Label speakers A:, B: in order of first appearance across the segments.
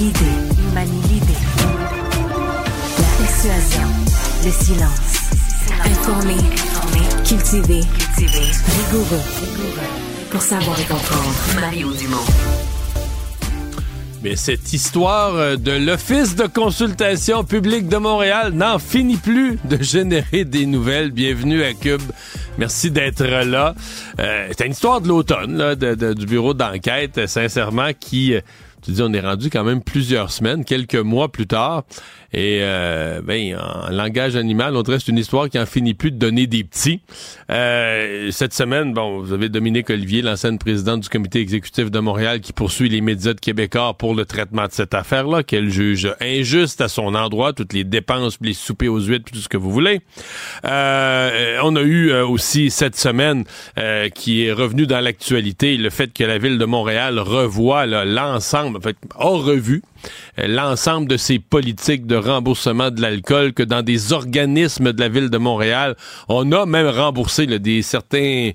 A: L'idée, il manie l'idée. La persuasion, le silence. Informé, cultivé, rigoureux. Pour savoir et comprendre, Mario Dumont.
B: Mais cette histoire euh, de l'Office de consultation publique de Montréal n'en finit plus de générer des nouvelles. Bienvenue à Cube. Merci d'être là. Euh, c'est une histoire de l'automne, du bureau d'enquête, euh, sincèrement, qui, euh, tu dis, on est rendu quand même plusieurs semaines, quelques mois plus tard. Et euh, ben, en langage animal, on dirait c'est une histoire qui en finit plus de donner des petits. Euh, cette semaine, bon, vous avez Dominique Olivier, l'ancienne présidente du comité exécutif de Montréal, qui poursuit les médias de Québécois pour le traitement de cette affaire-là, qu'elle juge injuste à son endroit, toutes les dépenses, les soupers aux huîtres, tout ce que vous voulez. Euh, on a eu euh, aussi cette semaine euh, qui est revenu dans l'actualité le fait que la ville de Montréal revoit l'ensemble, en fait, a revu l'ensemble de ses politiques de remboursement de l'alcool que dans des organismes de la ville de Montréal, on a même remboursé là, des certains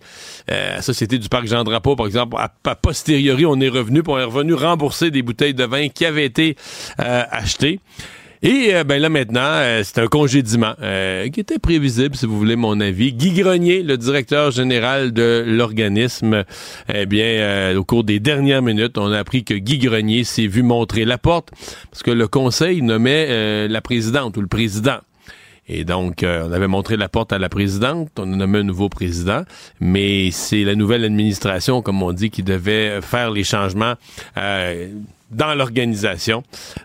B: euh, la Société du Parc Jean Drapeau, par exemple, à, à posteriori, on est revenu, on est revenu rembourser des bouteilles de vin qui avaient été euh, achetées. Et euh, ben là maintenant, euh, c'est un congédiement euh, qui était prévisible, si vous voulez mon avis. Guy Grenier, le directeur général de l'organisme, eh bien, euh, au cours des dernières minutes, on a appris que Guy Grenier s'est vu montrer la porte parce que le conseil nommait la présidente ou le président. Et donc, on avait montré la porte à la présidente, on a nommé un nouveau président, mais c'est la nouvelle administration, comme on dit, qui devait faire les changements dans l'organisation.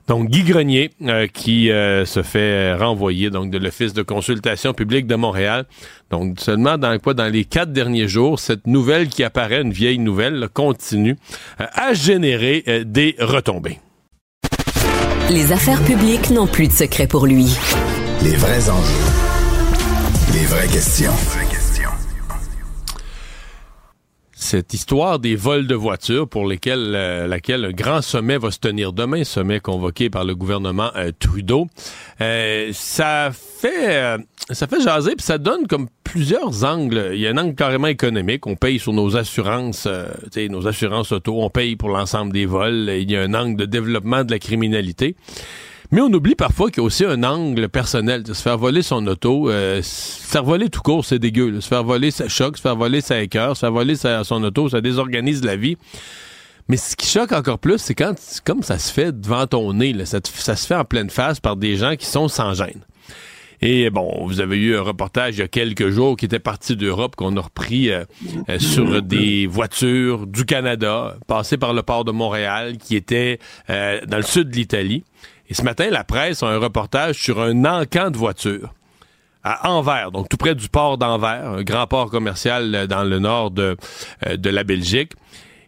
B: Donc, Guy Grenier, euh, qui euh, se fait renvoyer donc de l'Office de consultation publique de Montréal. Donc, seulement dans quoi, dans les quatre derniers jours, cette nouvelle qui apparaît, une vieille nouvelle, là, continue euh, à générer euh, des retombées.
C: Les affaires publiques n'ont plus de secret pour lui.
D: Les vrais enjeux. Les vraies questions.
B: Cette histoire des vols de voitures pour lesquels, euh, laquelle un grand sommet va se tenir demain, sommet convoqué par le gouvernement euh, Trudeau, euh, ça fait ça fait jaser puis ça donne comme plusieurs angles. Il y a un angle carrément économique. On paye sur nos assurances, nos assurances auto, on paye pour l'ensemble des vols. Il y a un angle de développement de la criminalité. Mais on oublie parfois qu'il y a aussi un angle personnel. De se faire voler son auto, euh, se faire voler tout court, c'est dégueu. là. Se faire voler, ça choque. Se faire voler, ça écœure. Se faire voler son auto, ça désorganise la vie. Mais ce qui choque encore plus, c'est quand, comme ça se fait devant ton nez, là, ça, te- ça se fait en pleine face par des gens qui sont sans gêne. Et bon, vous avez eu un reportage il y a quelques jours qui était parti d'Europe, qu'on a repris euh, euh, sur des voitures du Canada, passées par le port de Montréal, qui étaient euh, dans le sud de l'Italie. Et ce matin, la presse a un reportage sur un encan de voitures à Anvers, donc tout près du port d'Anvers, un grand port commercial euh, dans le nord de, euh, de la Belgique.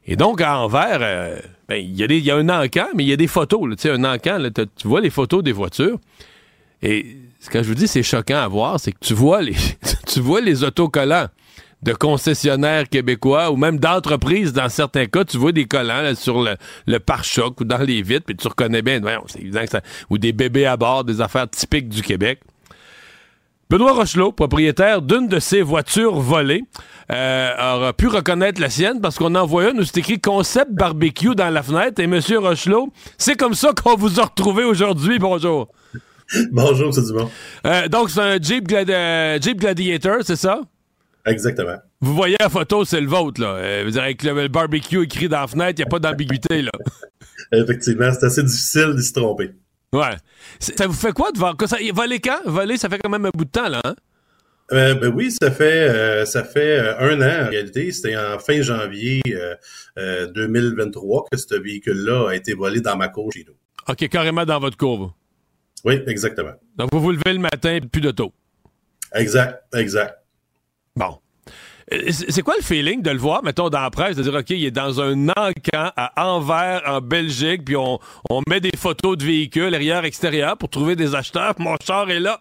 B: Et donc, à Anvers, euh, ben, il y, a des- y a un encan, mais il y a des photos. un tu vois les photos des voitures. Et quand je vous dis c'est choquant à voir, c'est que tu vois les, tu vois les autocollants de concessionnaires québécois ou même d'entreprises dans certains cas, tu vois des collants là, sur le, le pare-choc ou dans les vitres, puis tu reconnais bien, voyons, c'est évident que ça, ou des bébés à bord, des affaires typiques du Québec. Benoît Rochelot, propriétaire d'une de ces voitures volées, euh, aura pu reconnaître la sienne parce qu'on en voit une où c'est écrit concept barbecue dans la fenêtre. Et Monsieur Rochelot, c'est comme ça qu'on vous a retrouvé aujourd'hui. Bonjour.
E: Bonjour, c'est Dumont.
B: Euh, donc, c'est un Jeep, Gladi- euh, Jeep Gladiator, c'est ça?
E: Exactement.
B: Vous voyez la photo, c'est le vôtre, là. Euh, vous avec le, le barbecue écrit dans la fenêtre, il n'y a pas d'ambiguïté, là.
E: Effectivement, c'est assez difficile de se tromper.
B: Ouais. Ça vous fait quoi de voir? ça- Voler quand? Voler, ça fait quand même un bout de temps, là, hein?
E: Euh, ben oui, ça fait euh, ça fait euh, un an en réalité. C'était en fin janvier euh, euh, 2023 que ce véhicule-là a été volé dans ma cour chez nous.
B: OK, carrément dans votre courbe.
E: Oui, exactement.
B: Donc, vous vous levez le matin, plus d'auto.
E: Exact, exact.
B: Bon. Euh, C'est quoi le feeling de le voir, mettons, dans la presse, de dire, OK, il est dans un encan à Anvers, en Belgique, puis on, on met des photos de véhicules, arrière, extérieur, pour trouver des acheteurs, puis mon char est là?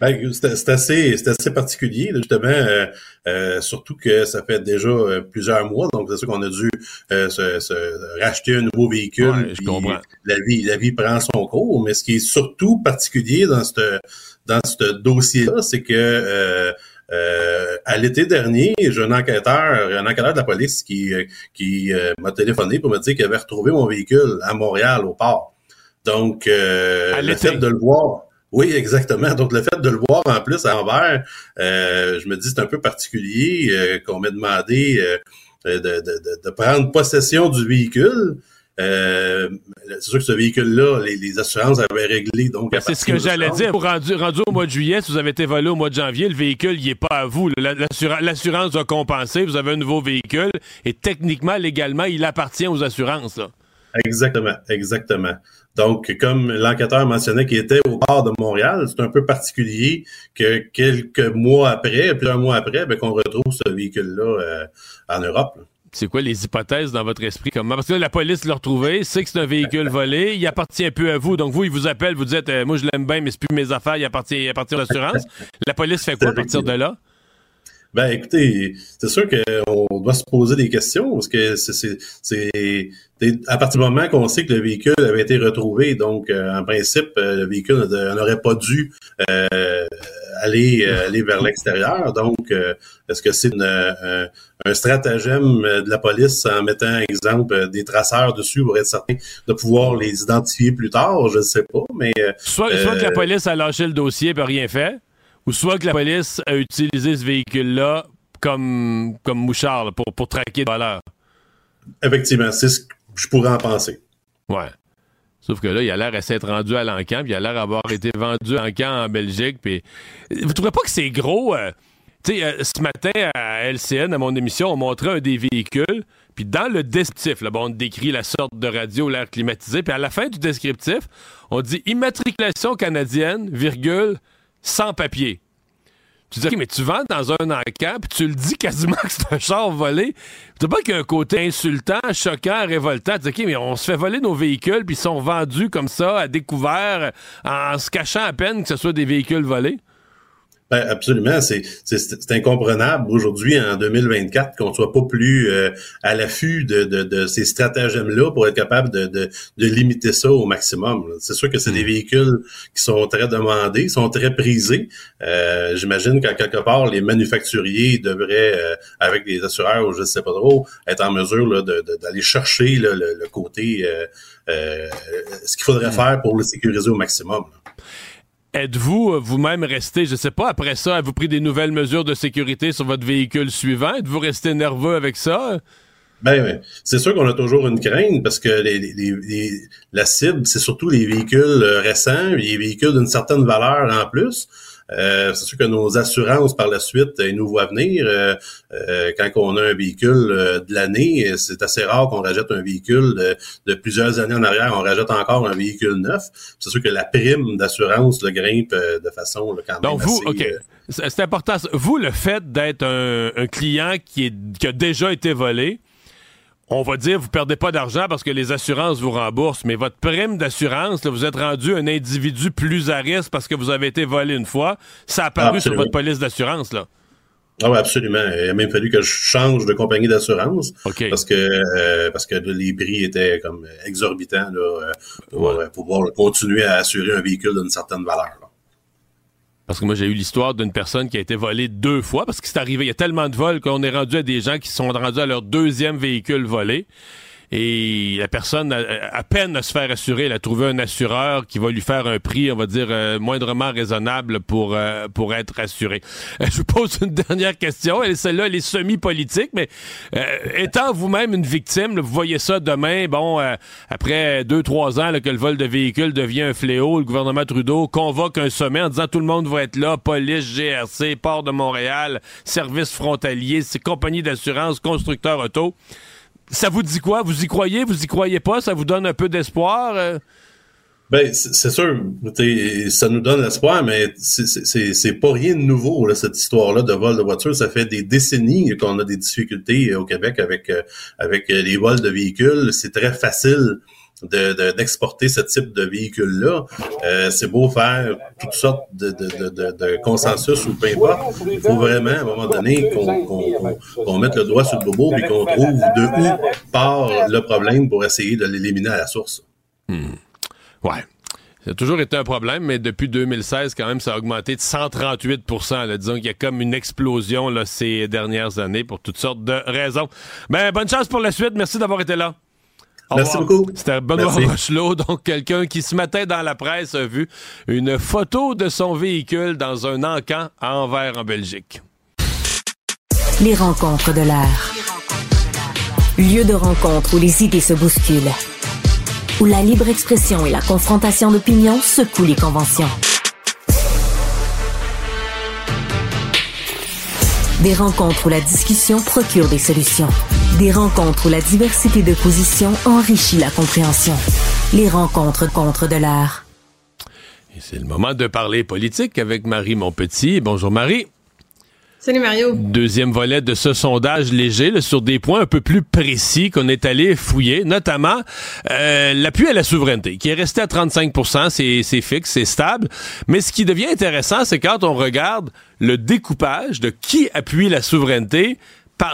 E: Ben, c'est assez, assez particulier, justement, euh, euh, surtout que ça fait déjà plusieurs mois, donc c'est sûr qu'on a dû euh, se, se racheter un nouveau véhicule.
B: Ouais, je comprends.
E: La vie, la vie prend son cours, mais ce qui est surtout particulier dans ce dans ce dossier-là, c'est que euh, à l'été dernier, j'ai un enquêteur, un enquêteur de la police qui, qui m'a téléphoné pour me dire qu'il avait retrouvé mon véhicule à Montréal, au port. Donc, le fait de le voir, oui, exactement. Donc, le fait de le voir en plus à Anvers, euh, je me dis c'est un peu particulier euh, qu'on m'ait demandé euh, de, de, de, prendre possession du véhicule. C'est sûr que ce véhicule-là, les, assurances avaient réglé. Donc,
B: ben, c'est ce que j'allais dire. Rendu, rendu au mois de juillet, si vous avez été volé au mois de janvier, le véhicule, il n'est pas à vous. L'assurance a compensé. Vous avez un nouveau véhicule et techniquement, légalement, il appartient aux assurances.
E: Exactement, exactement. Donc, comme l'enquêteur mentionnait qu'il était au port de Montréal, c'est un peu particulier que quelques mois après, plusieurs mois après, ben, qu'on retrouve ce véhicule-là euh, en Europe.
B: C'est quoi les hypothèses dans votre esprit? Comment? Parce que la police l'a retrouvé, sait que c'est un véhicule volé, il appartient peu à vous. Donc, vous, il vous appelle, vous dites, euh, moi, je l'aime bien, mais c'est plus mes affaires, il appartient, il appartient à l'assurance. la police fait quoi à partir de là?
E: Ben écoutez, c'est sûr qu'on doit se poser des questions parce que c'est à partir du moment qu'on sait que le véhicule avait été retrouvé, donc euh, en principe, euh, le véhicule n'aurait pas dû aller aller vers l'extérieur. Donc, est-ce que c'est un, un, stratagème de la police en mettant, exemple, des traceurs dessus pour être certain de pouvoir les identifier plus tard? Je ne sais pas, mais...
B: Soit, soit que la police a lâché le dossier et rien fait, ou soit que la police a utilisé ce véhicule-là comme, comme mouchard pour, pour traquer des voleurs.
E: Effectivement, c'est ce que je pourrais en penser.
B: Ouais. Sauf que là, il a l'air à s'être rendu à l'encan, puis il a l'air d'avoir été vendu en camp en Belgique. Puis... Vous trouvez pas que c'est gros? Euh, tu sais, euh, ce matin à LCN, à mon émission, on montrait un des véhicules, puis dans le descriptif, là, on décrit la sorte de radio, l'air climatisé, puis à la fin du descriptif, on dit immatriculation canadienne, virgule, sans papier. Tu dis, OK, mais tu vends dans un encamp, puis tu le dis quasiment que c'est un char volé. Tu pas qu'il côté insultant, choquant, révoltant. Tu dis, OK, mais on se fait voler nos véhicules, puis ils sont vendus comme ça, à découvert, en se cachant à peine que ce soit des véhicules volés.
E: Ben absolument, c'est incomprenable aujourd'hui en 2024 qu'on soit pas plus euh, à l'affût de, de, de, ces stratagèmes-là pour être capable de, de, de limiter ça au maximum. C'est sûr que c'est des mm. véhicules qui sont très demandés, sont très prisés. Euh, J'imagine qu'à quelque part les manufacturiers devraient, euh, avec les assureurs ou je ne sais pas trop, être en mesure d'aller chercher le, le, côté euh, euh, ce qu'il faudrait mm. faire pour le sécuriser au maximum.
B: Êtes-vous euh, vous-même resté, je sais pas, après ça, avez-vous pris des nouvelles mesures de sécurité sur votre véhicule suivant? Êtes-vous resté nerveux avec ça?
E: Ben, c'est sûr qu'on a toujours une crainte parce que les, la cible, c'est surtout les véhicules euh, récents, les véhicules d'une certaine valeur en plus. Euh, c'est sûr que nos assurances par la suite, ils nous voient venir. Euh, euh, quand on a un véhicule de l'année, c'est assez rare qu'on rajoute un véhicule de, plusieurs années en arrière. On rajoute encore un véhicule neuf. C'est sûr que la prime d'assurance le grimpe de façon quand même
B: Donc vous, OK. C'est important. Vous, le fait d'être un, client qui, est, qui a déjà été volé, on va dire, vous perdez pas d'argent parce que les assurances vous remboursent, mais votre prime d'assurance, vous êtes rendu un individu plus à risque parce que vous avez été volé une fois. Ça a apparu sur votre police d'assurance, là.
E: Ah oui, absolument. Il a même fallu que je change de compagnie d'assurance parce que euh, parce que les prix étaient comme exorbitants là, euh, pour euh, pouvoir continuer à assurer un véhicule d'une certaine valeur.
B: Parce que moi, j'ai eu l'histoire d'une personne qui a été volée deux fois, parce que c'est arrivé, il y a tellement de vols qu'on est rendu à des gens qui sont rendus à leur deuxième véhicule volé. Et la personne, à, peine à se faire assurer, elle a trouvé un assureur qui va lui faire un prix, on va dire, euh, moindrement raisonnable pour, euh, pour être assuré. Euh, je vous pose une dernière question. Celle-là, elle est semi-politique, mais étant vous-même une victime, vous voyez ça demain, bon, après deux, trois ans que le vol de véhicule devient un fléau, le gouvernement Trudeau convoque un sommet en disant tout le monde va être là, police, GRC, port de Montréal, services frontaliers, compagnie d'assurance, constructeur auto ça vous dit quoi? Vous y croyez? Vous y croyez pas? Ça vous donne un peu d'espoir? Euh?
E: Ben, c'est sûr, ça nous donne l'espoir, mais c'est pas rien de nouveau, cette histoire-là de vol de voiture. Ça fait des décennies qu'on a des difficultés au Québec avec, euh, avec les vols de véhicules. C'est très facile d'exporter de, ce type de véhicule-là. Euh, c'est beau faire toutes sortes de, de, consensus ou peu importe. Il faut vraiment, à un moment donné, qu'on mette le doigt sur le bobo et qu'on trouve de où part le problème pour essayer de l'éliminer à la source.
B: Hmm. Ouais. Ça a toujours été un problème, mais depuis 2016, quand même, ça a augmenté de 138% Disons qu'il y a comme une explosion là, ces dernières années pour toutes sortes de raisons. Ben, bonne chance pour la suite. Merci d'avoir été là.
E: Merci beaucoup.
B: C'était Benoît Rochelot, donc quelqu'un qui ce matin dans la presse a vu une photo de son véhicule dans un encan à Anvers en Belgique.
C: Les rencontres de l'air. Lieu de rencontre où les idées se bousculent. Où la libre expression et la confrontation d'opinions secouent les conventions. Des rencontres où la discussion procure des solutions. Des rencontres où la diversité de positions enrichit la compréhension. Les rencontres contre de l'art.
B: C'est le moment de parler politique avec Marie Monpetit. Bonjour Marie.
F: Salut Mario.
B: Deuxième volet de ce sondage léger sur des points un peu plus précis qu'on est allé fouiller, notamment euh, l'appui à la souveraineté, qui est resté à 35% c'est fixe, c'est stable. Mais ce qui devient intéressant, c'est quand on regarde le découpage de qui appuie la souveraineté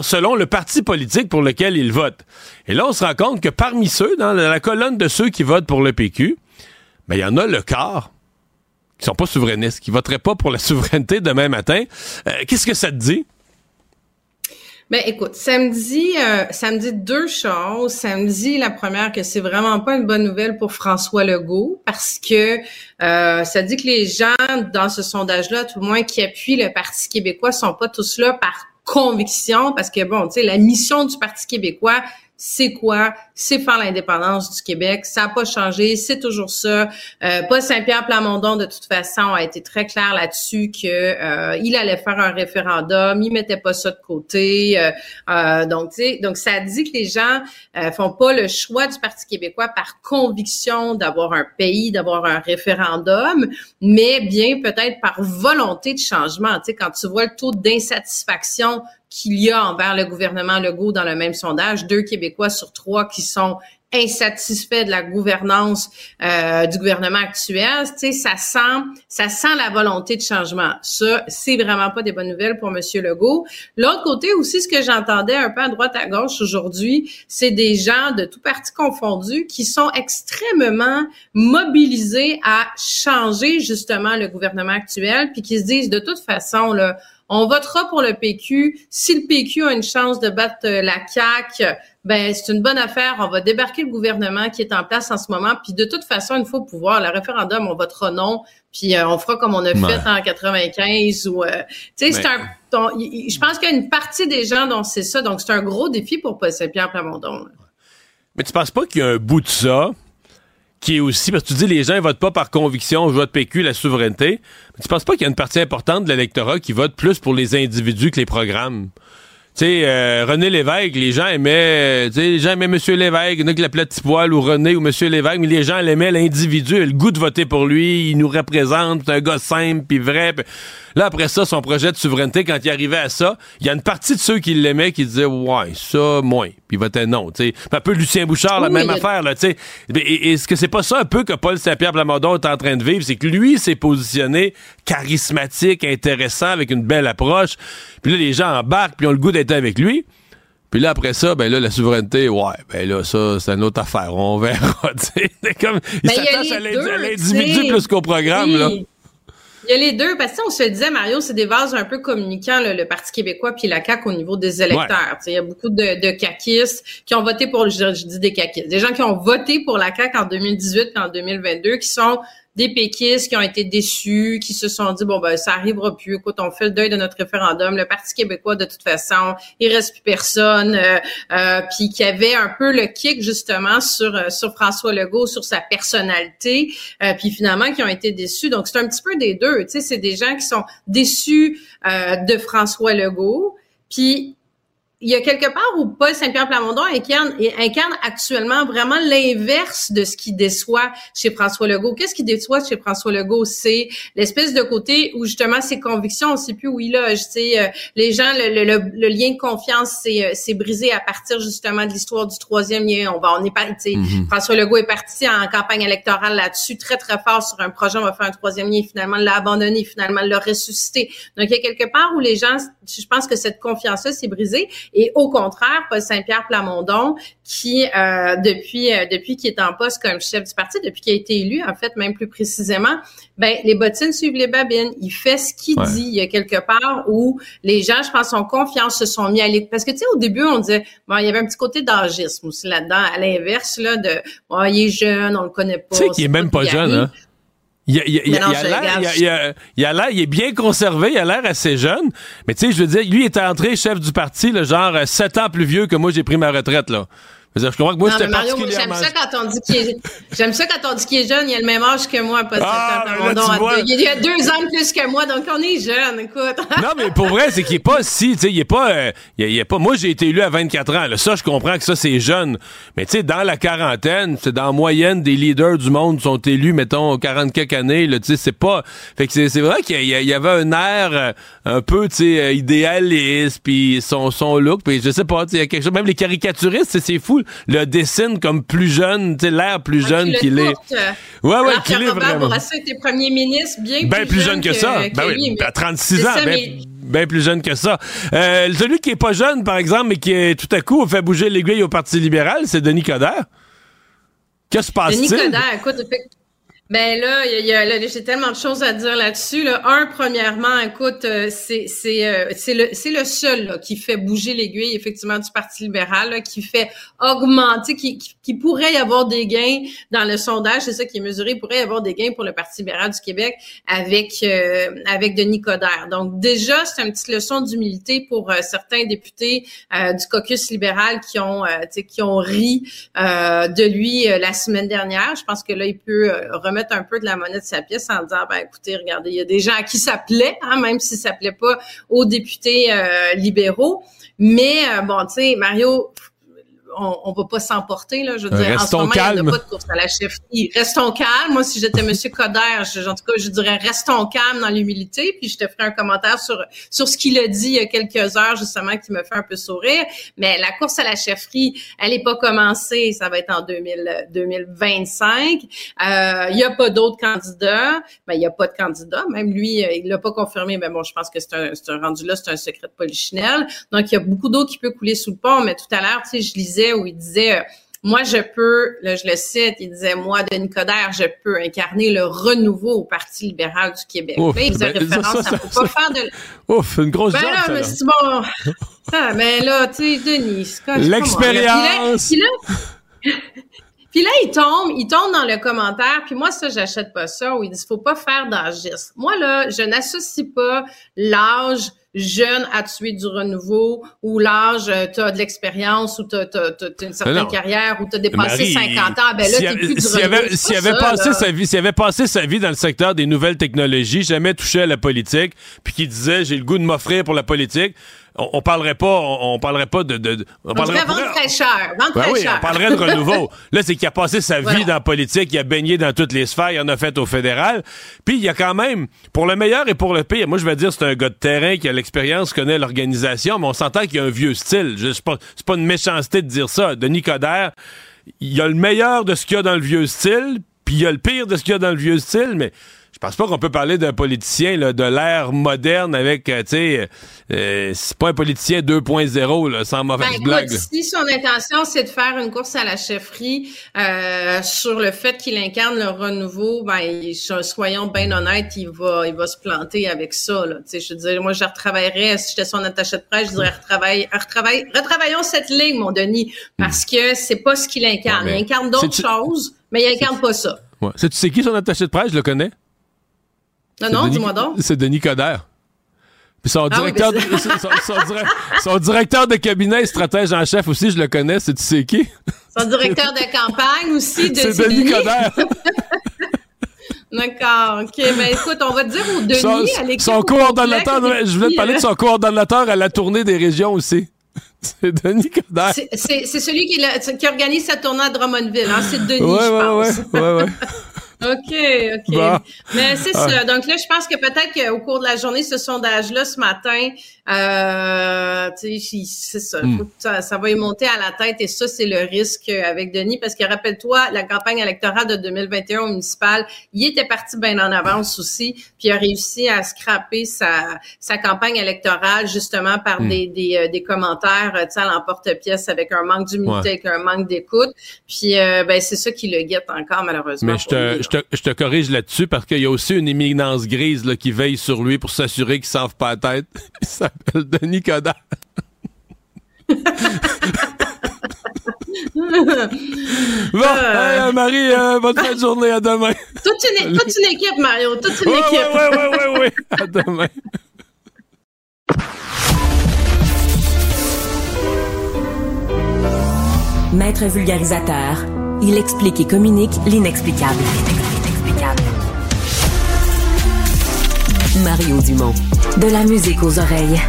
B: selon le parti politique pour lequel il vote. Et là, on se rend compte que parmi ceux, dans la colonne de ceux qui votent pour le PQ, ben, il y en a le quart qui sont pas souverainistes, qui voteraient pas pour la souveraineté demain matin. Euh, qu'est-ce que ça te dit?
F: Ben écoute, ça me dit, euh, ça me dit deux choses. Ça me dit la première que c'est vraiment pas une bonne nouvelle pour François Legault parce que euh, ça dit que les gens dans ce sondage-là, tout le moins qui appuient le Parti québécois, sont pas tous là par conviction parce que bon, tu sais, la mission du Parti québécois, c'est quoi? C'est faire l'indépendance du Québec. Ça n'a pas changé, c'est toujours ça. Euh, Paul Saint-Pierre Plamondon, de toute façon, a été très clair là-dessus que euh, il allait faire un référendum, il mettait pas ça de côté. Euh, euh donc, donc ça dit que les gens euh, font pas le choix du Parti québécois par conviction d'avoir un pays, d'avoir un référendum, mais bien peut-être par volonté de changement. Tu quand tu vois le taux d'insatisfaction qu'il y a envers le gouvernement Legault dans le même sondage. Deux Québécois sur trois qui sont insatisfaits de la gouvernance euh, du gouvernement actuel, tu sais, ça sent, ça sent la volonté de changement. Ça, c'est vraiment pas des bonnes nouvelles pour Monsieur Legault. L'autre côté aussi, ce que j'entendais un peu à droite à gauche aujourd'hui, c'est des gens de tout parti confondus qui sont extrêmement mobilisés à changer justement le gouvernement actuel, puis qui se disent de toute façon là on votera pour le PQ. Si le PQ a une chance de battre euh, la CAQ, ben c'est une bonne affaire. On va débarquer le gouvernement qui est en place en ce moment. Puis de toute façon, une fois au pouvoir, le référendum, on votera non. Puis euh, on fera comme on a fait en 95 ou euh, tu sais, c'est un. je pense qu'il y a une partie des gens dont c'est ça. Donc c'est un gros défi pour Paul Saint-Pierre Plamondon.
B: Mais tu penses pas qu'il y a un bout de ça qui est aussi, parce que tu dis les gens ne votent pas par conviction, je vote PQ, la souveraineté. Mais tu penses pas qu'il y a une partie importante de l'électorat qui vote plus pour les individus que les programmes? tu sais, euh, René Lévesque, les gens aimaient, tu sais, les gens aimaient M. Lévesque, il y en a ou René ou M. Lévesque, mais les gens l'aimaient l'individu, le goût de voter pour lui, il nous représente, c'est un gars simple puis vrai. là, après ça, son projet de souveraineté, quand il arrivait à ça, il y a une partie de ceux qui l'aimaient qui disaient, ouais, ça, moins, il votait non. Un peu Lucien Bouchard, la même affaire, là, sais. Est-ce que c'est pas ça un peu que Paul Saint-Pierre Plamondon est en train de vivre? C'est que lui s'est positionné charismatique, intéressant, avec une belle approche. Puis là, les gens embarquent, puis ont le goût d'être avec lui. Puis là, après ça, ben là, la souveraineté, ouais, ben là, ça, c'est une autre affaire. On verra, tu sais. comme, il ben, s'attache à l'individu plus qu'au programme, là.
F: Il y a les deux, parce que on se disait, Mario, c'est des vases un peu communicants, le Parti québécois puis la CAQ au niveau des électeurs. Il y a beaucoup de, de caquistes qui ont voté pour, je, je dis des caquistes, des gens qui ont voté pour la CAQ en 2018 et en 2022, qui sont des péquistes qui ont été déçus, qui se sont dit bon ben ça arrivera plus. Écoute, on fait le deuil de notre référendum. Le Parti québécois de toute façon, il reste plus personne. Euh, euh, puis qui avait un peu le kick justement sur euh, sur François Legault, sur sa personnalité. Euh, puis finalement qui ont été déçus. Donc c'est un petit peu des deux. Tu sais, c'est des gens qui sont déçus de François Legault. Puis il y a quelque part où Paul Saint-Pierre Plamondon incarne, incarne actuellement vraiment l'inverse de ce qui déçoit chez François Legault. Qu'est-ce qui déçoit chez François Legault? C'est l'espèce de côté où justement ses convictions, on sait plus où il loge. euh, les gens, le, le, le, lien de confiance c'est euh, brisé à partir justement de l'histoire du troisième lien. On va, on est pas, mm François Legault est parti en campagne électorale là-dessus très très fort sur un projet. On va faire un troisième lien. Finalement, l'a abandonné. Finalement, l'a ressuscité. Donc il y a quelque part où les gens, je pense que cette confiance-là s'est brisée. Et au contraire, Paul Saint-Pierre Plamondon, qui euh, depuis euh, depuis qu'il est en poste comme chef du parti, depuis qu'il a été élu, en fait, même plus précisément, ben les bottines suivent les babines. Il fait ce qu'il dit. Il y a quelque part où les gens, je pense, en confiance, se sont mis à l'écoute. Parce que tu sais, au début, on disait, bon, il y avait un petit côté d'âgisme aussi là-dedans, à l'inverse là de, bon, il est jeune, on le connaît pas.
B: Tu sais qu'il est même pas jeune, hein? Il, il, il, a l'air, il, a l'air, il est bien conservé, il a l'air assez jeune. Mais tu sais, je veux dire, lui il est entré chef du parti, le genre sept ans plus vieux que moi, j'ai pris ma retraite là. Je comprends que moi, c'était
F: particulièrement... J'aime ça quand on dit qu'il est... J'aime ça quand on dit qu'il est jeune. Il a le même âge que moi, pas ah, Il y a deux ans de plus que moi, donc on est jeune, écoute.
B: non, mais pour vrai, c'est qu'il est pas si, tu sais, il est pas, euh, il, est pas... Moi, j'ai été élu à 24 ans. Là. Ça, je comprends que ça, c'est jeune. Mais tu sais, dans la quarantaine, c'est dans la moyenne des leaders du monde sont élus, mettons, 40 quelques années. Tu sais, c'est pas... Fait que c'est vrai qu'il y, avait un air euh, un peu, tu sais, euh, idéaliste, puis son, son look, puis je sais pas, tu sais, il y a quelque chose... Même les caricaturistes, c'est fou le dessine comme plus jeune, tu sais, l'air plus jeune qu'il est.
F: Ouais, ouais, qu'il est vraiment. Bourassa était premier ministre bien
B: ben plus, jeune, que, ça. ben oui, à 36 ans, ben, ben, plus jeune que ça. Euh, celui qui est pas jeune, par exemple, mais qui est tout à coup fait bouger l'aiguille au Parti libéral, c'est Denis Coderre. Qu'est-ce qui se passe-t-il?
F: Denis Coderre, écoute, ben là, il y a, j'ai tellement de choses à dire là-dessus. Là. Un, premièrement, écoute, euh, euh, c'est le le seul là, qui fait bouger l'aiguille effectivement du Parti libéral, qui fait augmenter, qui, qui, pourrait y avoir des gains dans le sondage, c'est ça qui est mesuré, il pourrait y avoir des gains pour le Parti libéral du Québec avec euh, avec Denis Coderre. Donc déjà, c'est une petite leçon d'humilité pour certains députés du caucus libéral qui ont qui ont ri de lui la semaine dernière. Je pense que là, il peut mettre un peu de la monnaie de sa pièce en disant, ben écoutez, regardez, il y a des gens à qui ça plaît, hein, même si ça plaît pas aux députés euh, libéraux. Mais euh, bon, tu sais, Mario, on, on va pas s'emporter là. Je veux dire, en ce moment, calme. il n'y a pas de course à la chefferie. Restons calmes. Moi, si j'étais Monsieur Coder, en tout cas, je dirais restons calmes dans l'humilité. Puis je te ferai un commentaire sur sur ce qu'il a dit il y a quelques heures justement qui me fait un peu sourire. Mais la course à la chefferie, elle est pas commencée. Ça va être en 2000, 2025. Euh, il y a pas d'autres candidats. Ben il y a pas de candidat. Même lui, euh, il l'a pas confirmé. Mais bon, je pense que c'est un, un rendu là, c'est un secret de polichinelle. Donc il y a beaucoup d'eau qui peut couler sous le pont. Mais tout à l'heure, tu sais, je lisais où il disait euh, moi, je peux, là, je le cite, il disait, moi, Denis Coderre, je peux incarner le renouveau au Parti libéral du Québec. Ouf, il faisait ben, référence ça, ça, à pas faire de...
B: Ouf, une grosse
F: ben là, mais c'est bon. ça, mais là, tu sais, Denis,
B: L'expérience!
F: Puis là, il tombe, il tombe dans le commentaire, puis moi, ça, j'achète pas ça, où il dit, faut pas faire d'âgisme. Moi, là, je n'associe pas l'âge jeune à tuer du renouveau ou l'âge, euh, tu as de l'expérience ou tu as, une certaine carrière ou tu as dépassé 50 ans, ben là, t'es plus du
B: avait, s'il avait passé sa vie, s'il avait passé sa vie dans le secteur des nouvelles technologies, jamais touché à la politique, puis qui disait j'ai le goût de m'offrir pour la politique, on, on, parlerait pas, on, parlerait pas de, de,
F: on, parlerait vendre
B: ben oui, on parlerait de renouveau. Là, c'est qu'il a passé sa vie dans la politique, il a baigné dans toutes les sphères, il en a fait au fédéral. Puis il y a quand même, pour le meilleur et pour le pire, moi je vais dire c'est un gars de terrain qui a l'expérience, connaît l'organisation, mais on s'entend qu'il y a un vieux style. C'est pas, pas une méchanceté de dire ça. Denis Coderre, il y a le meilleur de ce qu'il y a dans le vieux style, puis il y a le pire de ce qu'il y a dans le vieux style, mais pense pas qu'on peut parler d'un politicien là, de l'ère moderne avec, euh, tu sais, euh, c'est pas un politicien 2.0, sans mauvaise ben, blague.
F: si son intention, c'est de faire une course à la chefferie euh, sur le fait qu'il incarne le renouveau, ben, soyons bien honnêtes, il va, il va se planter avec ça. Là. sais, je veux dire, moi, je retravaillerais, si j'étais son attaché de presse, je dirais, retravaille, retravaille, retravaillons cette ligne, mon Denis, parce que c'est pas ce qu'il incarne. il incarne d'autres choses, mais il incarne pas ça.
B: Ouais. Tu sais qui son attaché de presse? Je le connais.
F: Non, non, dis-moi donc.
B: C'est Denis Coderre. Puis son, ah directeur, de, son, directeur de cabinet stratège en chef aussi, je le connais, c'est tu sais qui?
F: Son directeur de campagne aussi,
B: de C'est Denis Coderre.
F: D'accord, OK. Ben écoute, on va dire au Denis, son, à l'équipe.
B: Son coordonnateur, je voulais te parler de son coordonnateur à la tournée des régions aussi. C'est Denis Coderre.
F: C'est celui qui, qui, organise sa tournée à Drummondville, hein? C'est Denis, ouais, je pense.
B: Ouais, ouais, ouais.
F: OK, OK. Mais c'est ça. Ah. Donc là, je pense que peut-être qu'au cours de la journée, ce sondage-là, ce matin, euh, c'est ça, hmm. ça, ça. va y monter à la tête et ça, c'est le risque avec Denis parce que rappelle-toi, la campagne électorale de 2021 municipal, il était parti bien en avance aussi, puis il a réussi à scraper sa, sa campagne électorale justement par hmm. des, des, euh, des commentaires, tu sais, à l'emporte-pièce avec un manque d'humilité, avec un manque d'écoute. Puis euh, ben c'est ça qui le guette encore malheureusement.
B: Mais je te, je te, je te corrige là-dessus parce qu'il y a aussi une éminence grise là, qui veille sur lui pour s'assurer qu'il ne pas la tête. s'appelle Denis Coderre. bon, euh... Marie, euh, bonne fin de journée, à demain.
F: toute, une, toute une équipe, Mario, toute une équipe.
B: Oui, oui, oui, oui, oui, à demain.
C: Maître vulgarisateur, il explique et communique l'inexplicable. Mario Dumont. De la musique aux oreilles.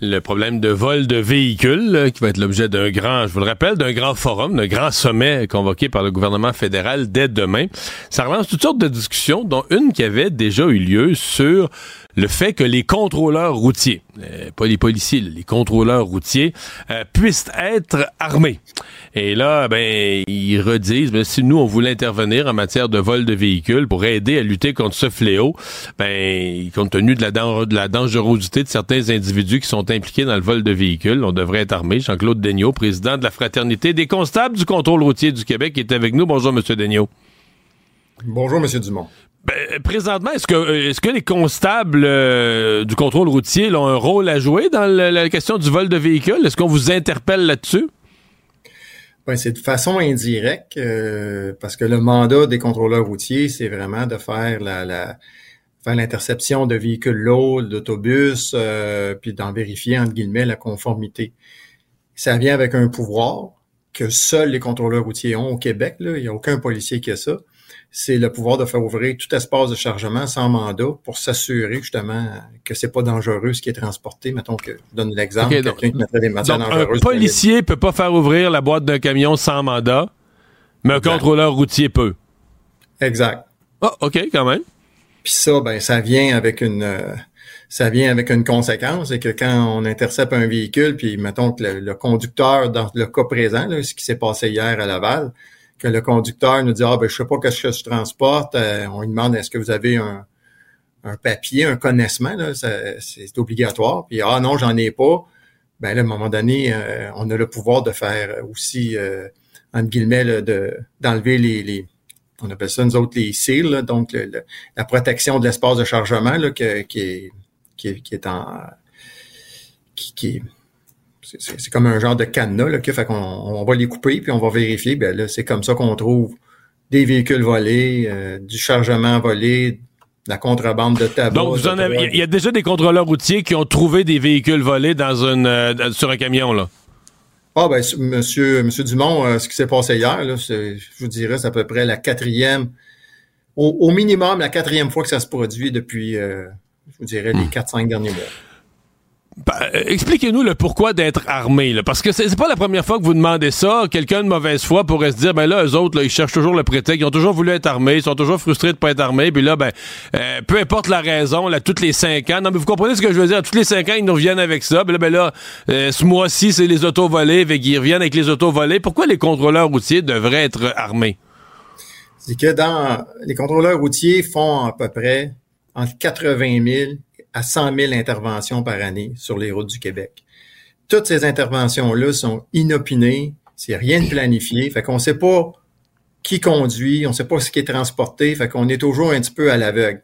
B: Le problème de vol de véhicules, euh, qui va être l'objet d'un grand, je vous le rappelle, d'un grand forum, d'un grand sommet convoqué par le gouvernement fédéral dès demain. Ça relance toutes sortes de discussions, dont une qui avait déjà eu lieu sur le fait que les contrôleurs routiers, euh, pas les policiers, les contrôleurs routiers, euh, puissent être armés. Et là, ben, ils redisent, ben, si nous, on voulait intervenir en matière de vol de véhicules pour aider à lutter contre ce fléau, ben, compte tenu de la, de la dangerosité de certains individus qui sont impliqués dans le vol de véhicules, on devrait être armé. Jean-Claude Daigneault, président de la Fraternité des constables du contrôle routier du Québec, est avec nous. Bonjour, Monsieur Daigneault.
G: Bonjour, Monsieur Dumont.
B: Ben, présentement, est-ce que, est-ce que les constables euh, du contrôle routier ont un rôle à jouer dans la question du vol de véhicules? Est-ce qu'on vous interpelle là-dessus?
G: Ben, c'est de façon indirecte, euh, parce que le mandat des contrôleurs routiers, c'est vraiment de faire l'interception de véhicules lourds, d'autobus, puis d'en vérifier, entre guillemets, la conformité. Ça vient avec un pouvoir que seuls les contrôleurs routiers ont au Québec. Là. Il n'y a aucun policier qui a ça c'est le pouvoir de faire ouvrir tout espace de chargement sans mandat pour s'assurer justement que c'est pas dangereux ce qui est transporté. Mettons que je donne l'exemple, quelqu'un qui mettrait des matières dangereuses.
B: Un policier peut pas faire ouvrir la boîte d'un camion sans mandat, mais un contrôleur routier peut.
G: Exact.
B: Ah, OK, quand même.
G: Puis ça, ben, ça vient avec une euh, ça vient avec une conséquence, c'est que quand on intercepte un véhicule, puis mettons que le, conducteur, dans le cas présent, ce qui s'est passé hier à Laval, que le conducteur nous dit ah ben je sais pas qu'est-ce que je transporte, euh, on lui demande est-ce que vous avez un, un papier, un connaissement là, c'est obligatoire. Puis ah non j'en ai pas. Ben là à un moment donné euh, on a le pouvoir de faire aussi euh, entre guillemets de d'enlever les, les on appelle ça nous autres les seals, donc la protection de l'espace de chargement là, qui, est, qui, est, qui est en qui, qui est c'est comme un genre de cadenas, là, fait qu'on on va les couper, puis on va vérifier. Ben là, c'est comme ça qu'on trouve des véhicules volés, euh, du chargement volé, la contrebande de tabac.
B: Donc, vous en avez, il y a déjà des contrôleurs routiers qui ont trouvé des véhicules volés dans une, euh, sur un camion, là?
G: Ah ben, monsieur, monsieur Dumont, euh, ce qui s'est passé hier, là, je vous dirais, c'est à peu près la quatrième, au, minimum la quatrième fois que ça se produit depuis, je vous dirais, les hmm. quatre, cinq derniers mois.
B: Bah, expliquez-nous le pourquoi d'être armé, là, parce que c'est pas la première fois que vous demandez ça. Quelqu'un de mauvaise foi pourrait se dire, ben là, eux autres, là, ils cherchent toujours le prétexte, ils ont toujours voulu être armés, ils sont toujours frustrés de pas être armés, puis là, ben, euh, peu importe la raison, là, toutes les cinq ans, non, mais vous comprenez ce que je veux dire, tous les cinq ans, ils nous reviennent avec ça, puis là, ben là, euh, ce mois-ci, c'est les autos volés, fait qu'ils reviennent avec les autos volés. Pourquoi les contrôleurs routiers devraient être armés?
G: C'est que dans, les contrôleurs routiers font à peu près entre 80 000 à 100 000 interventions par année sur les routes du Québec. Toutes ces interventions-là sont inopinées, c'est rien de planifié, fait qu'on sait pas qui conduit, on sait pas ce qui est transporté, fait qu'on est toujours un petit peu à l'aveugle.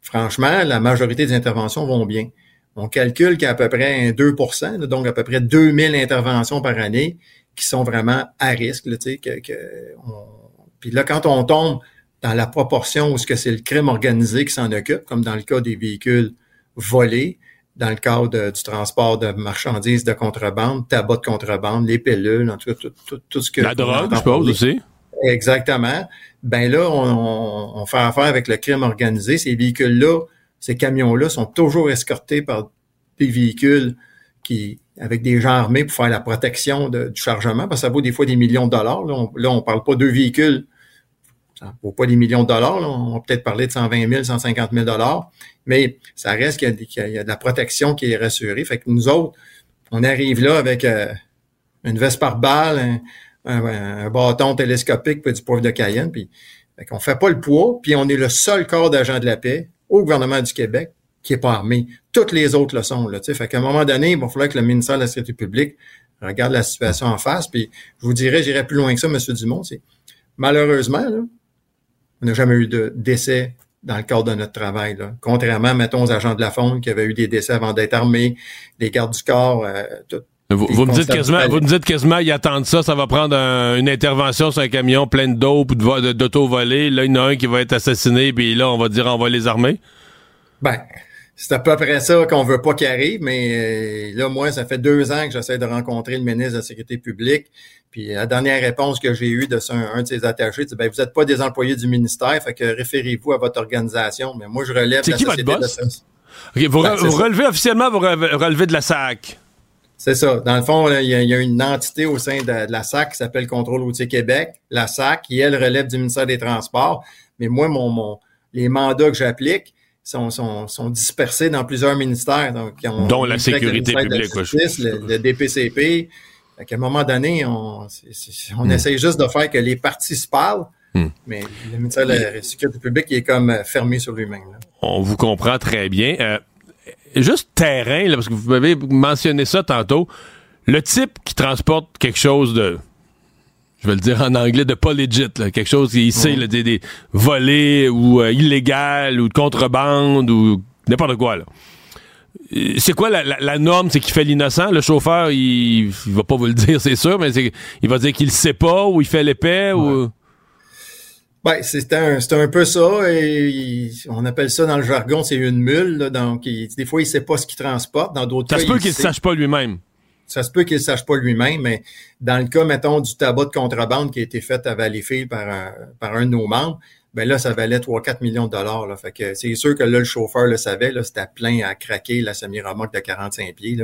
G: Franchement, la majorité des interventions vont bien. On calcule qu'à peu près 2% donc à peu près 2000 interventions par année qui sont vraiment à risque. Puis là, quand on tombe dans la proportion où ce que c'est le crime organisé qui s'en occupe, comme dans le cas des véhicules volés, dans le cadre du transport de marchandises de contrebande, tabac de contrebande, les pilules, en tout cas, tout, ce que...
B: La drogue, je suppose, aussi.
G: Exactement. Ben là, on, on, fait affaire avec le crime organisé. Ces véhicules-là, ces camions-là sont toujours escortés par des véhicules qui, avec des gens armés pour faire la protection du chargement, parce que ça vaut des fois des millions de dollars. Là, on, là, parle pas de véhicules, ça vaut pas des millions de dollars. On va peut-être parler de 120 000, 150 000 dollars, mais ça reste qu'il y, a de la protection qui est rassurée. Fait que nous autres, on arrive là avec euh, une veste par balle, un, bâton télescopique, puis du poivre de Cayenne, puis fait qu'on fait pas le poids, puis on est le seul corps d'agent de la paix au gouvernement du Québec qui est pas armé. Toutes les autres le sont. Là, fait qu'à un moment donné, il va falloir que le ministère de la Sécurité publique regarde la situation en face. Puis je vous dirais, j'irai plus loin que ça, M. Dumont. C'est malheureusement, là, on n'a jamais eu de décès dans le cadre de notre travail. Là. Contrairement, mettons, aux agents de la faune qui avaient eu des décès avant d'être armés, les gardes du corps, euh,
B: vous, vous me dites quasiment, vous me dites quasiment, ils attendent ça, ça va prendre une intervention sur un camion plein de dope ou d'auto volé. Là, il y en a un qui va être assassiné, puis là, on va dire on va les armer?
G: Ben, c'est à peu près ça qu'on veut pas qu'il arrive, mais euh, là, moi, ça fait deux ans que j'essaie de rencontrer le ministre de la Sécurité publique. Puis la dernière réponse que j'ai eue de un, de ses attachés, c'est ben, vous n'êtes pas des employés du ministère, fait que référez-vous à votre organisation. Mais moi, je relève
B: C'est qui votre boss? vous, ben, relevez officiellement, vous relevez de la SAC.
G: C'est ça. Dans le fond, il y, a, une entité au sein de, la SAC qui s'appelle Contrôle routier Québec, la SAC, qui, elle, relève du ministère des Transports. Mais moi, mon, mon les mandats que j'applique, sont, sont, sont, dispersés dans plusieurs ministères. Donc,
B: ont, Dont la sécurité publique.
G: le, le, DPCP. À un moment donné, on, on hmm. essaye juste de faire que les partis se parlent, hmm. mais le ministère de la Sécurité publique est comme euh, fermé sur lui-même.
B: On vous comprend très bien. Euh, juste terrain, là, parce que vous m'avez mentionné ça tantôt. Le type qui transporte quelque chose de je vais le dire en anglais, de pas legit, quelque chose qui sait des, des, volés ou euh, illégal ou de contrebande ou n'importe quoi. Là. Euh, c'est quoi la, norme? C'est qu'il fait l'innocent. Le chauffeur, il, il, va pas vous le dire, c'est sûr, mais il va dire qu'il sait pas ou il fait l'épais ou.
G: Ben, c'est un, un peu ça. Et on appelle ça dans le jargon, c'est une mule. donc, des fois, il sait pas ce qu'il transporte. Dans d'autres
B: cas, peut qu'il ne sache pas lui-même.
G: Ça se peut qu'il ne sache pas lui-même, mais dans le cas, mettons, du tabac de contrebande qui a été fait à Valleyfield par un, par un de nos membres, ben là, ça valait 3-4 millions de dollars. Fait que c'est sûr que là, le chauffeur le savait, là, c'était plein à craquer la semi-remorque de 45 pieds.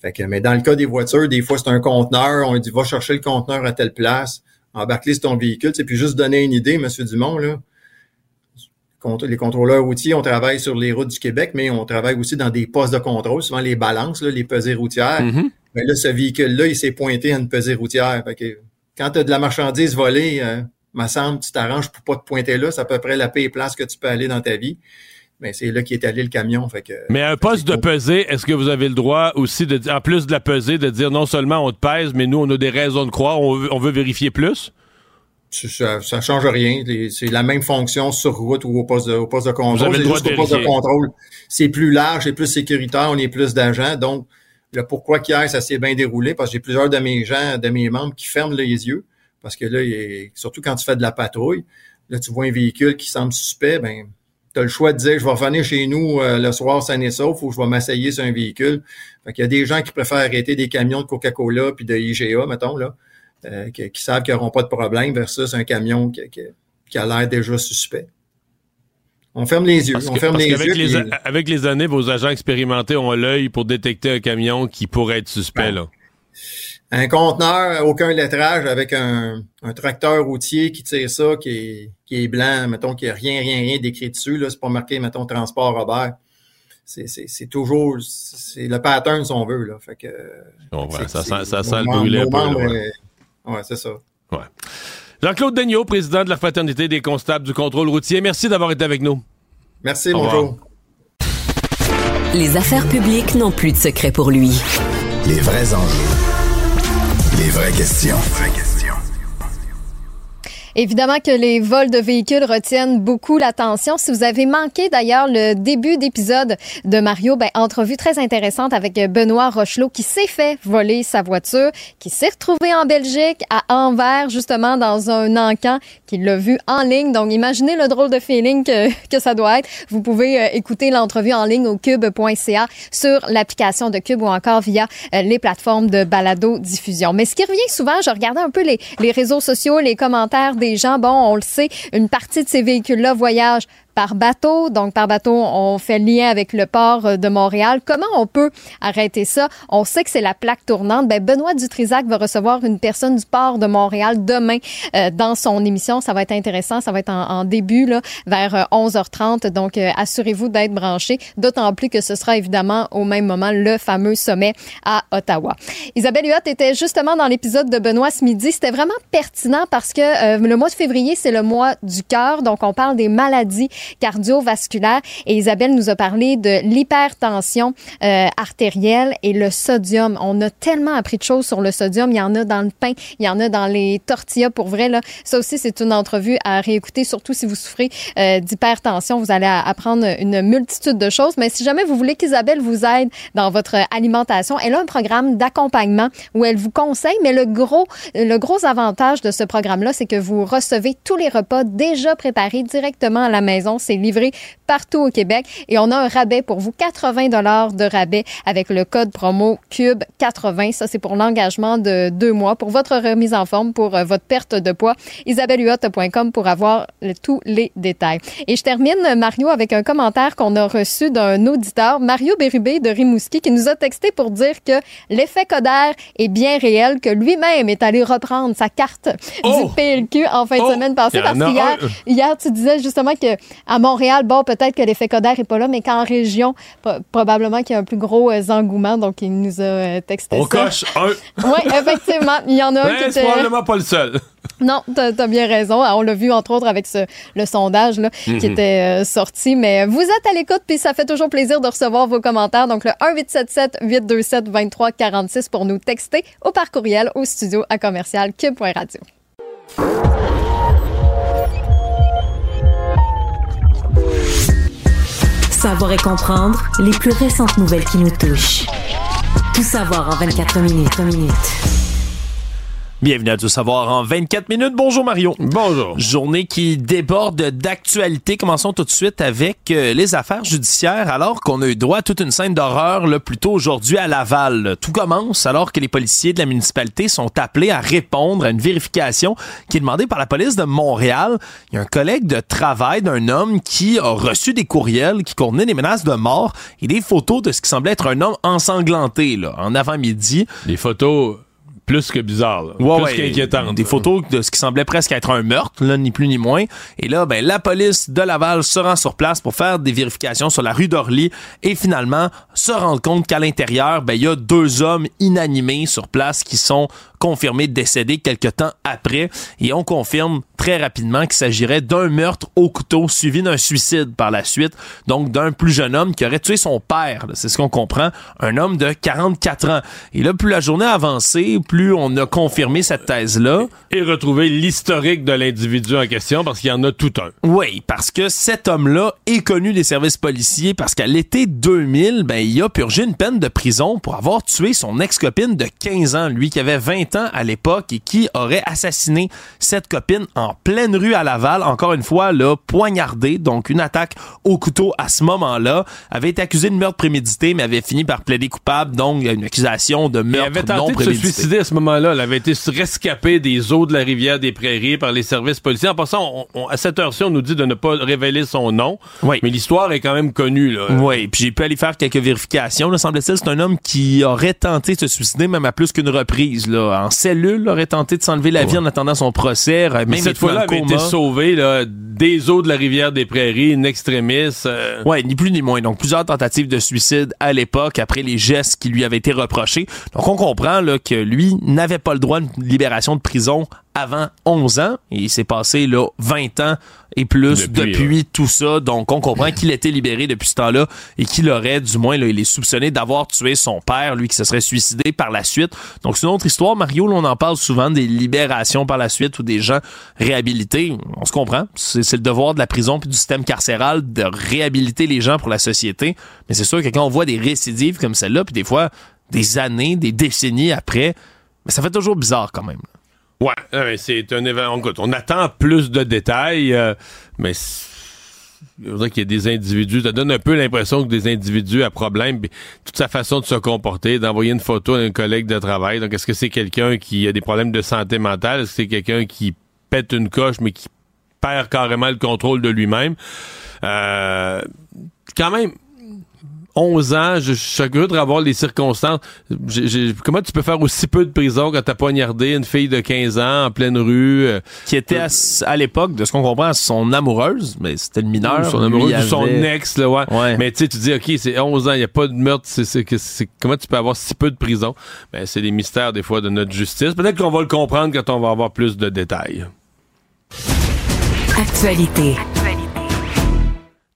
G: Fait que, mais dans le cas des voitures, des fois, c'est un conteneur, on dit va chercher le conteneur à telle place, embarque-le sur ton véhicule. C'est puis juste donner une idée, M. Dumont. Les contrôleurs routiers, on travaille sur les routes du Québec, mais on travaille aussi dans des postes de contrôle, souvent les balances, les pesées routières. Mm-hmm. Mais là, ce véhicule-là, il s'est pointé à une pesée routière. Fait que, quand tu as de la marchandise volée, euh, me semble, tu t'arranges pour pas te pointer là. C'est à peu près la paix et place que tu peux aller dans ta vie. Mais c'est là qui est allé le camion. Fait que,
B: Mais un poste de pesée, est-ce que vous avez le droit aussi, de, en plus de la pesée, de dire non seulement on te pèse, mais nous, on a des raisons de croire, on veut, on veut vérifier plus?
G: Ça, ça change rien. C'est la même fonction sur route ou au poste de, au poste de contrôle. Vous avez le droit de, poste de contrôle. C'est plus large, c'est plus sécuritaire, on est plus d'agents. Donc, le pourquoi qu'hier, ça s'est bien déroulé, parce que j'ai plusieurs de mes gens, de mes membres qui ferment les yeux. Parce que là, surtout quand tu fais de la patrouille, là, tu vois un véhicule qui semble suspect, ben, tu as le choix de dire je vais revenir chez nous euh, le soir sain et sauf ou je vais m'asseyer sur un véhicule. Fait qu'il y a des gens qui préfèrent arrêter des camions de Coca-Cola puis de IGA, mettons, là, euh, qui, savent qu'ils n'auront pas de problème versus un camion qui, qui a l'air déjà suspect. On ferme les yeux. on ferme les yeux.
B: Avec les années, vos agents expérimentés ont l'œil pour détecter un camion qui pourrait être suspect. Ben, là.
G: Un conteneur, aucun lettrage, avec un, tracteur routier qui tire ça, qui est, qui est blanc, mettons, qui a rien, rien, rien décrit dessus. Là, c'est pas marqué, mettons, transport Robert. C'est, toujours c'est le pattern si on veut. Là. Fait que,
B: ça, sent, ça sent le un peu.
G: ouais. ouais, c'est ça.
B: Ouais. Jean-Claude Daigneault, président de la Fraternité des constables du contrôle routier, merci d'avoir été avec nous.
G: Merci, bonjour.
C: Les affaires publiques n'ont plus de secret pour lui.
D: Les vrais enjeux. Les vraies questions.
H: Évidemment que les vols de véhicules retiennent beaucoup l'attention. Si vous avez manqué d'ailleurs le début d'épisode de Mario, ben, entrevue très intéressante avec Benoît Rochelot qui s'est fait voler sa voiture, qui s'est retrouvé en Belgique, à Anvers, justement dans un encan, qu'il l'a vu en ligne. Donc, imaginez le drôle de feeling que, que ça doit être. Vous pouvez euh, écouter l'entrevue en ligne au cube.ca sur l'application de Cube ou encore via euh, les plateformes de balado-diffusion. Mais ce qui revient souvent, je regardais un peu les, les réseaux sociaux, les commentaires gens. Bon, on le sait, une partie de ces véhicules-là voyagent par bateau. Donc, par bateau, on fait lien avec le port de Montréal. Comment on peut arrêter ça? On sait que c'est la plaque tournante. Ben, Benoît Dutrisac va recevoir une personne du port de Montréal demain euh, dans son émission. Ça va être intéressant. Ça va être en, début, là, vers 11h30. Euh, Donc, euh, assurez-vous d'être branché. D'autant plus que ce sera évidemment au même moment le fameux sommet à Ottawa. Isabelle Huot était justement dans l'épisode de Benoît ce midi. C'était vraiment pertinent parce que le mois de février, c'est le mois du cœur. Donc, on parle des maladies cardiovasculaires. Et Isabelle nous a parlé de l'hypertension artérielle et le sodium. On a tellement appris de choses sur le sodium. Il y en a dans le pain, il y en a dans les tortillas pour vrai. Là. Ça aussi, c'est une entrevue à réécouter, surtout si vous souffrez euh, d'hypertension. Vous allez apprendre une multitude de choses. Mais si jamais vous voulez qu'Isabelle vous aide dans votre alimentation, elle a un programme d'accompagnement où elle vous conseille. Mais le gros, le gros avantage de ce programme-là, c'est que vous recevez tous les repas déjà préparés directement à la maison. C'est livré partout au Québec et on a un rabais pour vous, 80 dollars de rabais avec le code promo Cube 80. Ça, c'est pour l'engagement de deux mois pour votre remise en forme, pour euh, votre perte de poids. isabellehuot.com pour avoir tous les détails. Et je termine, Mario, avec un commentaire qu'on a reçu d'un auditeur, Mario Bérubé de Rimouski, qui nous a texté pour dire que l'effet Coder est bien réel, que lui-même est allé reprendre sa carte du
B: Oh!
H: PLQ en fin de
B: Oh!
H: semaine passée. Parce qu'hier, hier, tu disais justement que à Montréal, bon, peut-être que l'effet Coder est pas là, mais qu'en région, pro- probablement qu'il y a un plus gros euh, engouement. Donc, il nous a euh, texté
B: On
H: ça.
B: coche un.
H: Oui, effectivement. Il y en a un
B: Ben,
H: qui était...
B: probablement pas le seul.
H: Non, t'as as bien raison. On l'a vu, entre autres, avec ce, le sondage là,
B: Mhm.
H: qui était euh, sorti. Mais vous êtes à l'écoute, puis ça fait toujours plaisir de recevoir vos commentaires. Donc, le 1877-827-2346 pour nous texter ou par courriel au studio à commercial cube.radio.
C: Savoir et comprendre les plus récentes nouvelles qui nous touchent. Tout savoir en 24 minutes. minutes.
I: Bienvenue à Tout savoir en 24 minutes. Bonjour Mario.
B: Bonjour.
I: Journée qui déborde d'actualité. Commençons tout de suite avec euh, les affaires judiciaires alors qu'on a eu droit à toute une scène d'horreur là, plus tôt aujourd'hui à Laval. Tout commence alors que les policiers de la municipalité sont appelés à répondre à une vérification qui est demandée par la police de Montréal. Il y a un collègue de travail d'un homme qui a reçu des courriels qui contenaient des menaces de mort et des photos de ce qui semblait être un homme ensanglanté là, en avant-midi.
B: Des photos plus que bizarres, là.
I: Ouais,
B: plus
I: ouais. Des photos de ce qui semblait presque être un meurtre, là, ni plus ni moins. Et là, ben, la police de Laval se rend sur place pour faire des vérifications sur la rue d'Orly et finalement se rendre compte qu'à l'intérieur, ben, il y a deux hommes inanimés sur place qui sont confirmés décédés quelques temps après. Et on confirme très rapidement qu'il s'agirait d'un meurtre au couteau suivi d'un suicide par la suite. Donc, d'un plus jeune homme qui aurait tué son père. C'est ce qu'on comprend. Un homme de 44 ans. Et là, plus la journée a avancé, plus on a confirmé cette thèse-là.
B: Et retrouver l'historique de l'individu en question parce qu'il y en a tout un.
I: Oui, parce que cet homme-là est connu des services policiers parce qu'à l'été 2000, ben, il a purgé une peine de prison pour avoir tué son ex-copine de 15 ans, lui qui avait 20 ans à l'époque et qui aurait assassiné cette copine en pleine rue à Laval, encore une fois, là, poignardé, donc une attaque au couteau à ce moment-là, avait été accusé de meurtre prémédité, mais avait fini par plaider coupable, donc il y a une accusation de meurtre
B: avait
I: non
B: tenté de se suicider à ce moment-là. Il avait été rescapé des eaux de la rivière des Prairies par les services policiers. En passant, on- on- à cette heure-ci, on nous dit de ne pas révéler son nom.
I: Oui.
B: Mais l'histoire est quand même connue. Là.
I: Oui, puis j'ai pu aller faire quelques vérifications. Semble-t-il, c'est un homme qui aurait tenté de se suicider même à plus qu'une reprise. Là. En cellule, aurait tenté de s'enlever la vie en attendant son procès.
B: Mais cette fois-là, avait été sauvé là, des eaux de la rivière des Prairies, une extrémiste. euh,
I: Ouais, ni plus ni moins. Donc, plusieurs tentatives de suicide à l'époque après les gestes qui lui avaient été reprochés. Donc, on comprend là, que lui n'avait pas le droit de libération de prison avant 11 ans. Et il s'est passé là 20 ans et plus
B: Depuis,
I: depuis, tout ça. Donc, on comprend qu'il était libéré depuis ce temps-là et qu'il aurait, du moins, là, il est soupçonné d'avoir tué son père, lui qui se serait suicidé par la suite. Donc, c'est une autre histoire. Mario, là, on en parle souvent des libérations par la suite ou des gens réhabilités. On se comprend. C'est c'est le devoir de la prison puis du système carcéral de réhabiliter les gens pour la société. Mais c'est sûr que quand on voit des récidives comme celle-là, puis des fois, des années, des décennies après, mais ça fait toujours bizarre quand même.
B: Ouais, ouais, c'est un événement. On attend plus de détails, euh, mais je dire qu'il y a des individus, ça donne un peu l'impression que des individus à problème, toute sa façon de se comporter, d'envoyer une photo à un collègue de travail. Donc, est-ce que c'est quelqu'un qui a des problèmes de santé mentale? Est-ce que c'est quelqu'un qui pète une coche, mais qui perd carrément le contrôle de lui-même? Euh, quand même, 11 ans, je, suis curieux de revoir les circonstances. J'ai- j'ai- comment tu peux faire aussi peu de prison quand t'as poignardé une fille de 15 ans en pleine rue? euh,
I: Qui était à, à l'époque, de ce qu'on comprend, son amoureuse, mais c'était le mineur.
B: son
I: il
B: ou son ex, là, ouais.
I: Ouais.
B: Mais tu sais, tu dis, OK, c'est 11 ans, il n'y a pas de meurtre, c'est, c'est, que- c'est- comment tu peux avoir si peu de prison? Ben, c'est les mystères, des fois, de notre justice. Peut-être qu'on va le comprendre quand on va avoir plus de détails.
C: Actualité.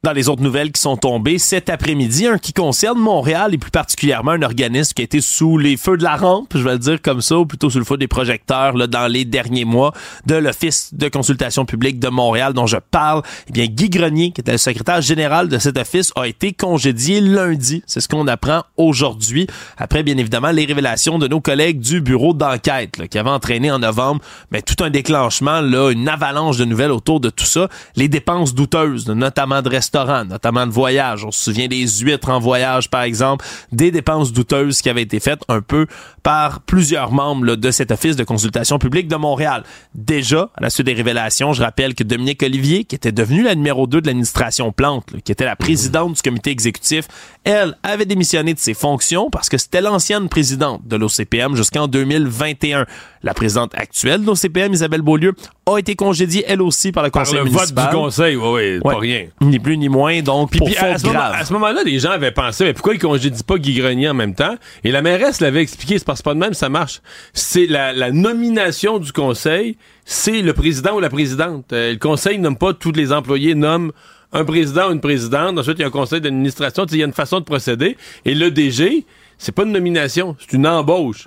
I: Dans les autres nouvelles qui sont tombées cet après-midi, un qui concerne Montréal et plus particulièrement un organisme qui a été sous les feux de la rampe, je vais le dire comme ça, ou plutôt sous le feu des projecteurs là, dans les derniers mois de l'Office de consultation publique de Montréal dont je parle. Eh bien, Guy Grenier, qui était le secrétaire général de cet office, a été congédié lundi. C'est ce qu'on apprend aujourd'hui, après bien évidemment les révélations de nos collègues du bureau d'enquête qui avaient entraîné en novembre mais tout un déclenchement, là, une avalanche de nouvelles autour de tout ça. Les dépenses douteuses, notamment de notamment de voyages. On se souvient des huîtres en voyage, par exemple, des dépenses douteuses qui avaient été faites un peu par plusieurs membres là, de cet office de consultation publique de Montréal. Déjà, à la suite des révélations, je rappelle que Dominique Olivier, qui était devenue la numéro 2 de l'administration Plante, là, qui était la présidente du comité exécutif, elle avait démissionné de ses fonctions parce que c'était l'ancienne présidente de l'OCPM jusqu'en 2021. La présidente actuelle de l'OCPM, Isabelle Beaulieu, a été congédiée elle aussi par le
B: Par
I: conseil
B: le vote du conseil, oui, oui,
I: Ouais.
B: pas rien.
I: Ni plus ni moins, donc
B: Puis,
I: pour
B: puis à, ce moment,
I: grave.
B: à ce moment-là, les gens avaient pensé, mais pourquoi ils congédient pas Guy Grenier en même temps? Et la mairesse l'avait expliqué, c'est parce que pas de même, ça marche. C'est la, la nomination du conseil, c'est le président ou la présidente. Euh, le conseil nomme pas tous les employés, nomme un président ou une présidente. Ensuite, il y a un conseil d'administration. Il y a une façon de procéder. Et le DG, c'est pas une nomination, c'est une embauche.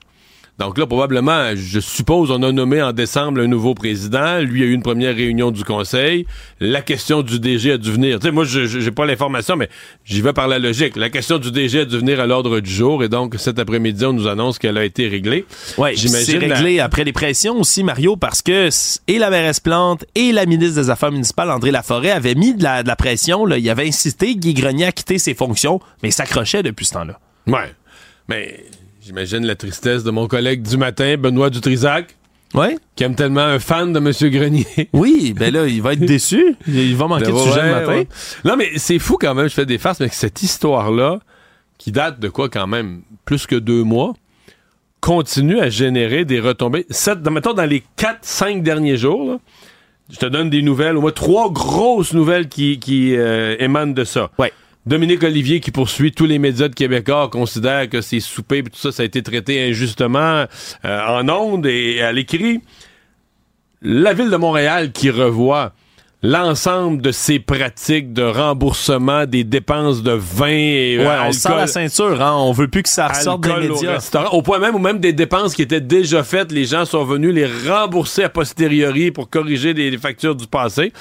B: Donc là, probablement, je suppose, on a nommé en décembre un nouveau président. Lui a eu une première réunion du conseil. La question du DG a dû venir. Tu sais, moi, je j'ai pas l'information, mais j'y vais par la logique. La question du DG a dû venir à l'ordre du jour. Et donc, cet après-midi, on nous annonce qu'elle a été réglée.
I: Ouais, c'est
B: la-
I: réglé après les pressions aussi, Mario, parce que et la mairesse Plante et la ministre des Affaires municipales, André Laforêt, avaient mis de la, de la pression. Là. Il avait incité Guy Grenier à quitter ses fonctions, mais il s'accrochait depuis ce temps-là.
B: Ouais. Mais j'imagine la tristesse de mon collègue du matin, Benoît Dutrisac,
I: Ouais.
B: qui aime tellement un fan de M. Grenier.
I: Oui, ben là, il va être déçu. Il va manquer de
B: Ouais,
I: sujet le matin.
B: ouais. Non, mais c'est fou quand même, je fais des farces, mais que cette histoire-là, qui date de quoi quand même plus que deux mois, continue à générer des retombées. Sept, dans- mettons, dans les 4-5 derniers jours, là, je te donne des nouvelles, au moins trois grosses nouvelles qui, qui euh, émanent de ça.
I: Ouais.
B: Dominique Olivier qui poursuit tous les médias de Québécois considère que ses soupers et tout ça, ça a été traité injustement euh, en ondes et à l'écrit. La ville de Montréal qui revoit l'ensemble de ses pratiques de remboursement des dépenses de vin et
I: Ouais,
B: euh,
I: on sent la ceinture, hein. On veut plus que ça ressorte des
B: alcool au
I: médias.
B: restaurant. Au point même où même des dépenses qui étaient déjà faites, les gens sont venus les rembourser a posteriori pour corriger les, les factures du passé.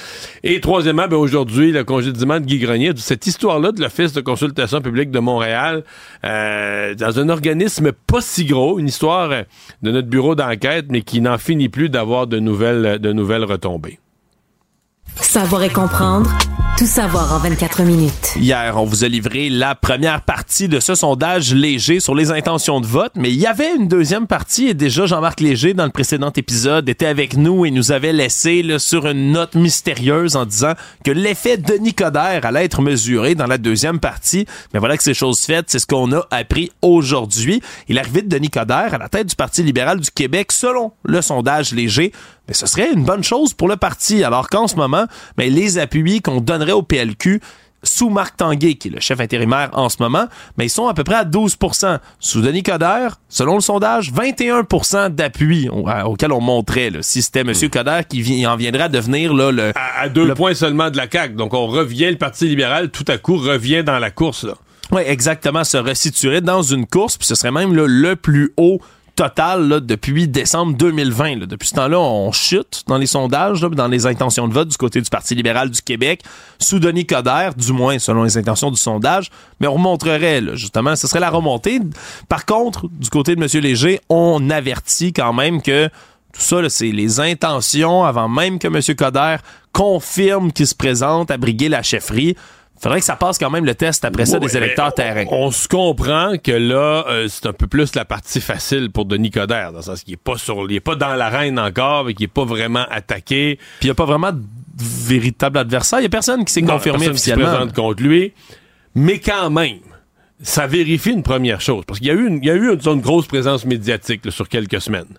B: Et troisièmement, ben aujourd'hui, le congédiement de Guy Grenier, cette histoire-là de l'Office de consultation publique de Montréal, euh, dans un organisme pas si gros, une histoire euh, de notre bureau d'enquête, mais qui n'en finit plus d'avoir de nouvelles, de nouvelles retombées.
C: Savoir et comprendre, tout savoir en 24 minutes.
I: Hier, on vous a livré la première partie de ce sondage léger sur les intentions de vote, mais il y avait une deuxième partie et déjà Jean-Marc Léger, dans le précédent épisode, était avec nous et nous avait laissé sur une note mystérieuse en disant que l'effet Denis Coderre allait être mesuré dans la deuxième partie. Mais voilà que c'est chose faite, c'est ce qu'on a appris aujourd'hui. Et l'arrivée de Denis Coderre à la tête du Parti libéral du Québec, selon le sondage léger, mais ce serait une bonne chose pour le parti. Alors qu'en ce moment, mais les appuis qu'on donnerait au PLQ sous Marc Tanguay, qui est le chef intérimaire en ce moment, mais ils sont à peu près à 12% Sous Denis Coderre, selon le sondage, 21 d'appui au- auquel on montrait, là, si c'était M. Coderre qui vi- en viendrait à devenir là, le...
B: À, à deux
I: Le-
B: points seulement de la CAQ. Donc on revient, le Parti libéral, tout à coup, revient dans la course. Là.
I: Oui, exactement, se resituerait dans une course, puis ce serait même là, le plus haut total là, depuis décembre 2020. là. Depuis ce temps-là, on chute dans les sondages, dans les intentions de vote du côté du Parti libéral du Québec, sous Denis Coderre, du moins selon les intentions du sondage, mais on remonterait, justement, ce serait la remontée. Par contre, du côté de M. Léger, on avertit quand même que tout ça, c'est les intentions avant même que M. Coderre confirme qu'il se présente à briguer la chefferie. Faudrait que ça passe quand même le test après ça
B: Ouais,
I: des électeurs
B: mais
I: terrain.
B: On, on se comprend que là, euh, c'est un peu plus la partie facile pour Denis Coderre, dans le sens qu'il est pas sur, il est pas dans l'arène encore, mais qu'il est pas vraiment attaqué.
I: Puis il n'y a pas vraiment véritable adversaire. Il y a personne qui s'est confirmé
B: personne qui se
I: officiellement.
B: présente contre lui. Mais quand même, ça vérifie une première chose. Parce qu'il y a eu une, il y a eu une, une grosse présence médiatique là, sur quelques semaines.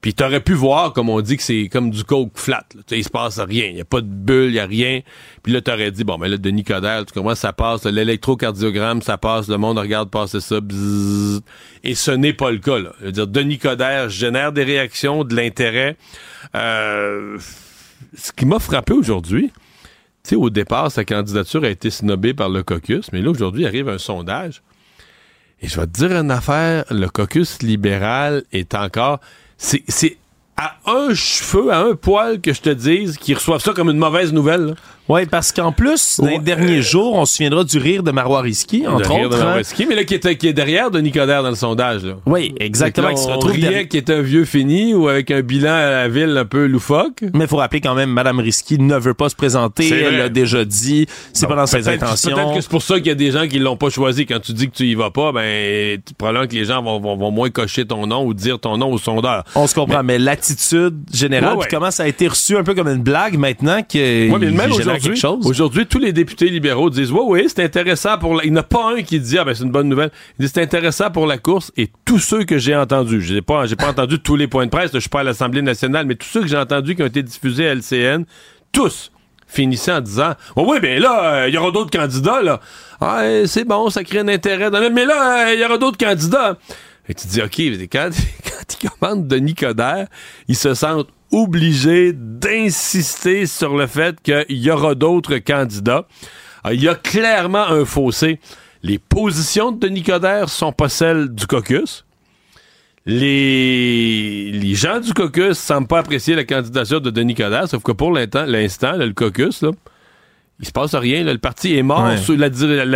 B: Puis t'aurais pu voir, comme on dit, que c'est comme du coke flat. là. Il se passe rien. Il n'y a pas de bulle, il n'y a rien. Puis là, t'aurais dit, bon, ben là, Denis Coderre, tu comprends, ça passe. L'électrocardiogramme, ça passe. Le monde regarde passer ça. bzzz. et ce n'est pas le cas. Là. Je veux dire, Denis Coderre génère des réactions, de l'intérêt. Euh, ce qui m'a frappé aujourd'hui, tu sais, au départ, sa candidature a été snobée par le caucus, mais là, aujourd'hui, arrive un sondage. Et je vais te dire une affaire, le caucus libéral est encore... C'est à un cheveu, à un poil que je te dise qu'ils reçoivent ça comme une mauvaise nouvelle.
I: Oui, parce qu'en plus, dans les derniers jours, on se souviendra du rire de Marois Risky, entre
B: rire de
I: autres. hein.
B: Mais là, qui est, qui est derrière Denis Coderre dans le sondage. Là.
I: Oui, exactement. Qui se
B: on
I: retrouve
B: riait
I: derrière-
B: qu'il est un vieux fini ou avec un bilan à la ville un peu loufoque.
I: Mais il faut rappeler quand même, Madame Risky ne veut pas se présenter. Elle l'a déjà dit. C'est pas dans ses intentions.
B: peut-être que c'est pour ça qu'il y a des gens qui l'ont pas choisi. Quand tu dis que tu y vas pas, ben, probablement que les gens vont, vont, vont moins cocher ton nom ou dire ton nom au sondeur.
I: On se comprend, mais, l'attitude générale,
B: Ouais, ouais.
I: comment ça a été reçu un peu comme une blague maintenant que
B: Ouais, mais même aujourd'hui,
I: quelque chose.
B: aujourd'hui, tous les députés libéraux disent, ouais, oui, c'est intéressant pour la... Il n'y en a pas un qui dit, ah ben, c'est une bonne nouvelle. Il dit, c'est intéressant pour la course et tous ceux que j'ai entendus, j'ai pas, j'ai pas entendu tous les points de presse, je suis pas à l'Assemblée nationale, mais tous ceux que j'ai entendus qui ont été diffusés à LCN, tous finissaient en disant, ouais, oui, ben là, euh, il y aura d'autres candidats, là. Ah, euh, c'est bon, ça crée un intérêt. dans le- Mais là, euh, il y aura d'autres candidats. Et tu te dis, OK, mais quand, quand ils commandent Denis Coderre, ils se sentent obligés d'insister sur le fait qu'il y aura d'autres candidats. Ah, Il y a clairement un fossé. Les positions de Denis Coderre sont pas celles du caucus. Les, les gens du caucus semblent pas apprécier la candidature de Denis Coderre, sauf que pour l'instant, le caucus, là, il se passe rien. là. le parti est mort
I: Ouais.
B: sur la,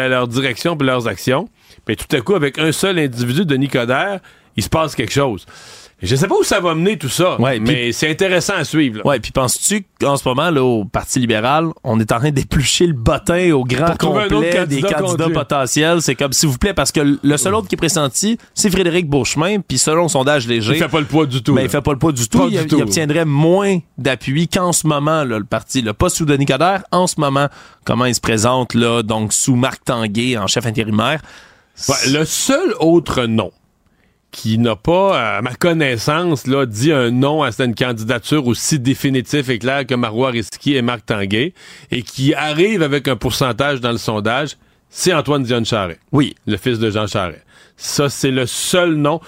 B: leur direction et leurs actions. Puis tout à coup, avec un seul individu, Denis Coderre, il se passe quelque chose. Je sais pas où ça va mener tout ça,
I: Ouais,
B: mais c'est intéressant à suivre. là.
I: Ouais, puis penses-tu qu'en ce moment, là, au Parti libéral, on est en train d'éplucher le bottin au grand
B: Pour
I: complet des
B: candidat
I: candidats potentiels? C'est comme, s'il vous plaît, parce que le seul autre qui est pressenti, c'est Frédéric Beauchemin, puis selon le sondage léger,
B: Il fait pas le poids du tout.
I: ben,
B: là.
I: il fait pas le poids du tout.
B: Pas
I: il,
B: du tout.
I: il obtiendrait moins d'appui qu'en ce moment, là, le parti. Là, pas sous Denis Coderre, en ce moment, comment il se présente, là, donc sous Marc Tanguay en chef intérimaire.
B: Ouais, le seul autre nom qui n'a pas, à ma connaissance, là, dit un nom à une candidature aussi définitif et clair que Marois Risky et Marc Tanguay, et qui arrive avec un pourcentage dans le sondage, c'est Antoine Dion Charret,
I: Oui.
B: le fils de Jean Charret. Ça, c'est le seul nom.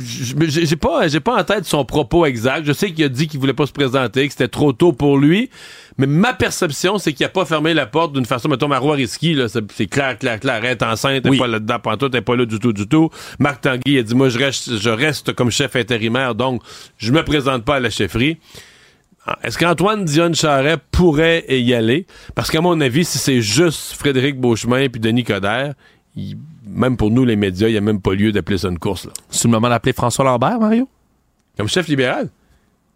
B: J'ai pas, j'ai pas en tête son propos exact. Je sais qu'il a dit qu'il voulait pas se présenter, que c'était trop tôt pour lui. Mais ma perception, c'est qu'il a pas fermé la porte d'une façon, mettons, Marois Risky, là, c'est clair, clair, clair. Elle est enceinte, elle est
I: Oui.
B: pas là-dedans, pantoute, elle est pas là du tout, du tout. Marc Tanguy a dit, moi, je reste, je reste comme chef intérimaire, donc je me présente pas à la chefferie. Ah, Est-ce qu'Antoine Dion Charret pourrait y aller? Parce qu'à mon avis, si c'est juste Frédéric Beauchemin puis Denis Coderre, il- même pour nous, les médias, il n'y a même pas lieu d'appeler ça une course. Là.
I: C'est le moment d'appeler François Lambert, Mario?
B: Comme chef libéral.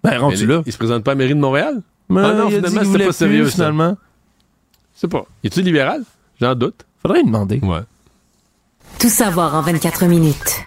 I: Ben, rendu là.
B: Il se présente pas à la mairie de Montréal?
I: Mais
B: Ah non, finalement, c'était pas
I: plus,
B: sérieux,
I: finalement.
B: Je sais pas. Es-tu libéral? J'en doute.
I: Faudrait lui demander.
B: Ouais.
C: Tout savoir en 24 minutes.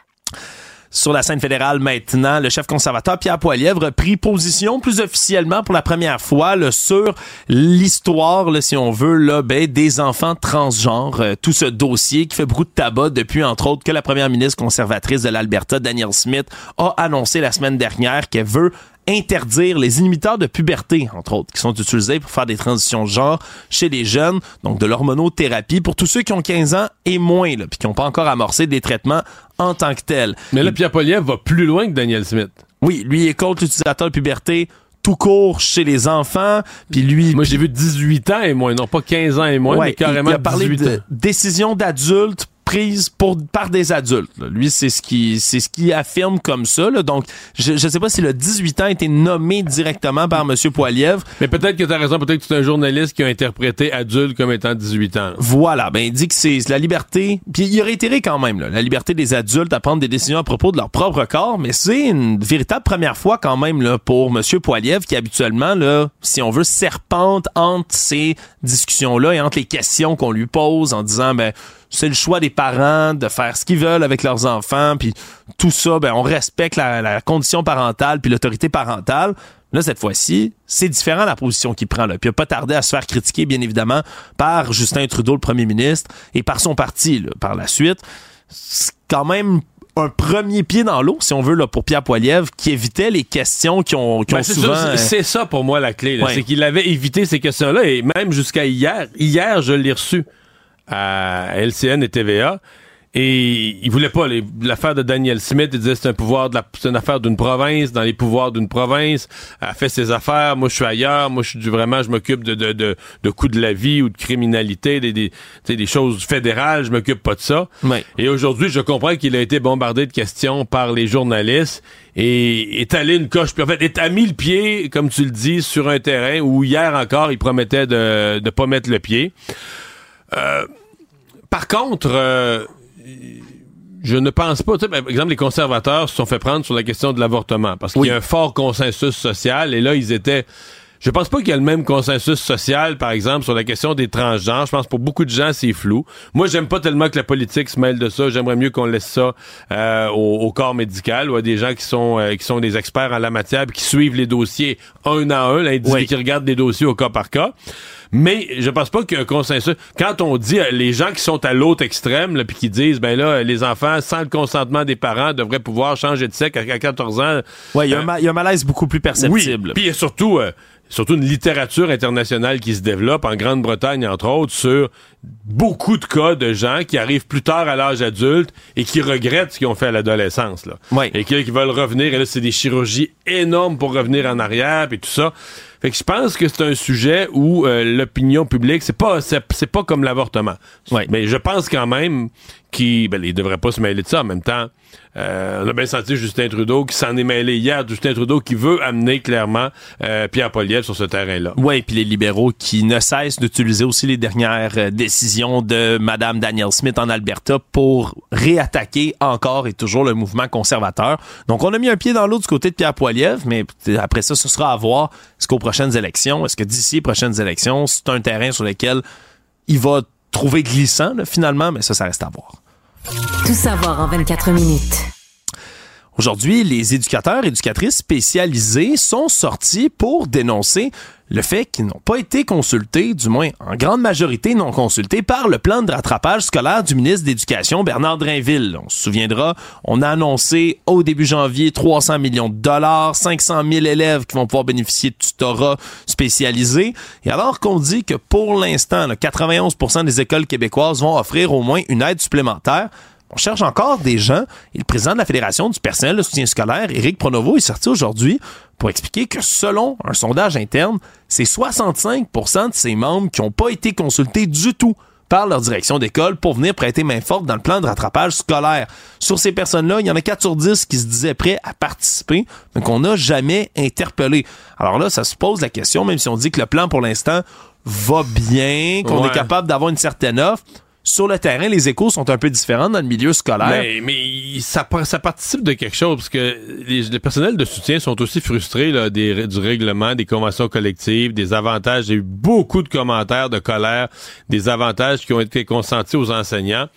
I: Sur la scène fédérale maintenant, le chef conservateur Pierre Poilievre a pris position plus officiellement pour la première fois là, sur l'histoire, si on veut, là, ben, des enfants transgenres. Euh, tout ce dossier qui fait beaucoup de tabac depuis, entre autres, que la première ministre conservatrice de l'Alberta, Danielle Smith, a annoncé la semaine dernière qu'elle veut interdire les inhibiteurs de puberté, entre autres, qui sont utilisés pour faire des transitions de genre chez les jeunes, donc de l'hormonothérapie pour tous ceux qui ont 15 ans et moins, là, puis qui n'ont pas encore amorcé des traitements en tant que tels.
B: Mais là, Pierre Poliev va plus loin que Daniel Smith.
I: Oui, lui est contre l'utilisateur de puberté tout court chez les enfants, puis lui...
B: Moi, j'ai vu 18 ans et moins, non pas 15 ans et moins,
I: Ouais,
B: mais carrément
I: il, il a parlé
B: 18
I: de décision d'adultes prises pour par des adultes. là. Lui, c'est ce qui c'est ce qu'il affirme comme ça. là. Donc, je ne sais pas si le 18 ans a été nommé directement par M. Poilievre.
B: Mais peut-être que tu as raison, peut-être que c'est un journaliste qui a interprété adulte comme étant 18 ans.
I: Voilà, ben il dit que c'est la liberté, puis il a réitéré quand même là, la liberté des adultes à prendre des décisions à propos de leur propre corps, mais c'est une véritable première fois quand même là pour Monsieur Poiliev qui habituellement là, si on veut serpente entre ces discussions là et entre les questions qu'on lui pose en disant ben c'est le choix des parents de faire ce qu'ils veulent avec leurs enfants, puis tout ça, ben on respecte la, la condition parentale puis l'autorité parentale. Là, cette fois-ci, c'est différent la position qu'il prend. Là. Puis il n'a pas tardé à se faire critiquer, bien évidemment, par Justin Trudeau, le premier ministre, et par son parti là, par la suite. C'est quand même un premier pied dans l'eau, si on veut, là, pour Pierre Poilievre, qui évitait les questions qui ont, qui
B: Ben,
I: ont
B: c'est
I: souvent...
B: ça,
I: euh,
B: c'est ça pour moi la clé.
I: Ouais.
B: C'est qu'il avait évité ces questions-là et même jusqu'à hier. Hier, je l'ai reçu à LCN et TVA. Et il voulait pas l'affaire de Daniel Smith. Il disait c'est un pouvoir de la, c'est une affaire d'une province, dans les pouvoirs d'une province. Elle fait ses affaires. Moi, je suis ailleurs. Moi, je suis vraiment, je m'occupe de, de, de, de coûts de la vie ou de criminalité, des, des, tu sais, des choses fédérales. Je m'occupe pas de ça.
I: Ouais.
B: Et aujourd'hui, je comprends qu'il a été bombardé de questions par les journalistes et est allé une coche. Puis en fait, est mis le pied, comme tu le dis, sur un terrain où hier encore, il promettait de ne pas mettre le pied. Euh, par contre, euh, je ne pense pas. Par exemple, les conservateurs se sont fait prendre sur la question de l'avortement parce qu'il y a un fort consensus social et là, ils étaient. Je pense pas qu'il y a le même consensus social, par exemple, sur la question des transgenres. Je pense que pour beaucoup de gens, c'est flou. Moi, j'aime pas tellement que la politique se mêle de ça. J'aimerais mieux qu'on laisse ça euh, au, au corps médical ou à des gens qui sont euh, qui sont des experts en la matière, qui suivent les dossiers un à un, l'individu
I: Oui.
B: qui regarde les dossiers au cas par cas. Mais je pense pas qu'il y a un consensus. Quand on dit euh, les gens qui sont à l'autre extrême, puis qui disent ben là, les enfants sans le consentement des parents devraient pouvoir changer de sexe à 14 ans.
I: Ouais, il y, a un
B: Euh,
I: il y a un malaise beaucoup plus perceptible.
B: oui. Puis il y a surtout, euh, surtout une littérature internationale qui se développe en Grande-Bretagne, entre autres, sur beaucoup de cas de gens qui arrivent plus tard à l'âge adulte et qui regrettent ce qu'ils ont fait à l'adolescence. Là.
I: Oui.
B: Et qui, qui veulent revenir. Et là, c'est des chirurgies énormes pour revenir en arrière et tout ça. Fait que je pense que c'est un sujet où euh, l'opinion publique, c'est pas c'est, pas comme l'avortement.
I: Oui.
B: Mais je pense quand même qu'il ben, il devrait pas se mêler de ça en même temps. Euh, on a bien senti Justin Trudeau qui s'en est mêlé hier. Justin Trudeau qui veut amener clairement euh, Pierre Poliev sur ce terrain-là.
I: Oui, puis les libéraux qui ne cessent d'utiliser aussi les dernières euh, décisions de Madame Danielle Smith en Alberta pour réattaquer encore et toujours le mouvement conservateur. Donc, on a mis un pied dans l'eau du côté de Pierre Poilievre, mais après ça, ce sera à voir est-ce qu'aux prochaines élections, est-ce que d'ici les prochaines élections, c'est un terrain sur lequel il va trouver glissant, là, finalement, mais ça, ça reste à voir.
C: Tout savoir en 24 minutes.
I: Aujourd'hui, les éducateurs et éducatrices spécialisés sont sortis pour dénoncer le fait qu'ils n'ont pas été consultés, du moins en grande majorité non consultés, par le plan de rattrapage scolaire du ministre de l'Éducation, Bernard Drinville. On se souviendra, on a annoncé au début janvier 300 millions de dollars, 500 000 élèves qui vont pouvoir bénéficier de tutorat spécialisé. Et alors qu'on dit que pour l'instant, là, 91% des écoles québécoises vont offrir au moins une aide supplémentaire, on cherche encore des gens. Et le président de la Fédération du personnel de soutien scolaire, Éric Pronovo, est sorti aujourd'hui pour expliquer que selon un sondage interne, c'est 65% de ses membres qui n'ont pas été consultés du tout par leur direction d'école pour venir prêter main forte dans le plan de rattrapage scolaire. Sur ces personnes-là, il y en a 4 sur 10 qui se disaient prêts à participer, mais qu'on n'a jamais interpellé. Alors là, ça se pose la question, même si on dit que le plan pour l'instant va bien, qu'on
B: Ouais.
I: est capable d'avoir une certaine offre, sur le terrain, les échos sont un peu différents dans le milieu scolaire.
B: Mais, mais ça, par- ça participe de quelque chose, parce que les, les personnels de soutien sont aussi frustrés du règlement, des conventions collectives, des avantages. J'ai eu beaucoup de commentaires de colère, des avantages qui ont été consentis aux enseignants.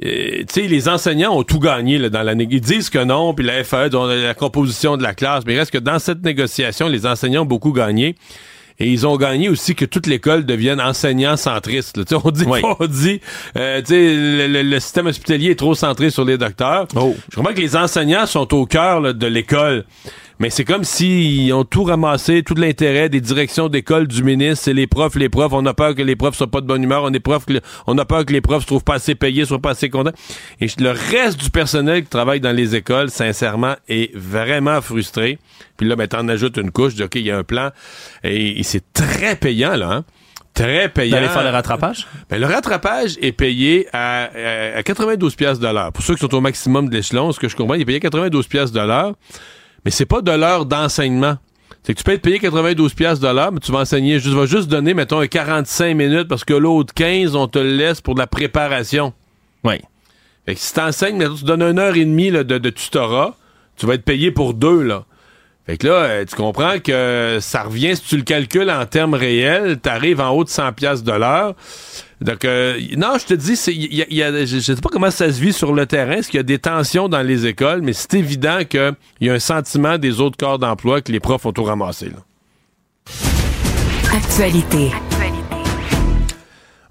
B: Tu sais, les enseignants ont tout gagné là, dans la né- Ils disent que non, puis la FAE, la composition de la classe, mais il reste que dans cette négociation, les enseignants ont beaucoup gagné. Et ils ont gagné aussi que toute l'école devienne enseignant centriste. là. On dit,
I: Oui.
B: on dit, euh, le, le- le système hospitalier est trop centré sur les docteurs.
I: Oh.
B: Je comprends que les enseignants sont au cœur de l'école. Mais c'est comme s'ils ont tout ramassé, tout l'intérêt des directions d'école du ministre, c'est les profs, les profs. On a peur que les profs soient pas de bonne humeur. On, est le- on a peur que les profs se trouvent pas assez payés, soient pas assez contents. Et le reste du personnel qui travaille dans les écoles, sincèrement, est vraiment frustré. Puis là, ben, t'en ajoutes une couche, de, OK, il y a un plan. Et, et c'est très payant, là, hein? Très payant.
I: D'aller faire le rattrapage?
B: Ben, le rattrapage est payé à, à, à 92 pièces de l'heure. Pour ceux qui sont au maximum de l'échelon, ce que je comprends, il est payé 92 pièces de l'heure, mais c'est pas de l'heure d'enseignement. C'est que tu peux être payé 92 pièces de l'heure, mais tu vas enseigner, tu vas juste donner, mettons, un 45 minutes parce que l'autre 15, on te le laisse pour de la préparation.
I: Oui.
B: Fait que si t'enseignes, tu donnes une heure et demie là, de, de tutorat, tu vas être payé pour deux, là. Fait que là, euh, tu comprends que ça revient, si tu le calcules en termes réels, tu arrives en haut de 100 pièces de l'heure. Donc, euh, non, je te dis, y a, y a, je sais pas comment ça se vit sur le terrain, est-ce qu'il y a des tensions dans les écoles, mais c'est évident qu'il y a un sentiment des autres corps d'emploi que les profs ont tout ramassé. Là.
A: Actualité.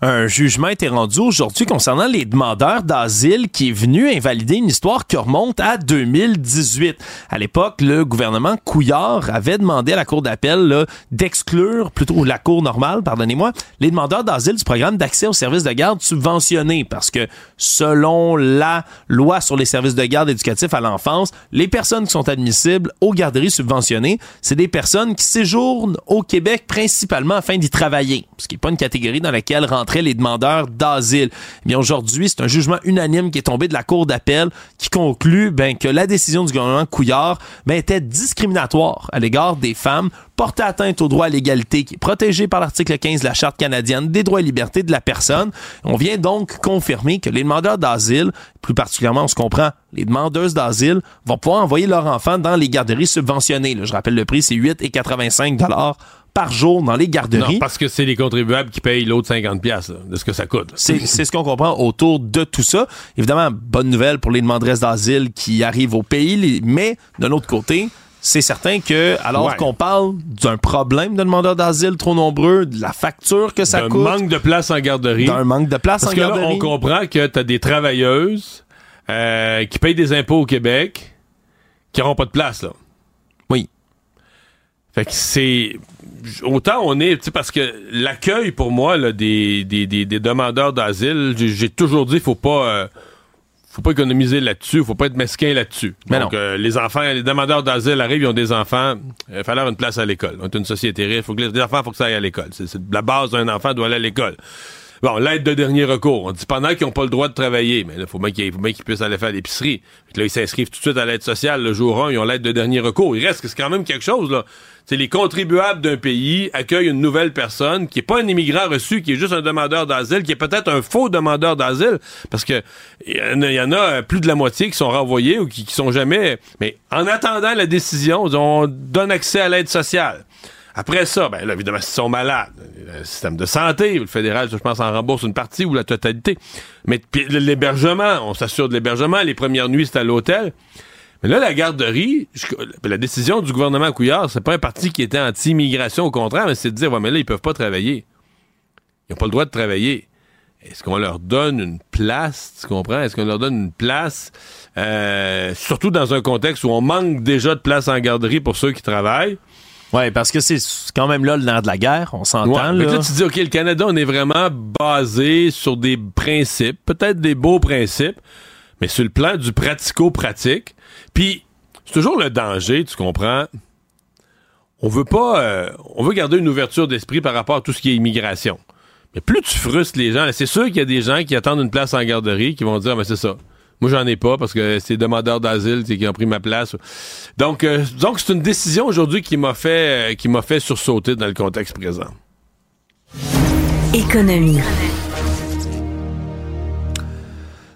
I: Un jugement a été rendu aujourd'hui concernant les demandeurs d'asile qui est venu invalider une histoire qui remonte à 2018. À l'époque, le gouvernement Couillard avait demandé à la Cour d'appel d'exclure, plutôt la Cour normale, pardonnez-moi, les demandeurs d'asile du programme d'accès aux services de garde subventionnés parce que selon la loi sur les services de garde éducatifs à l'enfance, les personnes qui sont admissibles aux garderies subventionnées, c'est des personnes qui séjournent au Québec principalement afin d'y travailler, ce qui n'est pas une catégorie dans laquelle rentrer les demandeurs d'asile. Eh bien aujourd'hui, c'est un jugement unanime qui est tombé de la Cour d'appel qui conclut ben, que la décision du gouvernement Couillard ben, était discriminatoire à l'égard des femmes, portait atteinte au droit à l'égalité qui est protégé par l'article 15 de la Charte canadienne des droits et libertés de la personne. On vient donc confirmer que les demandeurs d'asile, plus particulièrement, on se comprend, les demandeuses d'asile, vont pouvoir envoyer leurs enfants dans les garderies subventionnées. je rappelle le prix, c'est 8,85 dollars par jour dans les garderies.
B: Non, parce que c'est les contribuables qui payent l'autre 50 pièces de ce que ça coûte.
I: C'est ce qu'on comprend autour de tout ça. Évidemment, bonne nouvelle pour les demandeuses d'asile qui arrivent au pays, mais de l'autre côté, c'est certain que, alors qu'on parle d'un problème de demandeurs d'asile trop nombreux, de la facture que ça coûte.
B: D'un manque de place en garderie.
I: D'un manque de place
B: en
I: garderie. Parce
B: que là, on comprend que tu as des travailleuses euh, qui payent des impôts au Québec qui n'auront pas de place, là.
I: Oui.
B: Fait que c'est autant on est, tu sais, parce que l'accueil pour moi là, des, des, des, demandeurs d'asile, j'ai toujours dit, faut pas, euh, faut pas économiser là-dessus, faut pas être mesquin là-dessus. Donc euh, les enfants, les demandeurs d'asile arrivent, ils ont des enfants, il va falloir une place à l'école. On est une société riche, faut que les enfants, faut que ça aille à l'école. C'est la base d'un enfant doit aller à l'école. Bon, l'aide de dernier recours. On dit pendant qu'ils n'ont pas le droit de travailler, mais il faut bien qu'ils puissent aller faire l'épicerie. Là, ils s'inscrivent tout de suite à l'aide sociale. Le jour 1, ils ont l'aide de dernier recours. Il reste que c'est quand même quelque chose, là. C'est les contribuables d'un pays accueillent une nouvelle personne qui est pas un immigrant reçu, qui est juste un demandeur d'asile, qui est peut-être un faux demandeur d'asile, parce que il y, en a plus de la moitié qui sont renvoyés ou qui, qui sont jamais. Mais en attendant la décision, on donne accès à l'aide sociale. Après ça, ben là, évidemment, s'ils sont malades, le système de santé, le fédéral, je pense, en rembourse une partie ou la totalité. Mais l'hébergement, on s'assure de l'hébergement. Les premières nuits, c'est à l'hôtel. Mais là, la garderie, la décision du gouvernement Couillard, c'est pas un parti qui était anti-immigration, au contraire, mais c'est de dire, ouais, mais là, ils peuvent pas travailler. Ils n'ont pas le droit de travailler. Est-ce qu'on leur donne une place, tu comprends? Est-ce qu'on leur donne une place, euh, surtout dans un contexte où on manque déjà de place en garderie pour ceux qui travaillent?
I: Oui, parce que c'est quand même là le nerf de la guerre, on s'entend.
B: là. là, tu dis, OK, le Canada, on est vraiment basé sur des principes, peut-être des beaux principes, mais sur le plan du pratico-pratique. Puis, c'est toujours le danger, tu comprends? On veut pas. Euh, on veut garder une ouverture d'esprit par rapport à tout ce qui est immigration. Mais plus tu frustres les gens, c'est sûr qu'il y a des gens qui attendent une place en garderie qui vont dire, mais c'est ça. Moi, j'en ai pas parce que c'est demandeurs d'asile qui ont pris ma place. Donc, euh, donc c'est une décision aujourd'hui qui m'a fait, euh, qui m'a fait sursauter dans le contexte présent.
A: Économie.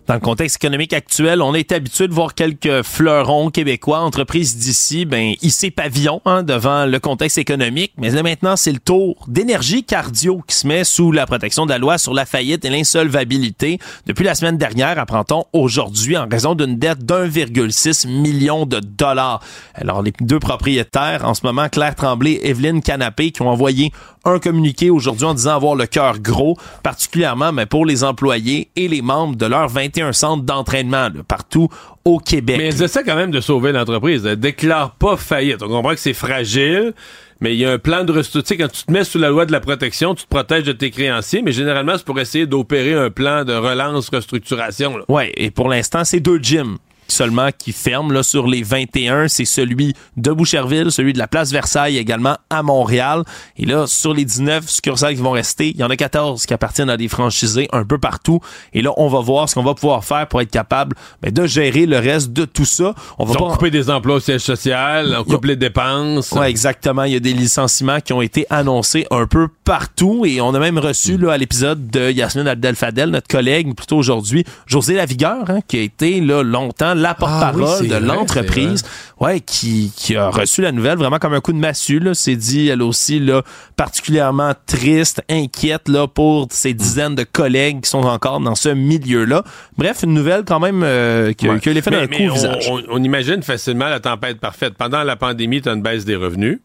I: Dans le contexte économique actuel, on est habitué de voir quelques fleurons québécois, entreprises d'ici, ben, ici pavillon hein, devant le contexte économique. Mais là, maintenant, c'est le tour d'énergie cardio qui se met sous la protection de la loi sur la faillite et l'insolvabilité. Depuis la semaine dernière, apprend-on aujourd'hui, en raison d'une dette d'1,6 million de dollars. Alors, les deux propriétaires, en ce moment, Claire Tremblay et Evelyne Canapé, qui ont envoyé un communiqué aujourd'hui en disant avoir le cœur gros, particulièrement mais pour les employés et les membres de leurs 21 centres d'entraînement partout au Québec.
B: Mais ils essaient quand même de sauver l'entreprise. Elle déclare pas faillite. On comprend que c'est fragile. Mais il y a un plan de restructuration. Quand tu te mets sous la loi de la protection, tu te protèges de tes créanciers, mais généralement, c'est pour essayer d'opérer un plan de relance, restructuration.
I: Oui, et pour l'instant, c'est deux gyms seulement qui ferme là, sur les 21. C'est celui de Boucherville, celui de la place Versailles également à Montréal. Et là, sur les 19 succursales qui vont rester, il y en a 14 qui appartiennent à des franchisés un peu partout. Et là, on va voir ce qu'on va pouvoir faire pour être capable ben, de gérer le reste de tout ça.
B: On va pas couper des emplois au siège social, on coupe les dépenses.
I: Ouais, exactement. Il y a des licenciements qui ont été annoncés un peu partout et on a même reçu là, à l'épisode de Yasmine Abdel Fadel, notre collègue, plutôt aujourd'hui, José Lavigueur, hein, qui a été là, longtemps la porte-parole
B: Ah oui,
I: de l'entreprise, ouais, qui, qui a reçu la nouvelle vraiment comme un coup de massue. Là, c'est dit, elle aussi, là, particulièrement triste, inquiète là pour ses dizaines de collègues qui sont encore dans ce milieu-là. Bref, une nouvelle quand même euh, qui, a-
B: Ouais.
I: qui a l'effet d'un coup au visage.
B: On, on- on imagine facilement la tempête parfaite. Pendant la pandémie, tu as une baisse des revenus.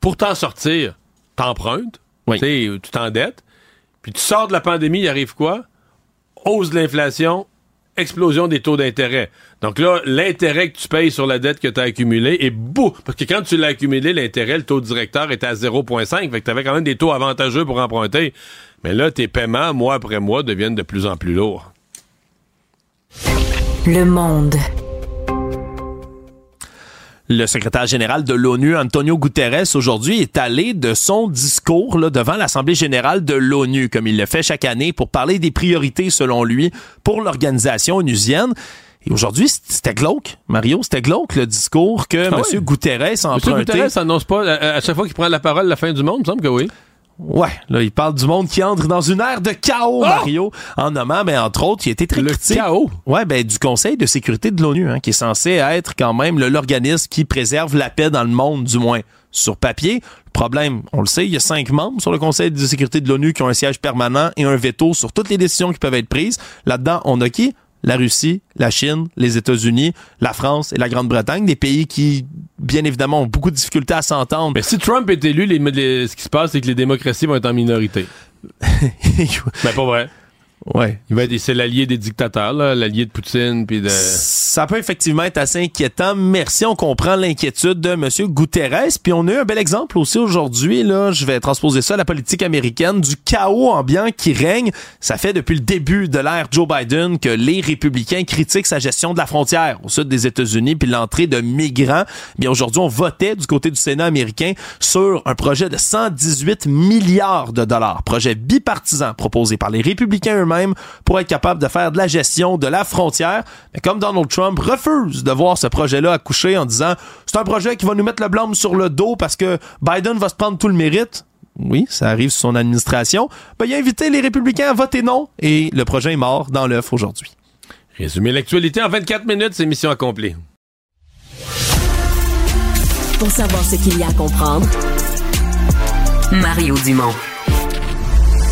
B: Pour t'en sortir, t'empruntes,
I: Oui.
B: tu t'endettes, puis tu sors de la pandémie, il arrive quoi? Hausse de l'inflation, explosion des taux d'intérêt. Donc là, l'intérêt que tu payes sur la dette que tu as accumulée est beau. Parce que quand tu l'as accumulé, l'intérêt, le taux directeur était à 0,5. Fait que tu avais quand même des taux avantageux pour emprunter. Mais là, tes paiements, mois après mois, deviennent de plus en plus lourds.
C: Le monde.
I: Le secrétaire général de l'ONU, Antonio Guterres, aujourd'hui est allé de son discours là, devant l'Assemblée générale de l'ONU, comme il le fait chaque année, pour parler des priorités, selon lui, pour l'organisation onusienne. Et aujourd'hui, c'était glauque, Mario, c'était glauque le discours que
B: Ah
I: M. Guterres
B: Monsieur
I: emprunté.
B: Guterres annonce pas, à, à chaque fois qu'il prend la parole, la fin du monde, il me semble que oui.
I: Ouais, là, il parle du monde qui entre dans une ère de chaos, Mario, en nommant, ben, entre autres, il été très!
B: Le
I: critique.
B: chaos?
I: Ouais, ben, du Conseil de sécurité de l'ONU, hein, qui est censé être quand même l'organisme qui préserve la paix dans le monde, du moins sur papier. Le problème, on le sait, il y a cinq membres sur le Conseil de sécurité de l'ONU qui ont un siège permanent et un veto sur toutes les décisions qui peuvent être prises. Là-dedans, on a qui? La Russie, la Chine, les États-Unis, la France et la Grande-Bretagne, des pays qui, bien évidemment, ont beaucoup de difficultés à s'entendre.
B: Mais si Trump est élu, les- les- ce qui se passe, c'est que les démocraties vont être en minorité. Mais pas vrai.
I: Ouais.
B: Il va être, c'est l'allié des dictateurs, là, l'allié de Poutine, puis de.
I: Ça peut effectivement être assez inquiétant. Merci, on comprend l'inquiétude de M. Guterres. Puis on a eu un bel exemple aussi aujourd'hui. Là, je vais transposer ça à la politique américaine du chaos ambiant qui règne. Ça fait depuis le début de l'ère Joe Biden que les républicains critiquent sa gestion de la frontière au sud des États-Unis puis l'entrée de migrants. Bien aujourd'hui, on votait du côté du Sénat américain sur un projet de 118 milliards de dollars, projet bipartisan proposé par les républicains eux-mêmes pour être capable de faire de la gestion de la frontière. Mais comme Donald Trump refuse de voir ce projet-là accoucher en disant c'est un projet qui va nous mettre le blâme sur le dos parce que Biden va se prendre tout le mérite. Oui, ça arrive sous son administration. Ben, il a invité les républicains à voter non et le projet est mort dans l'œuf aujourd'hui.
B: Résumer l'actualité en 24 minutes, c'est mission accomplie.
C: Pour savoir ce qu'il y a à comprendre, Mario Dumont.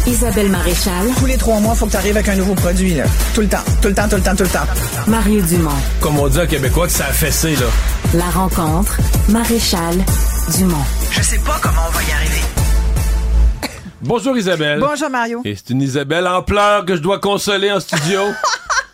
C: Isabelle Maréchal,
J: Tous les trois mois, faut que tu arrives avec un nouveau produit, là. Tout le temps, tout le temps, tout le temps, tout le temps.
C: Mario Dumont.
B: Comme on dit à Québécois que ça a fessé, là.
C: La rencontre, Maréchal Dumont.
J: Je sais pas comment on va y arriver.
B: Bonjour Isabelle.
J: Bonjour, Mario.
B: Et c'est une Isabelle en pleurs que je dois consoler en studio.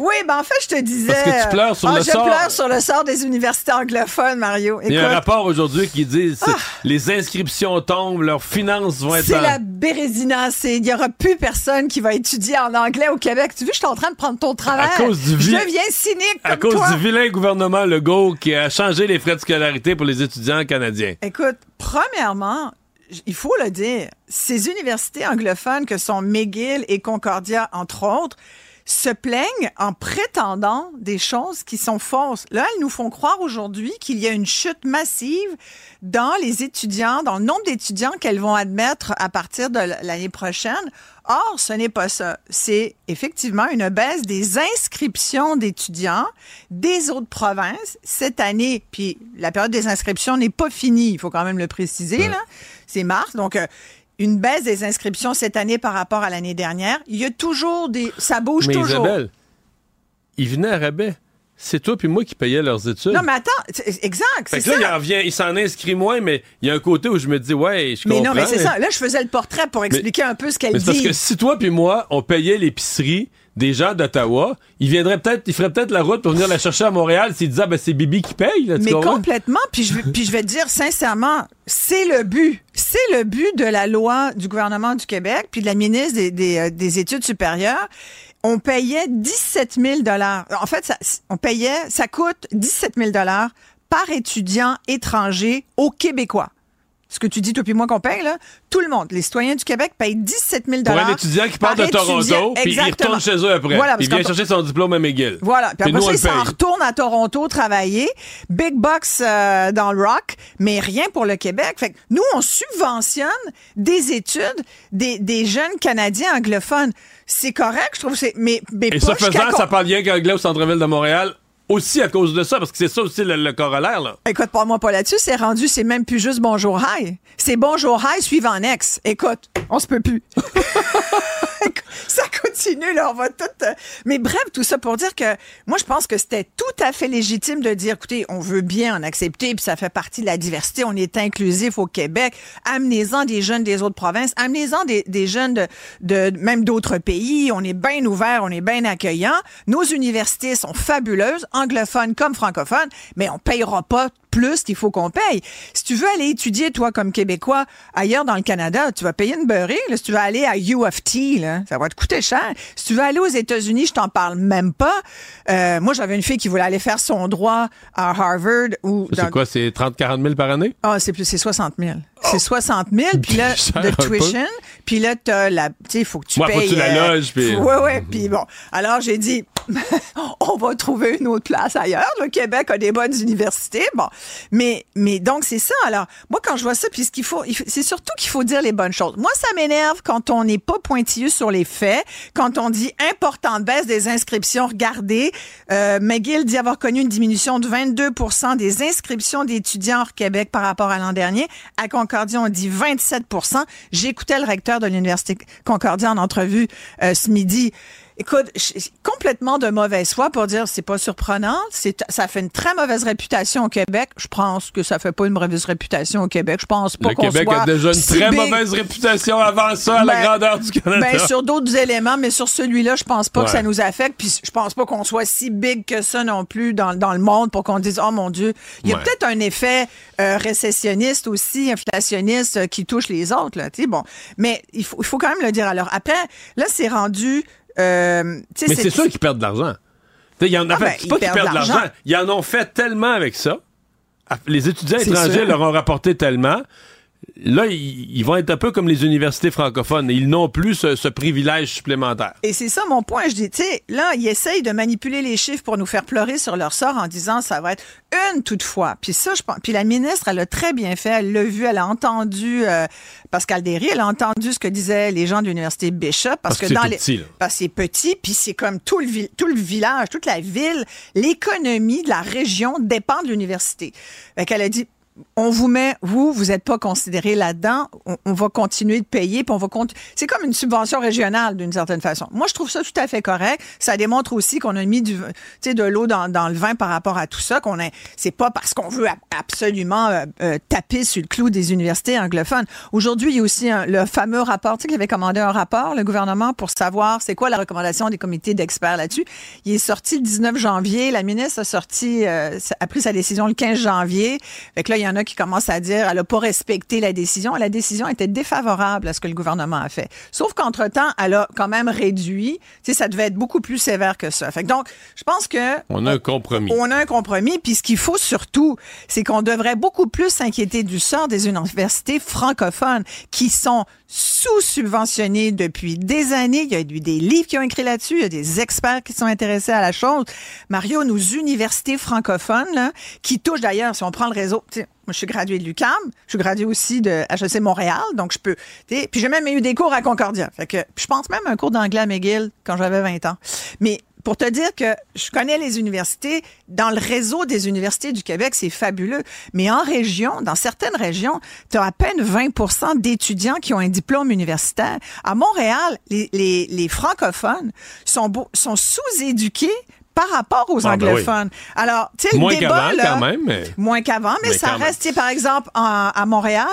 J: Oui, ben en fait, je te disais...
B: Parce que tu pleures sur
J: Ah,
B: le
J: je
B: sort.
J: pleure sur le sort des universités anglophones, Mario.
B: Il y a un rapport aujourd'hui qui dit c'est- les inscriptions tombent, leurs finances vont être
J: c'est
B: en-
J: la bérésina. C'est- Il y aura plus personne qui va étudier en anglais au Québec. Tu vois, je suis en train de prendre ton travail.
B: À cause du
J: Je
B: vi-
J: deviens cynique
B: à cause
J: toi.
B: du vilain gouvernement Legault qui a changé les frais de scolarité pour les étudiants canadiens.
J: Écoute, premièrement, il faut le dire, ces universités anglophones que sont McGill et Concordia, entre autres, se plaignent en prétendant des choses qui sont fausses. Là, elles nous font croire aujourd'hui qu'il y a une chute massive dans les étudiants, dans le nombre d'étudiants qu'elles vont admettre à partir de l'année prochaine. Or, ce n'est pas ça. C'est effectivement une baisse des inscriptions d'étudiants des autres provinces cette année. Puis la période des inscriptions n'est pas finie, il faut quand même le préciser. là. C'est mars, donc euh, une baisse des inscriptions cette année par rapport à l'année dernière. Il y a toujours des... Ça bouge
B: Mais
J: toujours.
B: Isabelle, ils venaient à rabais. C'est toi puis moi qui payais leurs études.
J: Non, mais attends, c'est- exact,
B: Fait
J: c'est
B: que là, il
J: ça.
B: vient, il s'en inscrit moins, mais il y a un côté où je me dis, ouais, je
J: Mais
B: comprends.
J: non, mais c'est ça. Là, je faisais le portrait pour expliquer un peu ce qu'elle
B: Mais c'est parce
J: dit.
B: que si toi puis moi, on payait l'épicerie des gens d'Ottawa, ils viendraient peut-être, ils feraient peut-être la route pour venir la chercher à Montréal s'ils disaient, ah, ben, c'est Bibi qui paye, là,
J: Mais complètement. Puis je, vais- puis je vais te dire sincèrement, c'est le but. C'est le but de la loi du gouvernement du Québec, puis de la ministre des, des, euh, des Études supérieures. On payait 17 000 En fait, ça, on payait, ça coûte 17 000 par étudiant étranger aux Québécois. Ce que tu dis, toi puis moi, qu'on paye, là, tout le monde, les citoyens du Québec payent 17 000
B: Pour un étudiant qui part de. Toronto, puis il retourne chez eux après.
J: Voilà,
B: puis il vient chercher son diplôme à McGill.
J: voilà. Puis après ça, il s'en retourne à Toronto travailler. Big box euh, dans le rock, mais rien pour le Québec. Fait que nous, on subventionne des études des, des jeunes Canadiens anglophones. C'est correct, je trouve. Mais, mais
B: Et
J: pas
B: ça faisant, ça parle bien qu'anglais au centre-ville de Montréal, aussi à cause de ça, parce que c'est ça aussi le, corollaire. Là.
J: Écoute, pas moi pas là-dessus, c'est rendu, c'est même plus juste bonjour hi. C'est bonjour hi suivant ex. Écoute, on se peut plus. ça continue, là, on va tout... euh, Mais bref, tout ça pour dire que moi, je pense que c'était tout à fait légitime de dire, écoutez, on veut bien en accepter, puis ça fait partie de la diversité, on est inclusif au Québec, amenez-en des jeunes des autres provinces, amenez-en des, jeunes de, de même d'autres pays, on est bien ouvert, on est bien accueillant. Nos universités sont fabuleuses, anglophones comme francophones, mais on payera pas plus qu'il faut qu'on paye. Si tu veux aller étudier, toi, comme Québécois, ailleurs dans le Canada, tu vas payer une beurrée. Là. Si tu veux aller à U of T, là, ça va te coûter cher. Si tu veux aller aux États-Unis, je t'en parle même pas. Euh, moi, j'avais une fille qui voulait aller faire son droit à Harvard ou dans-
B: C'est quoi, c'est 30-40 000 par année?
J: ah, c'est plus, c'est 60 000. C'est 60 000, puis là, de tuition, puis là, t'as la, tu sais, il faut que tu
B: Ouais, faut
J: payes.
B: que tu la loges, puis-
J: Ouais, ouais, puis bon. Alors, j'ai dit, on va trouver une autre place ailleurs. Le Québec a des bonnes universités, bon. Mais, mais donc, c'est ça. Alors, moi, quand je vois ça, puis ce qu'il faut, c'est surtout qu'il faut dire les bonnes choses. Moi, ça m'énerve quand on n'est pas pointilleux sur les faits, quand on dit importante baisse des inscriptions. Regardez, euh, McGill dit avoir connu une diminution de 22% des inscriptions d'étudiants hors Québec par rapport à l'an dernier. À Concordia, on dit 27 J'écoutais le recteur de l'Université Concordia en entrevue euh, ce midi. Écoute, je- complètement de mauvaise foi pour dire c'est pas surprenant, c'est ça fait une très mauvaise réputation au Québec. Je pense que ça fait pas une mauvaise réputation au Québec. Je pense pas
B: Le
J: qu'on
B: Québec
J: soit
B: a déjà une
J: si
B: très
J: big.
B: mauvaise réputation avant ça à la
J: Ben,
B: grandeur du Canada.
J: Ben, sur d'autres éléments, mais sur celui-là, je pense pas que ça nous affecte. Puis je pense pas qu'on soit si big que ça non plus dans, dans le monde pour qu'on dise, oh mon Dieu. Il y a
B: Ouais.
J: peut-être un effet euh, récessionniste aussi, inflationniste euh, qui touche les autres. Là, tu sais, bon. Mais il faut, il faut quand même le dire. Alors après, là, c'est rendu... euh,
B: Mais c'est sûr qu'ils perdent de l'argent. Il y en a
J: Ah,
B: fait,
J: ben,
B: c'est pas
J: ils
B: qu'ils
J: perdent
B: de l'argent. Ils en ont fait tellement avec ça. Ah, Les étudiants étrangers
J: sûr.
B: leur ont rapporté tellement. Là, ils, ils vont être un peu comme les universités francophones. Ils n'ont plus ce, ce privilège supplémentaire.
J: Et c'est ça mon point. Je dis, tu sais, là, ils essayent de manipuler les chiffres pour nous faire pleurer sur leur sort en disant ça va être une toutefois. Puis ça, je pense. Puis la ministre, elle a très bien fait. Elle l'a vu, elle a entendu euh, Pascal Derry, elle a entendu ce que disaient les gens de l'université Bishop parce,
B: Parce que c'est
J: dans les,
B: petit, là.
J: parce que c'est petit, puis c'est comme tout le tout le village, toute la ville, l'économie de la région dépend de l'université. Fait qu'elle a dit on vous met, vous, vous n'êtes pas considéré là-dedans, on, va continuer de payer, puis on va. C'est comme une subvention régionale d'une certaine façon. Moi, je trouve ça tout à fait correct. Ça démontre aussi qu'on a mis du, de l'eau dans, dans le vin par rapport à tout ça, qu'on a. C'est pas parce qu'on veut ab- absolument euh, euh, taper sur le clou des universités anglophones. Aujourd'hui, il y a aussi le fameux rapport, tu sais, qu'il avait commandé un rapport, le gouvernement, pour savoir c'est quoi la recommandation des comités d'experts là-dessus. Il est sorti le 19 janvier. La ministre a sorti, euh, a pris sa décision le 15 janvier. Fait que là, il y en a qui commencent à dire elle n'a pas respecté la décision. La décision était défavorable à ce que le gouvernement a fait. Sauf qu'entre-temps, elle a quand même réduit. Tu sais, ça devait être beaucoup plus sévère que ça. Fait que donc, je pense que
B: On a un compromis.
J: on a un compromis, puis ce qu'il faut surtout, c'est qu'on devrait beaucoup plus s'inquiéter du sort des universités francophones qui sont sous-subventionnées depuis des années. Il y a eu des livres qui ont écrit là-dessus, il y a des experts qui sont intéressés à la chose. Mario, nos universités francophones, là, qui touchent d'ailleurs, si on prend le réseau, je suis graduée de l'UQAM, je suis graduée aussi de HEC Montréal, donc je peux. Puis j'ai même eu des cours à Concordia. Fait que je pense même un cours d'anglais à McGill quand j'avais 20 ans. Mais pour te dire que je connais les universités, dans le réseau des universités du Québec, c'est fabuleux. Mais en région, dans certaines régions, tu as à peine 20% d'étudiants qui ont un diplôme universitaire. À Montréal, les, francophones sont, sont sous-éduqués par rapport aux
B: Ah, ben oui.
J: anglophones. Alors, tu sais, le
B: Moins
J: débat, là,
B: quand même, mais-
J: Moins qu'avant, mais,
B: Mais
J: ça reste, tu sais, par exemple, en- à Montréal,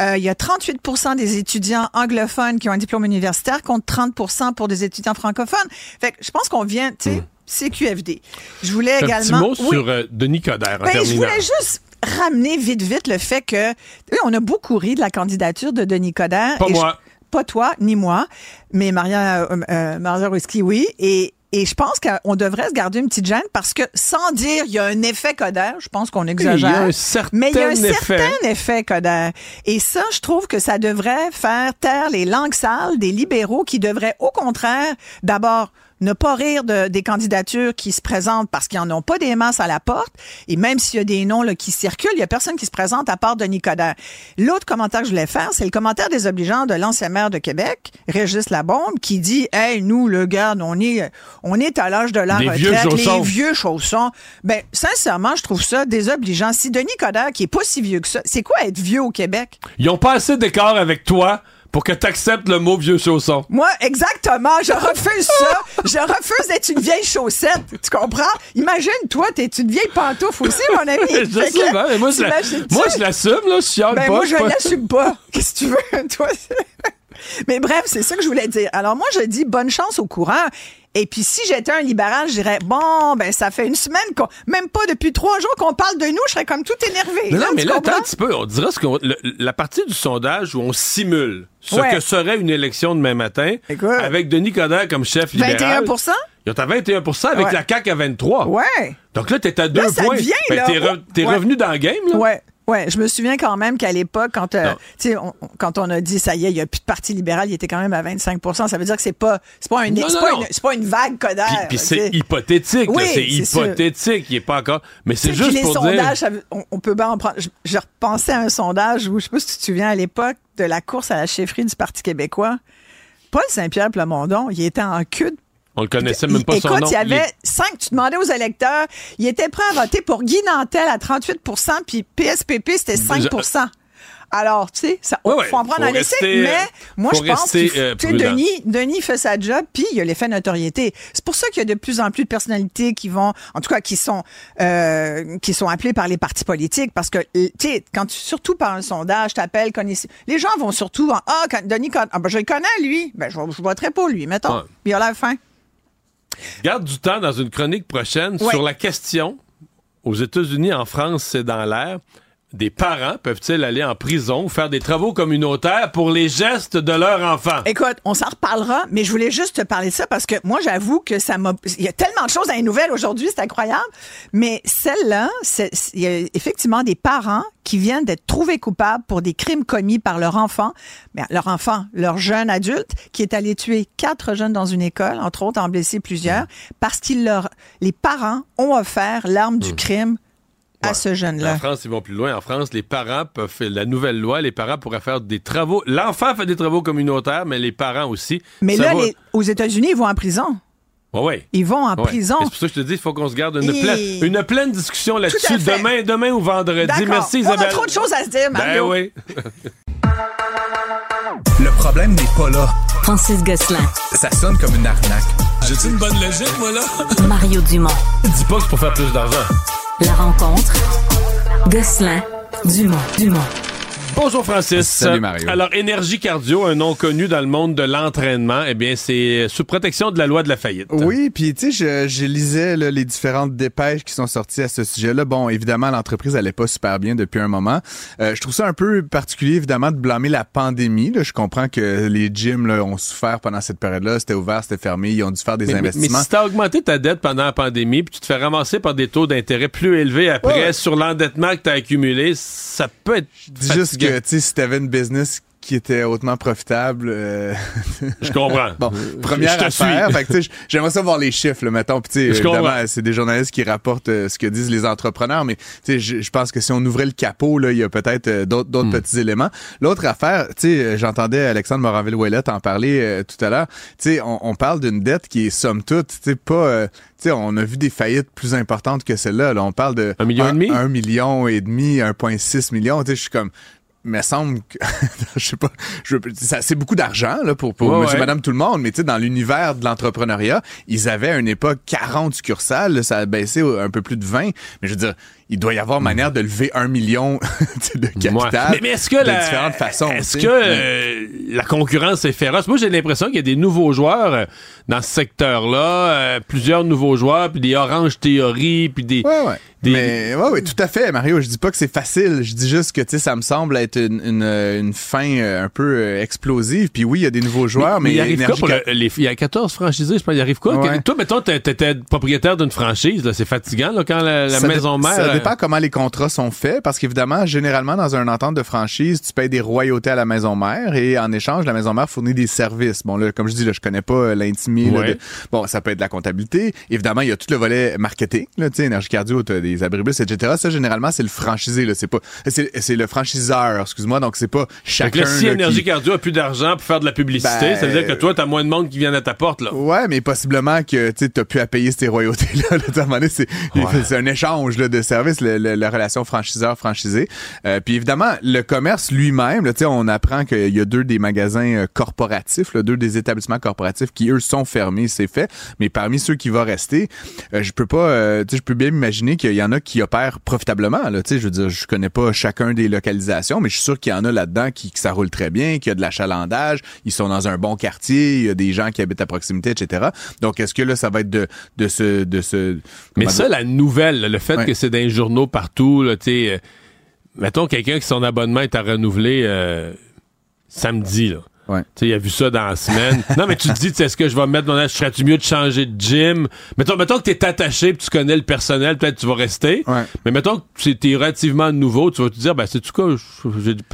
J: euh, il y a 38 des étudiants anglophones qui ont un diplôme universitaire contre 30 pour des étudiants francophones. Fait que je pense qu'on vient, tu sais, CQFD. Je voulais
B: Un petit
J: également...
B: mot
J: Oui.
B: sur euh, Denis Coderre en
J: Ben, je
B: terminant.
J: voulais juste ramener vite, vite le fait que oui, on a beaucoup ri de la candidature de Denis Coderre.
B: Pas
J: Et je-
B: moi.
J: pas toi, ni moi, mais Maria, euh, euh, Maria Ruski, oui. Et, et je pense qu'on devrait se garder une petite gêne parce que sans dire il y a un effet Coderre, je pense qu'on exagère.
B: Il y a un certain
J: mais il y a un
B: effet.
J: certain effet Coderre. Et ça, je trouve que ça devrait faire taire les langues sales des libéraux qui devraient, au contraire, d'abord ne pas rire de, des candidatures qui se présentent parce qu'ils n'en ont pas des masses à la porte. Et même s'il y a des noms là, qui circulent, il y a personne qui se présente à part Denis Coderre. L'autre commentaire que je voulais faire, c'est le commentaire désobligeant de l'ancien maire de Québec, Régis Labombe, qui dit, hey, nous, le garde, on est, on est à l'âge de la
B: Les
J: retraite,
B: vieux
J: les vieux chaussons. Ben, sincèrement, je trouve ça désobligeant. Si Denis Coderre, qui est pas si vieux que ça, c'est quoi être vieux au Québec?
B: Ils ont pas assez d'écart avec toi pour que tu acceptes le mot vieux chausson.
J: Moi, exactement. Je refuse ça. Je refuse d'être une vieille chaussette. Tu comprends? Imagine, toi, t'es une vieille pantoufle aussi, mon ami.
B: je sais
J: que,
B: bien, mais moi, je moi, je l'assume, là, je chiale
J: Ben,
B: pas.
J: moi,
B: je
J: l'assume pas. Qu'est-ce que tu veux, toi? Mais bref, c'est ça que je voulais dire. Alors, moi, je dis bonne chance au courant. Et puis, si j'étais un libéral, je dirais, bon, ben, ça fait une semaine qu'on, même pas depuis trois jours qu'on parle de nous, je serais comme tout énervé.
B: Non, mais là, attends un petit peu. On dirait ce qu'on- le- la partie du sondage où on simule ce
J: Ouais.
B: que serait une élection demain matin
J: Écoute.
B: avec Denis Coderre comme chef libéral.
J: 21%
B: Ils ont à 21% avec
J: Ouais.
B: la CAQ à 23
J: Ouais.
B: Donc là, t'es à deux
J: Là, ça
B: points.
J: devient,
B: Ben,
J: là,
B: t'es re- t'es
J: ouais.
B: revenu dans le game, là?
J: Ouais. Ouais, je me souviens quand même qu'à l'époque, quand, euh, on- quand on a dit ça y est, il n'y a plus de parti libéral, il était quand même à 25% Ça veut dire que c'est pas, c'est pas, un,
B: Non,
J: c'est
B: non,
J: pas, une, c'est pas une vague codère.
B: Puis, c'est hypothétique,
J: Oui,
B: c'est hypothétique, il est pas encore. Mais c'est juste
J: puis les
B: pour dire.
J: sondages, ça veut- on, on peut bien en prendre. Je, je repensais à un sondage où, je sais pas si tu te souviens, à l'époque de la course à la chefferie du Parti québécois, Paul Saint-Pierre Plamondon, il était en de
B: On le connaissait même pas
J: Écoute,
B: son nom.
J: il y avait cinq, tu demandais aux électeurs, il était prêt à voter pour Guy Nantel à 38% puis PSPP, c'était 5% Alors, tu sais, ça,
B: Ouais,
J: faut en prendre un essai,
B: rester,
J: mais
B: euh,
J: moi, je pense que
B: euh.
J: Denis, Denis fait sa job, puis il y a l'effet notoriété. C'est pour ça qu'il y a de plus en plus de personnalités qui vont, en tout cas, qui sont, euh, qui sont appelées par les partis politiques, parce que, tu sais, quand tu, surtout par un sondage, t'appelles, connais- les gens vont surtout, en, ah, quand Denis, ah, ben, je le connais, lui, ben, je, je voterai pour lui, mettons.
B: Ouais.
J: Puis il a la fin.
B: Garde du temps dans une chronique prochaine
J: Ouais.
B: sur la question aux États-Unis, en France, c'est dans l'air. Des parents peuvent-ils aller en prison ou faire des travaux communautaires pour les gestes de leur enfant?
J: Écoute, on s'en reparlera, mais je voulais juste te parler de ça parce que moi, j'avoue que ça m'a. Il y a tellement de choses dans les nouvelles aujourd'hui, c'est incroyable. Mais celle-là, il y a effectivement des parents qui viennent d'être trouvés coupables pour des crimes commis par leur enfant, mais leur enfant, leur jeune adulte, qui est allé tuer quatre jeunes dans une école, entre autres en blessé plusieurs, parce qu'ils leur, les parents ont offert l'arme du crime à ce
B: En
J: jeune-là.
B: France, ils vont plus loin. En France, les parents peuvent faire la nouvelle loi. Les parents pourraient faire des travaux. L'enfant fait des travaux communautaires, mais les parents aussi.
J: Mais
B: Ça
J: là,
B: va-
J: les- aux États-unis, ils vont en prison.
B: Ouais, ouais.
J: Ils vont en
B: Ouais.
J: prison.
B: C'est pour ça que je te dis, il faut qu'on se garde une,
J: Et-
B: pleine, une pleine discussion là-dessus demain, demain ou vendredi. Merci
J: On a
B: Isabelle.
J: trop de choses à se dire,
B: Ben
J: Mario.
B: oui.
D: Le problème n'est pas là.
C: Francis Gosselin,
D: Ça sonne comme une arnaque.
B: J'ai-tu une bonne logique, moi, là?
C: Mario Dumont.
B: Dis pas que c'est pour faire plus d'argent.
C: La rencontre. Gosselin, Dumont, Dumont.
B: Bonjour Francis.
K: Salut, Mario.
B: Alors Énergie Cardio, un nom connu dans le monde de l'entraînement, eh bien c'est sous protection de la loi de la faillite.
K: Oui, puis tu sais, je, je lisais là, les différentes dépêches qui sont sorties à ce sujet-là. Bon, évidemment, l'entreprise allait pas super bien depuis un moment. Euh, je trouve ça un peu particulier, évidemment, de blâmer la pandémie. Là. Je comprends que les gyms là, ont souffert pendant cette période-là. C'était ouvert, c'était fermé. Ils ont dû faire des
B: Mais, mais- mais
K: investissements.
B: si t'as augmenté ta dette pendant la pandémie, puis tu te fais ramasser par des taux d'intérêt plus élevés après
K: Ouais,
B: sur l'endettement que t'as accumulé, ça peut être
K: juste. Que, tu sais, si t'avais une business qui était hautement profitable. euh,
B: Je comprends.
K: Bon, première
B: je
K: affaire.
B: suis.
K: Fait que, tu sais, j'aimerais ça voir les chiffres, là, mettons. Puis, tu sais,
B: Je
K: évidemment,
B: comprends.
K: c'est des journalistes qui rapportent euh, ce que disent les entrepreneurs, mais tu sais, je, pense que si on ouvrait le capot, là, il y a peut-être euh, d'autres,
B: Hmm.
K: d'autres petits éléments. L'autre affaire, tu sais, euh, j'entendais Alexandre Moranville-Ouellette en parler euh, tout à l'heure. Tu sais, on, on parle d'une dette qui est somme toute, tu sais, pas... euh, tu sais, on a vu des faillites plus importantes que celle-là. Là, on parle de...
B: Un million et demi?
K: Un million et demi, 1,6 million. Tu sais, je suis comme me semble que je sais pas je, ça c'est beaucoup d'argent là pour pour
B: Ouais,
K: monsieur
B: ouais.
K: madame tout le monde mais tu sais dans l'univers de l'entrepreneuriat ils avaient à une époque 40 succursales là, ça a baissé un peu plus de 20 mais je veux dire il doit y avoir manière de lever un million de capital
B: Ouais. Mais, mais est-ce que
K: de
B: la,
K: différentes façons
B: Est-ce que euh, la concurrence est féroce? Moi, j'ai l'impression qu'il y a des nouveaux joueurs euh, dans ce secteur-là, euh, plusieurs nouveaux joueurs, puis des Orange Theory, puis des.
K: Ouais, ouais.
B: des-
K: Mais ouais, ouais, tout à fait, Mario. Je dis pas que c'est facile. Je dis juste que tu sais, ça me semble être une, une, une fin un peu explosive. Puis oui, il y a des nouveaux joueurs, mais,
B: il arrive quoi
K: Énergie
B: pour
K: Ca-
B: le- les- Il y a 14 franchisés, je pense. Il arrive quoi?
K: Ouais.
B: Toi, mettons, t'étais propriétaire d'une franchise, là. C'est fatigant, là, quand la, maison mère.
K: Dépend comment les contrats sont faits, parce qu'évidemment, généralement, dans un entente de franchise, tu payes des royautés à la maison mère et en échange, la maison mère fournit des services. Bon, là, comme je dis, là, je connais pas euh, l'intimité. là,
B: Ouais.
K: de- Bon, ça peut être de la comptabilité. Évidemment, il y a tout le volet marketing, là, tu sais, énergie cardio, t'as des abribus, etc. Ça, généralement, c'est le franchisé, là. C'est pas, c'est, le franchiseur, excuse-moi. Donc, c'est pas chacun.
B: là, si
K: là,
B: Énergie
K: qui-
B: Cardio a plus d'argent pour faire de la publicité,
K: Ben,
B: ça veut dire que toi, t'as moins de monde qui vient à ta porte, là.
K: Ouais, mais possiblement que tu n'as plus à payer ces royautés-là. là. À un moment donné, c'est c'est un échange là, de services, le- le- la relation franchiseur-franchisé. Euh, puis évidemment, le commerce lui-même, on apprend qu'il y a deux des magasins euh, corporatifs, là, deux des établissements corporatifs qui, eux, sont fermés, c'est fait. Mais parmi ceux qui vont rester, euh, je peux pas, euh, je peux bien m'imaginer qu'il y en a qui opèrent profitablement. Là, je veux dire, je connais pas chacun des localisations, mais je suis sûr qu'il y en a là-dedans qui, que ça roule très bien, qu'il y a de l'achalandage, ils sont dans un bon quartier, il y a des gens qui habitent à proximité, etc. Donc, est-ce que là, ça va être de, de ce, de ce.
B: Mais ça,
K: dire?
B: la nouvelle, le fait
K: Ouais.
B: que c'est les journaux partout, là, tu sais, euh, mettons quelqu'un qui son abonnement est à renouveler euh, samedi, là.
K: Ouais.
B: Tu sais, il a vu ça dans la semaine. non, mais tu te dis, est-ce que je vais mettre mon âge, serais-tu mieux de changer de gym? Mettons, mettons que t'es attaché pis tu connais le personnel, peut-être tu vas rester.
K: Ouais.
B: Mais mettons que t'es relativement nouveau, tu vas te dire, ben, c'est-tu quoi?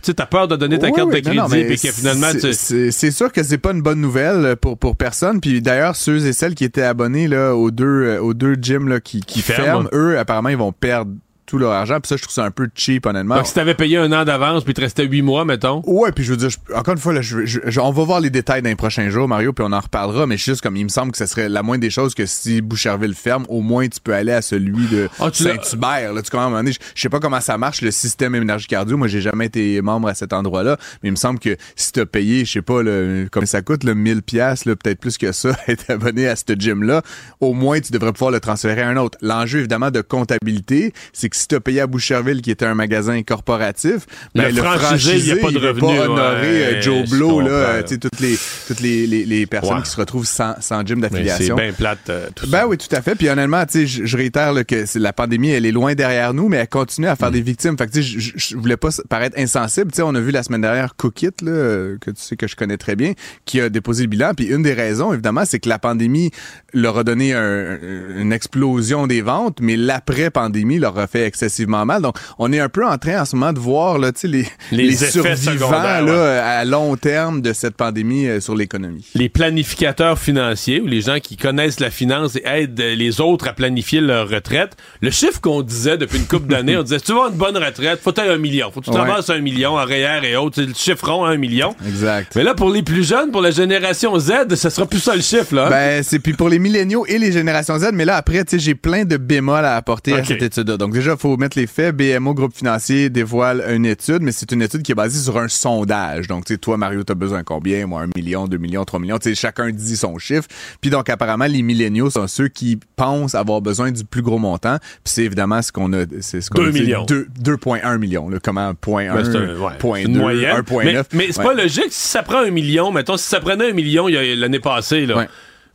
B: Tu t'as peur de donner ta
K: Oui,
B: carte
K: oui,
B: de
K: non,
B: crédit puis que finalement,
K: c'est- sûr que c'est pas une bonne nouvelle pour pour personne. Puis d'ailleurs, ceux et celles qui étaient abonnés là aux deux euh, aux deux gyms là qui qui,
B: Qui ferment.
K: ferment, eux apparemment ils vont perdre tout leur argent. Puis ça, je trouve ça un peu cheap honnêtement.
B: Donc, si t'avais payé un an d'avance puis te restait huit mois, mettons.
K: Ouais, puis je veux dire, je- encore une fois, là, je, je- je- on va voir les détails dans les prochains jours, Mario, puis on en reparlera, mais juste comme il me semble que ce serait la moindre des choses que si Boucherville ferme, au moins tu peux aller à celui de
B: Ah,
K: Saint-Hubert. Là, tu comprends, je, je sais pas comment ça marche, le système énergie cardio. Moi, j'ai jamais été membre à cet endroit-là, mais il me semble que si t'as payé, je sais pas, le, comme ça coûte, le 1000 pièces peut-être plus que ça, être abonné à ce gym-là, au moins tu devrais pouvoir le transférer à un autre. L'enjeu, évidemment, de comptabilité, c'est que si t'as payé à Boucherville, qui était un magasin corporatif,
B: Le
K: ben,
B: franchisé, il y a pas de
K: il veut
B: revenu,
K: pas honorer
B: ouais,
K: euh, Joe Blow, là, euh, tu toutes les, toutes les, les, les personnes
B: Ouais.
K: qui se retrouvent sans, sans gym
B: Mais c'est
K: d'affiliation.
B: bien plate, euh, tout
K: Ben
B: ça.
K: oui, tout à fait. Puis honnêtement, tu sais, je, je réitère là, que la pandémie, elle est loin derrière nous, mais elle continue à faire
B: Mm.
K: des victimes. Fait que tu sais, je, je- je voulais pas paraître insensible. Tu sais, on a vu la semaine dernière Cookit, là, que tu sais que je connais très bien, qui a déposé le bilan. Puis une des raisons, évidemment, c'est que la pandémie leur a donné un- une explosion des ventes, mais l'après-pandémie leur a fait excessivement mal. Donc, on est un peu en train en ce moment de voir là, les,
B: Les effets
K: survivants là,
B: ouais.
K: à long terme de cette pandémie euh, sur l'économie.
B: les planificateurs financiers ou les gens qui connaissent la finance et aident les autres à planifier leur retraite, le chiffre qu'on disait depuis une couple d'années, on disait si tu veux avoir une bonne retraite, faut être un million. Faut que tu
K: Ouais.
B: un million en REER et autres. C'est le chiffre rond, un million.
K: Exact.
B: Mais là, pour les plus jeunes, pour la génération Z, ça sera plus ça le chiffre, là.
K: Ben, c'est puis pour les milléniaux et les générations Z, mais là, après, j'ai plein de bémols à apporter à cette étude-là. Donc, déjà, il faut mettre les faits. BMO Groupe Financier dévoile une étude, mais c'est une étude qui est basée sur un sondage. Donc, tu sais, toi, Mario, t'as besoin combien? Moi, un million, deux millions, trois millions. Tu sais, chacun dit son chiffre. Puis donc, apparemment, les milléniaux sont ceux qui pensent avoir besoin du plus gros montant. Puis c'est évidemment ce qu'on a, c'est ce qu'on
B: Deux
K: a dit,
B: millions.
K: deux- 2,1 millions, là. Comment, point
B: Ben,
K: 1,
B: c'est un- ouais,
K: point
B: c'est une
K: 2,
B: moyenne.
K: 1,9.
B: Mais, mais c'est
K: Ouais.
B: pas logique. Si ça prend un million, mettons, si ça prenait un million l'année passée, là.
K: Ouais.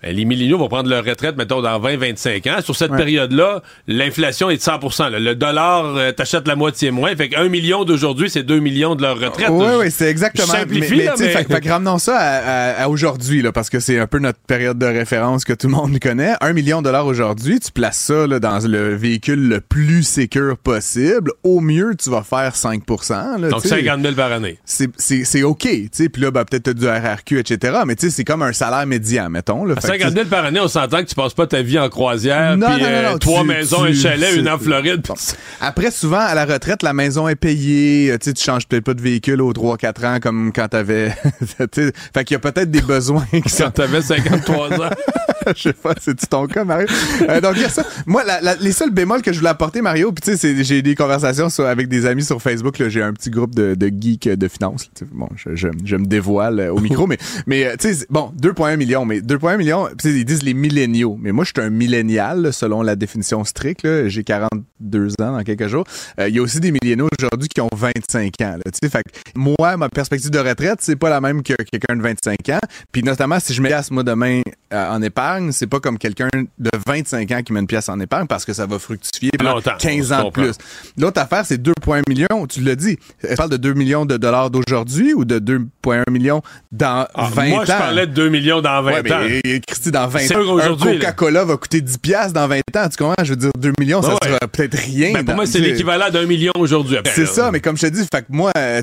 B: Ben, Les milléniaux vont prendre leur retraite, mettons, dans 20-25 ans. Sur cette
K: Ouais.
B: période-là, l'inflation est de 100 là. Le dollar, euh, t'achètes la moitié moins. Fait qu'un million d'aujourd'hui, c'est 2 millions de leur retraite.
K: Oui, oui, c'est exactement.
B: je simplifie,
K: mais, mais,
B: là,
K: tu
B: mais-
K: Fait, fait que ramenons ça à, à- à aujourd'hui, là, parce que c'est un peu notre période de référence que tout le monde connaît. Un million de dollars aujourd'hui, tu places ça là, dans le véhicule le plus sécure possible. Au mieux, tu vas faire 5 là,
B: Donc
K: tu sais.
B: 50 000 par année.
K: c'est, c'est, c'est OK, tu sais. Puis là, ben, peut-être t'as du RRQ, etc. Mais tu sais, c'est comme un salaire médian, mettons. Là. Fait
B: 50 000 par année, on s'entend que tu passes pas ta vie en croisière,
K: Non,
B: puis
K: non, non,
B: euh,
K: non,
B: trois
K: tu-
B: maisons,
K: tu-
B: un chalet, une en Floride.
K: Bon. Après, souvent, à la retraite, la maison est payée. euh, Tu sais, tu changes peut-être pas de véhicule aux 3-4 ans comme quand t'avais... tu sais, fait qu'il y a peut-être des besoins qui sont...
B: Quand t'avais 53 ans.
K: Je sais pas, c'est-tu ton cas, Mario? Euh, donc, il y a ça. Moi, la- la- les seuls bémols que je voulais apporter, Mario, puis tu sais, j'ai des conversations sur- avec des amis sur Facebook. J'ai un petit groupe de, de geeks de finance. Tu sais, Bon, je, je- je me dévoile euh, au micro, mais, mais euh, tu sais, bon, 2,1 millions, mais 2,1 millions, ils disent les milléniaux. Mais moi, je suis un millénial, selon la définition stricte. J'ai 42 ans dans quelques jours. Euh, Il y a aussi des milléniaux aujourd'hui qui ont 25 ans. Là, fait moi, ma perspective de retraite, c'est pas la même que quelqu'un de 25 ans. Puis notamment, si je me casse, moi, demain, euh, en épargne, c'est pas comme quelqu'un de 25 ans qui met une pièce en épargne parce que ça va fructifier pendant
B: Longtemps,
K: 15
B: on
K: ans de plus. L'autre affaire, c'est 2,1 millions, tu l'as dit. Elle parle de 2 millions de dollars d'aujourd'hui ou de 2,1 millions dans
B: Ah,
K: 20
B: moi,
K: ans?
B: je parlais de 2 millions dans 20
K: Ouais, mais,
B: ans.
K: euh, Christy, dans 20
B: C'est
K: ans, un. Coca-Cola va coûter 10 piastres dans 20 ans. Tu comprends? Je veux dire, 2 millions, ça
B: Ouais,
K: sera peut-être rien.
B: Ben, pour
K: dans-
B: moi, c'est l'équivalent d'un million aujourd'hui.
K: c'est ça, mais comme je te dis, fait que moi, euh,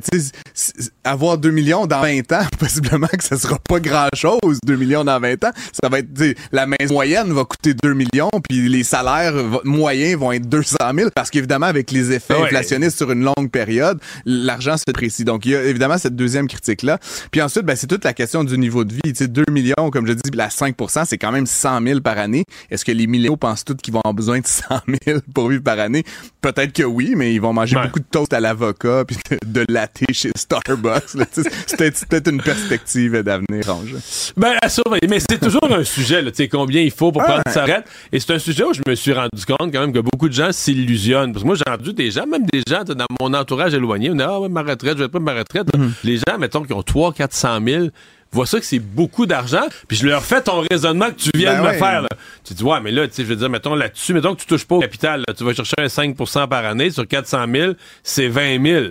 K: avoir 2 millions dans 20 ans, possiblement que ça sera pas grand-chose, 2 millions dans 20 ans. Ça va être, la maison moyenne va coûter 2 millions, puis les salaires moyens vont être 200 000, parce qu'évidemment, avec les effets
B: Ouais.
K: inflationnistes sur une longue période, l'argent se précise. Donc, il y a évidemment cette deuxième critique-là. Puis ensuite, ben, c'est toute la question du niveau de vie. Tu sais, 2 millions, comme je dis, la 5% c'est quand même 100 000 par année. Est-ce que les milléniaux pensent tous qu'ils vont avoir besoin de 100 000 pour vivre par année? Peut-être que oui, mais ils vont manger
B: Ouais.
K: beaucoup de toast à l'avocat puis de, de latte chez Starbucks. là. C'est peut-être une perspective d'avenir, Ange.
B: Ben, à surveiller. Mais c'est toujours un sujet, là, tu sais, combien il faut pour
K: Ah,
B: prendre
K: ouais.
B: sa retraite. Et c'est un sujet où je me suis rendu compte quand même que beaucoup de gens s'illusionnent. Parce que moi, j'ai entendu des gens, même des gens dans mon entourage éloigné, on dit, ah ouais, ma retraite, je vais pas ma retraite.
K: Mm-hmm.
B: Les gens, mettons, qui ont 300 400 000, voient ça que c'est beaucoup d'argent. Puis je leur fais ton raisonnement que tu viens
K: Ben
B: de me faire. là. Tu dis, ouais, mais là, tu sais, je veux dire, mettons là-dessus, mettons que tu touches pas au capital, là, tu vas chercher un 5% par année sur 400 000, c'est 20 000.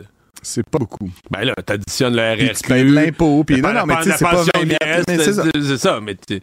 K: C'est pas beaucoup.
B: Ben là, t'additionnes le RSQ.
K: tu payes l'impôt, puis non, non, mais tu sais, c'est pas
B: pension
K: 20 000,
B: vieillesse,
K: mais c'est ça.
B: c'est c'est ça, mais c'est-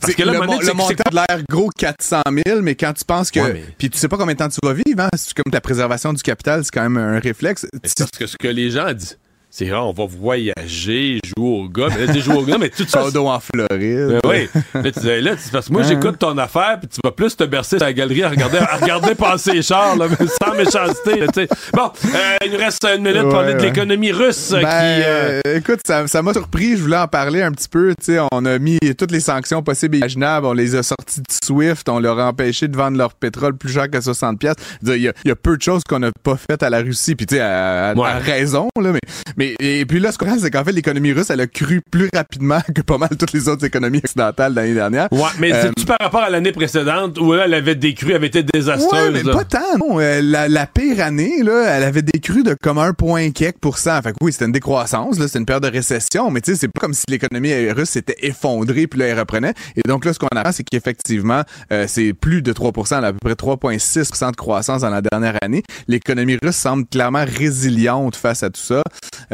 B: parce que là,
K: le,
B: donné,
K: le montant de l'air gros 400 000, mais quand tu penses que...
B: Ouais, mais-
K: Puis tu sais pas combien de temps tu vas vivre, hein? C'est comme la préservation du capital, c'est quand même un réflexe.
B: C'est parce que ce que les gens disent, c'est on va voyager, jouer au gars. Mais là, tu jouer au gars, mais tout ça.
K: Sodo en Floride.
B: Ben oui. Là, tu dis, là, c'est parce que moi, j'écoute ton affaire, puis tu vas plus te bercer sur la galerie à regarder, à regarder passer les chars, là, sans méchanceté. là, tu bon, euh, il nous reste une minute pour
K: Ouais,
B: parler de
K: ouais.
B: l'économie russe
K: Ben,
B: qui. euh,
K: euh, écoute, ça ça m'a surpris. Je voulais en parler un petit peu. Tu sais, on a mis toutes les sanctions possibles et imaginables. On les a sorties de SWIFT. On leur a empêché de vendre leur pétrole plus cher que 60 pièces. Il y, a- il y a peu de choses qu'on n'a pas faites à la Russie. Puis tu sais, à, à-
B: Ouais.
K: à raison là. Mais, mais et puis là, ce qu'on a, c'est qu'en fait, l'économie russe, elle a cru plus rapidement que pas mal toutes les autres économies occidentales l'année dernière.
B: Ouais, mais
K: Euh,
B: c'est-tu par rapport à l'année précédente où là, elle avait décru, elle avait été
K: Ouais,
B: désastreuse?
K: mais
B: là?
K: pas tant, non. Euh, la, la pire année, là, elle avait décru de comme un point quelques pour cent. Fait que oui, c'était une décroissance, là, c'était une période de récession, mais tu sais, c'est pas comme si l'économie russe s'était effondrée puis là, elle reprenait. Et donc là, ce qu'on apprend, c'est qu'effectivement, euh, c'est plus de 3 là, à peu près 3,6% de croissance dans la dernière année. L'économie russe semble clairement résiliente face à tout ça.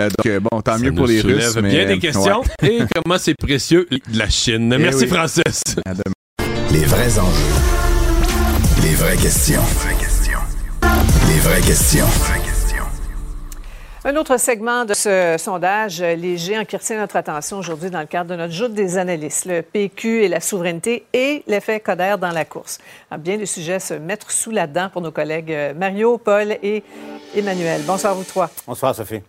K: Euh, donc, euh, bon, tant
B: Ça
K: mieux pour les Russes. Mais,
B: bien des
K: euh,
B: questions.
K: ouais.
B: Et comment c'est précieux de la Chine? Merci,
K: oui.
B: Francis.
K: À demain.
D: Les vrais enjeux. Les vraies questions. Les vraies questions.
J: Un autre segment de ce sondage léger en qui retient notre attention aujourd'hui dans le cadre de notre joute des analystes, le PQ et la souveraineté et l'effet Coder dans la course. Alors, bien des sujets se mettre sous la dent pour nos collègues Mario, Paul et Emmanuel. Bonsoir vous trois.
L: Bonsoir, Sophie.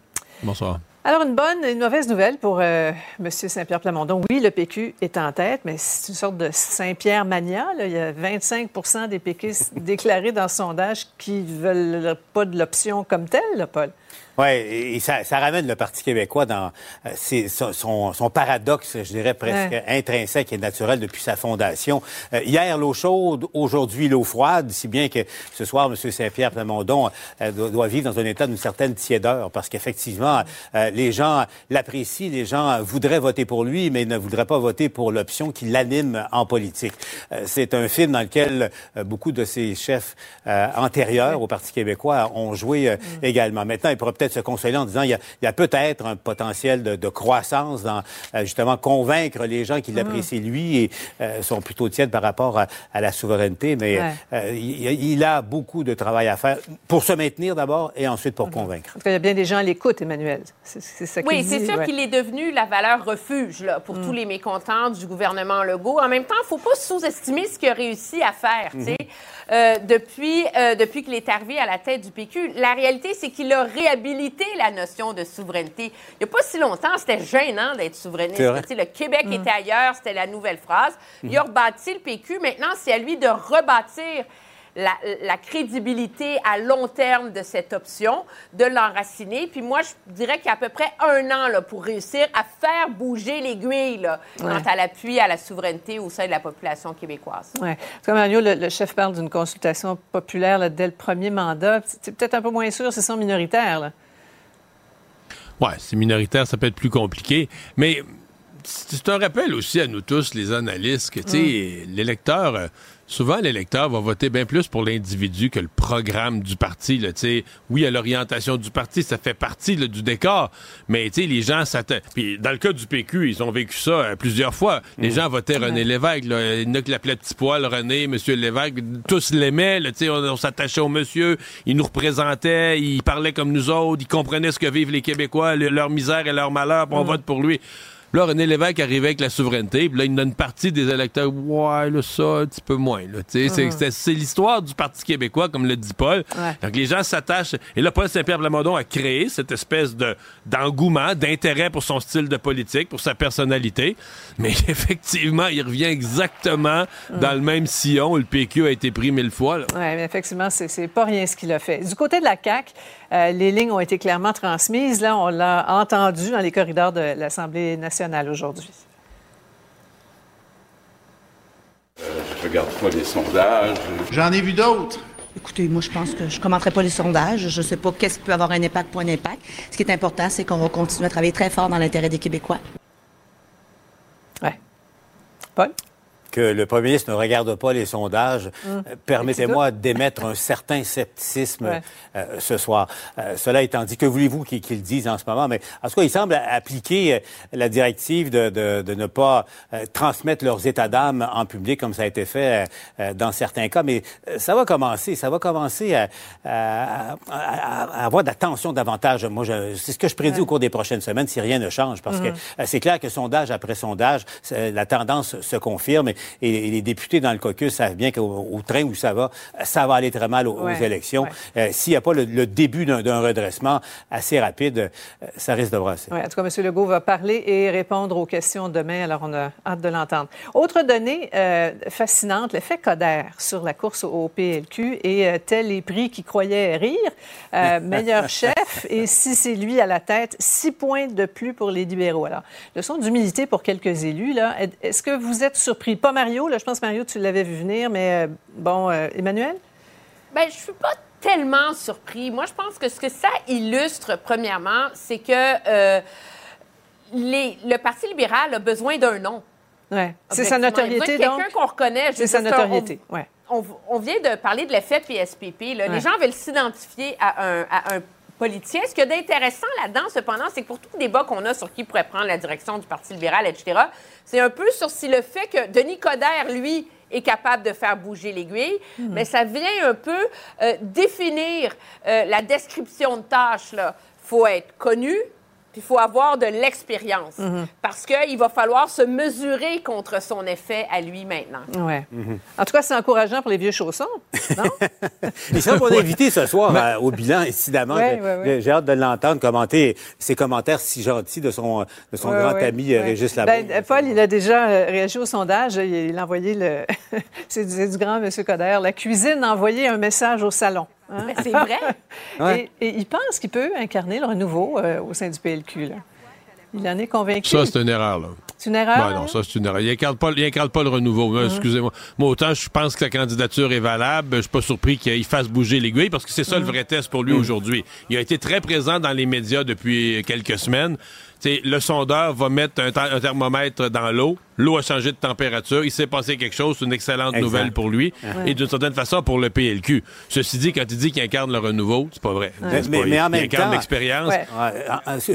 B: Bonsoir.
J: Alors, une bonne et une mauvaise nouvelle pour euh, M. Saint-Pierre Plamondon. Oui, le PQ est en tête, mais c'est une sorte de Saint-Pierre mania. Il y a 25% des péquistes déclarés dans ce sondage qui ne veulent pas de l'option comme telle, Paul.
L: Oui, et ça, ça ramène le Parti québécois dans euh, ses- son, son- son paradoxe, je dirais presque
J: Ouais.
L: intrinsèque et naturel depuis sa fondation. Euh, hier, l'eau chaude, aujourd'hui, l'eau froide, si bien que ce soir, M. Saint-Pierre Plamondon euh, doit, vivre dans un état d'une certaine tiédeur, parce qu'effectivement, euh, les gens l'apprécient, les gens voudraient voter pour lui, mais ne voudraient pas voter pour l'option qui l'anime en politique. Euh, C'est un film dans lequel euh, beaucoup de ses chefs euh, antérieurs au Parti québécois ont joué euh, également. Maintenant, il pourrait peut-être se consoler en disant il y a, il y a peut-être un potentiel de, de croissance dans euh, justement convaincre les gens qui l'apprécient lui et euh, sont plutôt tièdes par rapport à, à la souveraineté. Mais
J: Ouais.
L: euh, il, il a beaucoup de travail à faire pour se maintenir d'abord et ensuite pour convaincre.
J: En tout cas, il y a bien des gens à l'écoute, Emmanuel. C'est c'est ça
M: Oui,
J: dit,
M: c'est sûr
J: ouais.
M: qu'il est devenu la valeur refuge là, pour tous les mécontents du gouvernement Legault. En même temps, il ne faut pas sous-estimer ce qu'il a réussi à faire. Euh, depuis, euh, depuis qu'il est arrivé à la tête du PQ, la réalité, c'est qu'il a réhabilité la notion de souveraineté. Il n'y a pas si longtemps, c'était gênant d'être souverainiste. Le Québec était ailleurs, c'était la nouvelle phrase. Il a rebâti le PQ. Maintenant, c'est à lui de rebâtir la, la crédibilité à long terme de cette option, de l'enraciner. Puis moi, je dirais qu'il y a à peu près un an là, pour réussir à faire bouger l'aiguille
J: Ouais.
M: quant à l'appui à la souveraineté au sein de la population québécoise.
J: Ouais. Comme Mario, le, le chef parle d'une consultation populaire là, dès le premier mandat. C'est peut-être un peu moins sûr, c'est ça minoritaire. Là.
B: Ouais, c'est minoritaire, ça peut être plus compliqué. Mais c'est un rappel aussi à nous tous, les analystes, que tu sais, l'électeur, euh, souvent l'électeur va voter bien plus pour l'individu que le programme du parti. Là, tu sais. oui, à l'orientation du parti, ça fait partie là, du décor, mais tu sais, les gens s'attendent. Puis dans le cas du PQ, ils ont vécu ça euh, plusieurs fois. Les gens votaient René Lévesque. Là. Il y en a qui l'appelaient Petit Poil, René, Monsieur Lévesque. Tous l'aimaient. là, tu sais, On, on s'attachait au monsieur. Il nous représentait. Il parlait comme nous autres. Il comprenait ce que vivent les Québécois, le- leur misère et leur malheur. Puis on vote pour lui. Puis Là, René Lévesque arrivait avec la souveraineté, puis là, il y a une partie des électeurs, ouais, là, ça, un petit peu moins, là. Sais, c'est- l'histoire du Parti québécois, comme le dit Paul.
N: Ouais.
B: Donc, les gens s'attachent. Et là, Paul Saint-Pierre Plamondon a créé cette espèce de d'engouement, d'intérêt pour son style de politique, pour sa personnalité. Mais effectivement, il revient exactement dans le même sillon où le PQ a été pris mille fois.
N: Oui, mais effectivement, c'est c'est pas rien ce qu'il a fait. Du côté de la CAQ, euh, les lignes ont été clairement transmises. Là, on l'a entendu dans les corridors de l'Assemblée nationale aujourd'hui.
O: Je regarde pas les sondages.
P: J'en ai vu d'autres. Écoutez, moi, je pense que je ne commenterai pas les sondages. Je ne sais pas qu'est-ce qui peut avoir un impact, pas un impact. Ce qui est important, c'est qu'on va continuer à travailler très fort dans l'intérêt des Québécois.
L: Que le premier ministre ne regarde pas les sondages,
P: Hum.
L: euh, permettez-moi d'émettre un certain scepticisme
P: Ouais.
L: euh, ce soir. Euh, cela étant dit, que voulez-vous qu'il qu'il dise en ce moment? Mais en tout cas, il semble appliquer euh, la directive de, de- de ne pas euh, transmettre leurs états d'âme en public comme ça a été fait dans certains cas. Mais ça va commencer, ça va commencer à, à- à- à- avoir de la tension davantage. Moi, je- c'est ce que je prédis au cours des prochaines semaines si rien ne change, parce que euh, c'est clair que sondage après sondage, la tendance se confirme et, et les députés dans le caucus savent bien qu'au au train où ça va, ça va aller très mal aux, aux
N: Ouais,
L: élections. Euh, S'il n'y a pas le, le début d'un redressement assez rapide, euh, ça risque de brasser.
N: Oui, en tout cas, M. Legault va parler et répondre aux questions demain, alors on a hâte de l'entendre. Autre donnée euh, fascinante, l'effet Coder sur la course au PLQ et euh, tel les prix qui croyaient rire. Euh, meilleur chef, et si c'est lui à la tête, six points de plus pour les libéraux. Alors, leçon d'humilité pour quelques élus. là. Est-ce que vous êtes surpris? Pas Mario, là, je pense, Mario, tu l'avais vu venir, mais euh, bon, euh, Emmanuel?
M: Ben, je suis pas tellement surpris. Moi, je pense que ce que ça illustre, premièrement, c'est que euh, les- le Parti libéral a besoin d'un nom.
N: Ouais. C'est sa notoriété, donc?
M: Quelqu'un qu'on reconnaît.
N: C'est sa notoriété, ouais.
M: On, on vient de parler de l'effet PSPP. là.
N: Ouais.
M: Les gens veulent s'identifier à un, à un politicien. Ce qu'il y a d'intéressant là-dedans, cependant, c'est que pour tout le débat qu'on a sur qui pourrait prendre la direction du Parti libéral, etc., c'est un peu sur si le fait que Denis Coderre, lui, est capable de faire bouger l'aiguille,
N: Mhm.
M: mais ça vient un peu euh, définir euh, la description de tâche. Il faut être connu, puis il faut avoir de l'expérience.
N: Mhm.
M: Parce qu'il va falloir se mesurer contre son effet à lui maintenant.
N: Ouais. En tout cas, c'est encourageant pour les vieux chaussons.
L: Il sera mon invité ce soir euh, au bilan, incidemment.
N: Ouais,
L: J'ai-
N: ouais,
L: hâte de l'entendre commenter ses commentaires si gentils de son, de son
N: Ouais,
L: grand
N: ouais,
L: ami euh,
N: ouais.
L: Régis Labourse.
N: Ben, Paul, il a déjà euh, réagi au sondage. Il, a envoyé le. c'est du, grand M. Coder. La cuisine a envoyé un message au salon. Hein?
M: Mais c'est vrai.
L: Ouais.
N: Et, et il pense qu'il peut incarner le renouveau euh, au sein du PLQ. Là. Il en est convaincu.
B: Ça, c'est une erreur, là.
N: C'est une erreur.
B: Ben non, ça, c'est une erreur. Il n'incarne pas, il incarne pas le renouveau.
N: Mhm.
B: hein, Excusez-moi. Moi, autant je pense que sa candidature est valable, je suis pas surpris qu'il fasse bouger l'aiguille parce que c'est ça le vrai test pour lui aujourd'hui. Il a été très présent dans les médias depuis quelques semaines. T'sais, le sondeur va mettre un, th- un thermomètre dans l'eau. L'eau a changé de température. Il s'est passé quelque chose. C'est une excellente
L: Exact.
B: nouvelle pour lui.
L: Ouais.
B: Et d'une certaine façon, pour le PLQ. Ceci dit, quand il dit qu'il incarne le renouveau, c'est pas vrai.
L: Mais,
B: C'est
L: mais-
B: pas-
L: mais en
B: il
L: même
B: incarne
L: temps,
B: l'expérience.
L: Ouais,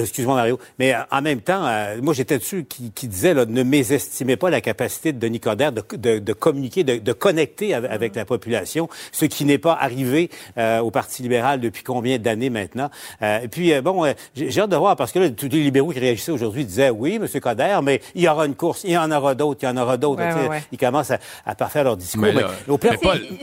L: excuse-moi Mario, mais euh, en même temps, euh, moi j'étais dessus qui, qui disait là, ne mésestimez pas la capacité de Denis Coderre de, de- de communiquer, de, de connecter avec, avec la population, ce qui n'est pas arrivé euh, au Parti libéral depuis combien d'années maintenant? Euh, et puis euh, bon, euh, j'ai j'ai hâte de voir parce que là, tous les libéraux qui réagissaient aujourd'hui disaient oui, M. Coderre, mais il y aura une course, il y en aura d'autres, il y en aura d'autres.
B: Ouais.
L: Ils commencent à, à parfaire leur discours.
B: Mais là,
L: au
B: mais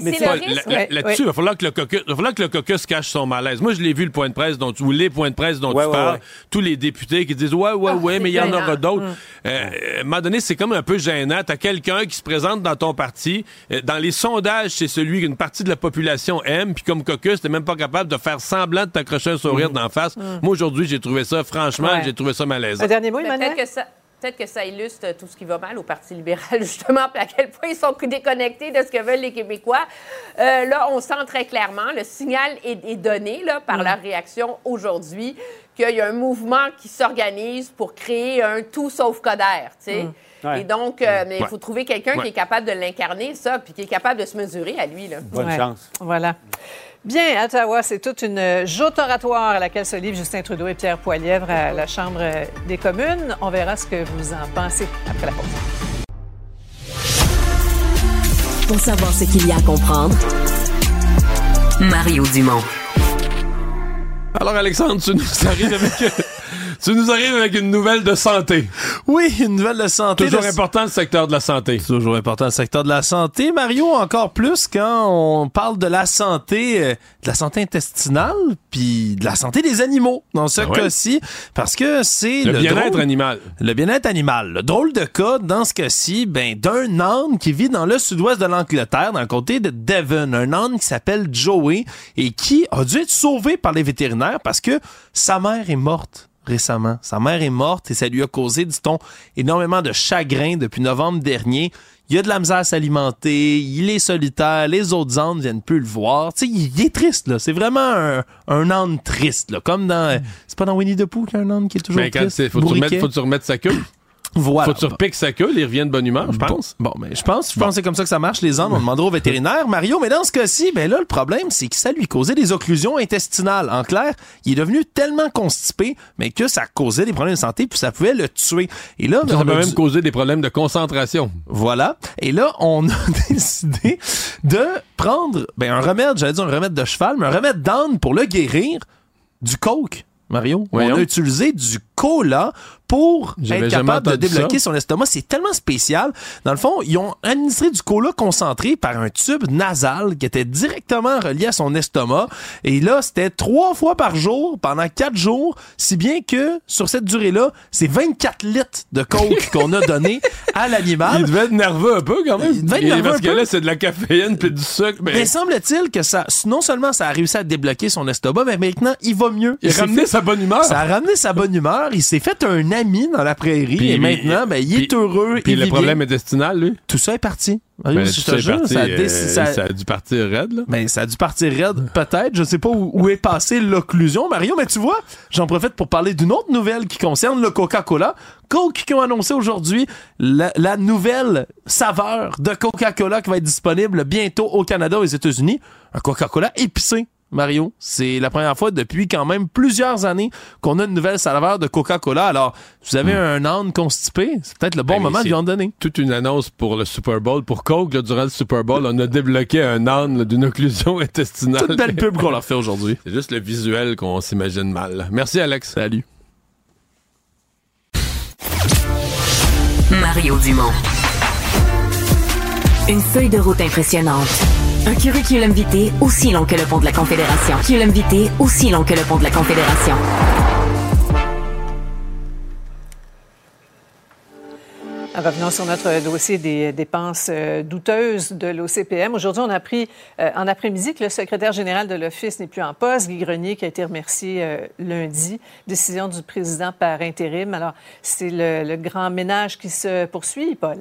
L: mais
B: Paul, là- là-dessus, il va falloir que le caucus, il va falloir que le caucus cache son malaise. Moi, je l'ai vu le point de presse dont tu, ou les points de presse dont
L: Ouais,
B: tu
L: ouais,
B: parles,
L: ouais.
B: tous les députés qui disent ouais, ouais,
L: Ah,
B: ouais, mais il y en aura d'autres.
L: Mm.
B: Euh, à un moment donné, c'est comme un peu gênant. T'as quelqu'un qui se présente dans ton parti, euh, dans les sondages, c'est celui qu'une partie de la population aime, puis comme caucus, t'es même pas capable de faire semblant de t'accrocher un sourire d'en face. Moi, aujourd'hui, j'ai trouvé ça, franchement,
N: Ouais.
B: j'ai trouvé ça malaisant.
N: Un dernier mot, Emmanuel?
M: Peut-être que ça. Peut-être que ça illustre tout ce qui va mal au Parti libéral, justement, puis à quel point ils sont déconnectés de ce que veulent les Québécois. Euh, là, on sent très clairement, le signal est, est donné là, par
N: Mm.
M: leur réaction aujourd'hui qu'il y a un mouvement qui s'organise pour créer un tout sauf Coder, tu sais.
L: Mm. Ouais.
M: Et donc, euh, mais il
L: Ouais.
M: faut trouver quelqu'un
L: Ouais.
M: qui est capable de l'incarner, ça, puis qui est capable de se mesurer à lui, là.
L: Bonne
N: Ouais.
L: chance.
N: Voilà. Bien, à Ottawa, c'est toute une joute oratoire à laquelle se livrent Justin Trudeau et Pierre Poilièvre à la Chambre des communes. On verra ce que vous en pensez après la pause.
C: Pour savoir ce qu'il y a à comprendre, Mario Dumont.
B: Alors, Alexandre, tu nous arrives avec, tu nous arrives avec une nouvelle de santé.
I: Oui, une nouvelle de santé.
B: Toujours
I: Le-
B: important, le secteur de la santé.
I: Toujours important le secteur de la santé. Mario, encore plus quand on parle de la santé, euh, de la santé intestinale, puis de la santé des animaux, dans ce
B: Ah ouais?
I: cas-ci, parce que c'est
B: Le bien-être
I: drôle-
B: animal.
I: Le bien-être animal. Le drôle de cas, dans ce cas-ci, ben, d'un âne qui vit dans le sud-ouest de l'Angleterre, dans le comté de Devon. Un âne qui s'appelle Joey et qui a dû être sauvé par les vétérinaires parce que sa mère est morte récemment. Sa mère est morte et ça lui a causé, dit-on, énormément de chagrin depuis novembre dernier. Il a de la misère à s'alimenter, il est solitaire, les autres ânes viennent plus le voir. Tu sais, il, est triste, là. C'est vraiment un, un âne triste, là. Comme dans... C'est pas dans Winnie the Pooh qu'il y a un âne qui est toujours
B: Mais quand
I: triste?
B: faut tu remettre, faut tu remettre sa queue?
I: Voilà.
B: Faut que tu repiques sa queue, il revient de bonne humeur, je pense.
I: Bon, mais je pense, je pense que c'est comme ça que ça marche, les ânes. On demandera au vétérinaire. Mario, mais dans ce cas-ci, ben là, le problème, c'est que ça lui causait des occlusions intestinales. En clair, il est devenu tellement constipé, mais que ça causait des problèmes de santé, puis ça pouvait le tuer. Et là,
B: Ça peut
I: a
B: même causer des problèmes de concentration.
I: Voilà. Et là, on a décidé de prendre ben, un remède, j'allais dire un remède de cheval, mais un remède d'âne pour le guérir, du coke. Mario,
B: Voyons.
I: on a utilisé du cola pour être capable de débloquer
B: ça.
I: son estomac. C'est tellement spécial. Dans le fond, ils ont administré du cola concentré par un tube nasal qui était directement relié à son estomac. Et là, c'était trois fois par jour pendant quatre jours, si bien que sur cette durée-là, c'est 24 litres de coke qu'on a donné à l'animal.
B: Il devait être nerveux un peu quand même.
I: Il devait être nerveux
B: Parce
I: un
B: que
I: peu.
B: là, c'est de la caféine puis du sucre.
I: Mais
B: Mais
I: semble-t-il que ça, non seulement ça a réussi à débloquer son estomac, mais maintenant il va mieux.
B: Il a ramené sa bonne humeur.
I: Ça a ramené sa bonne humeur. Il s'est fait un ami dans la prairie
B: Puis-
I: et maintenant, ben, il est
B: puis-
I: heureux.
B: Puis
I: il
B: le
I: vit
B: problème
I: bien.
B: intestinal, lui?
I: Tout ça est parti. Mario,
B: Ben, est parti,
I: ça a
B: euh,
I: ça-
B: ça a dû partir raide, là.
I: Ben, ça a dû partir raide, peut-être. Je sais pas où, où est passée l'occlusion, Mario, mais tu vois, j'en profite pour parler d'une autre nouvelle qui concerne le Coca-Cola. Coke qui ont annoncé aujourd'hui la, la nouvelle saveur de Coca-Cola qui va être disponible bientôt au Canada et aux États-Unis. Un Coca-Cola épicé. Mario, c'est la première fois depuis quand même plusieurs années qu'on a une nouvelle saveur de Coca-Cola. Alors, si vous avez un âne constipé, c'est peut-être le bon
B: Ben,
I: moment de lui en donner.
B: Toute une annonce pour le Super Bowl. Pour Coke, là, durant le Super Bowl, on a débloqué un âne d'une occlusion intestinale.
I: Toute belle pub qu'on leur fait aujourd'hui.
B: C'est juste le visuel qu'on s'imagine mal. Merci, Alex.
I: Salut.
C: Mario Dumont. Une feuille de route impressionnante. Un curriculum vitae aussi long que le pont de la Confédération. Curriculum vitae aussi long que le pont de la Confédération.
N: Revenons sur notre dossier des dépenses euh, douteuses de l'OCPM. Aujourd'hui, on a appris euh, en après-midi que le secrétaire général de l'Office n'est plus en poste, Guy Grenier, qui a été remercié euh, lundi. Décision du président par intérim. Alors, c'est le, le grand ménage qui se poursuit, Paul.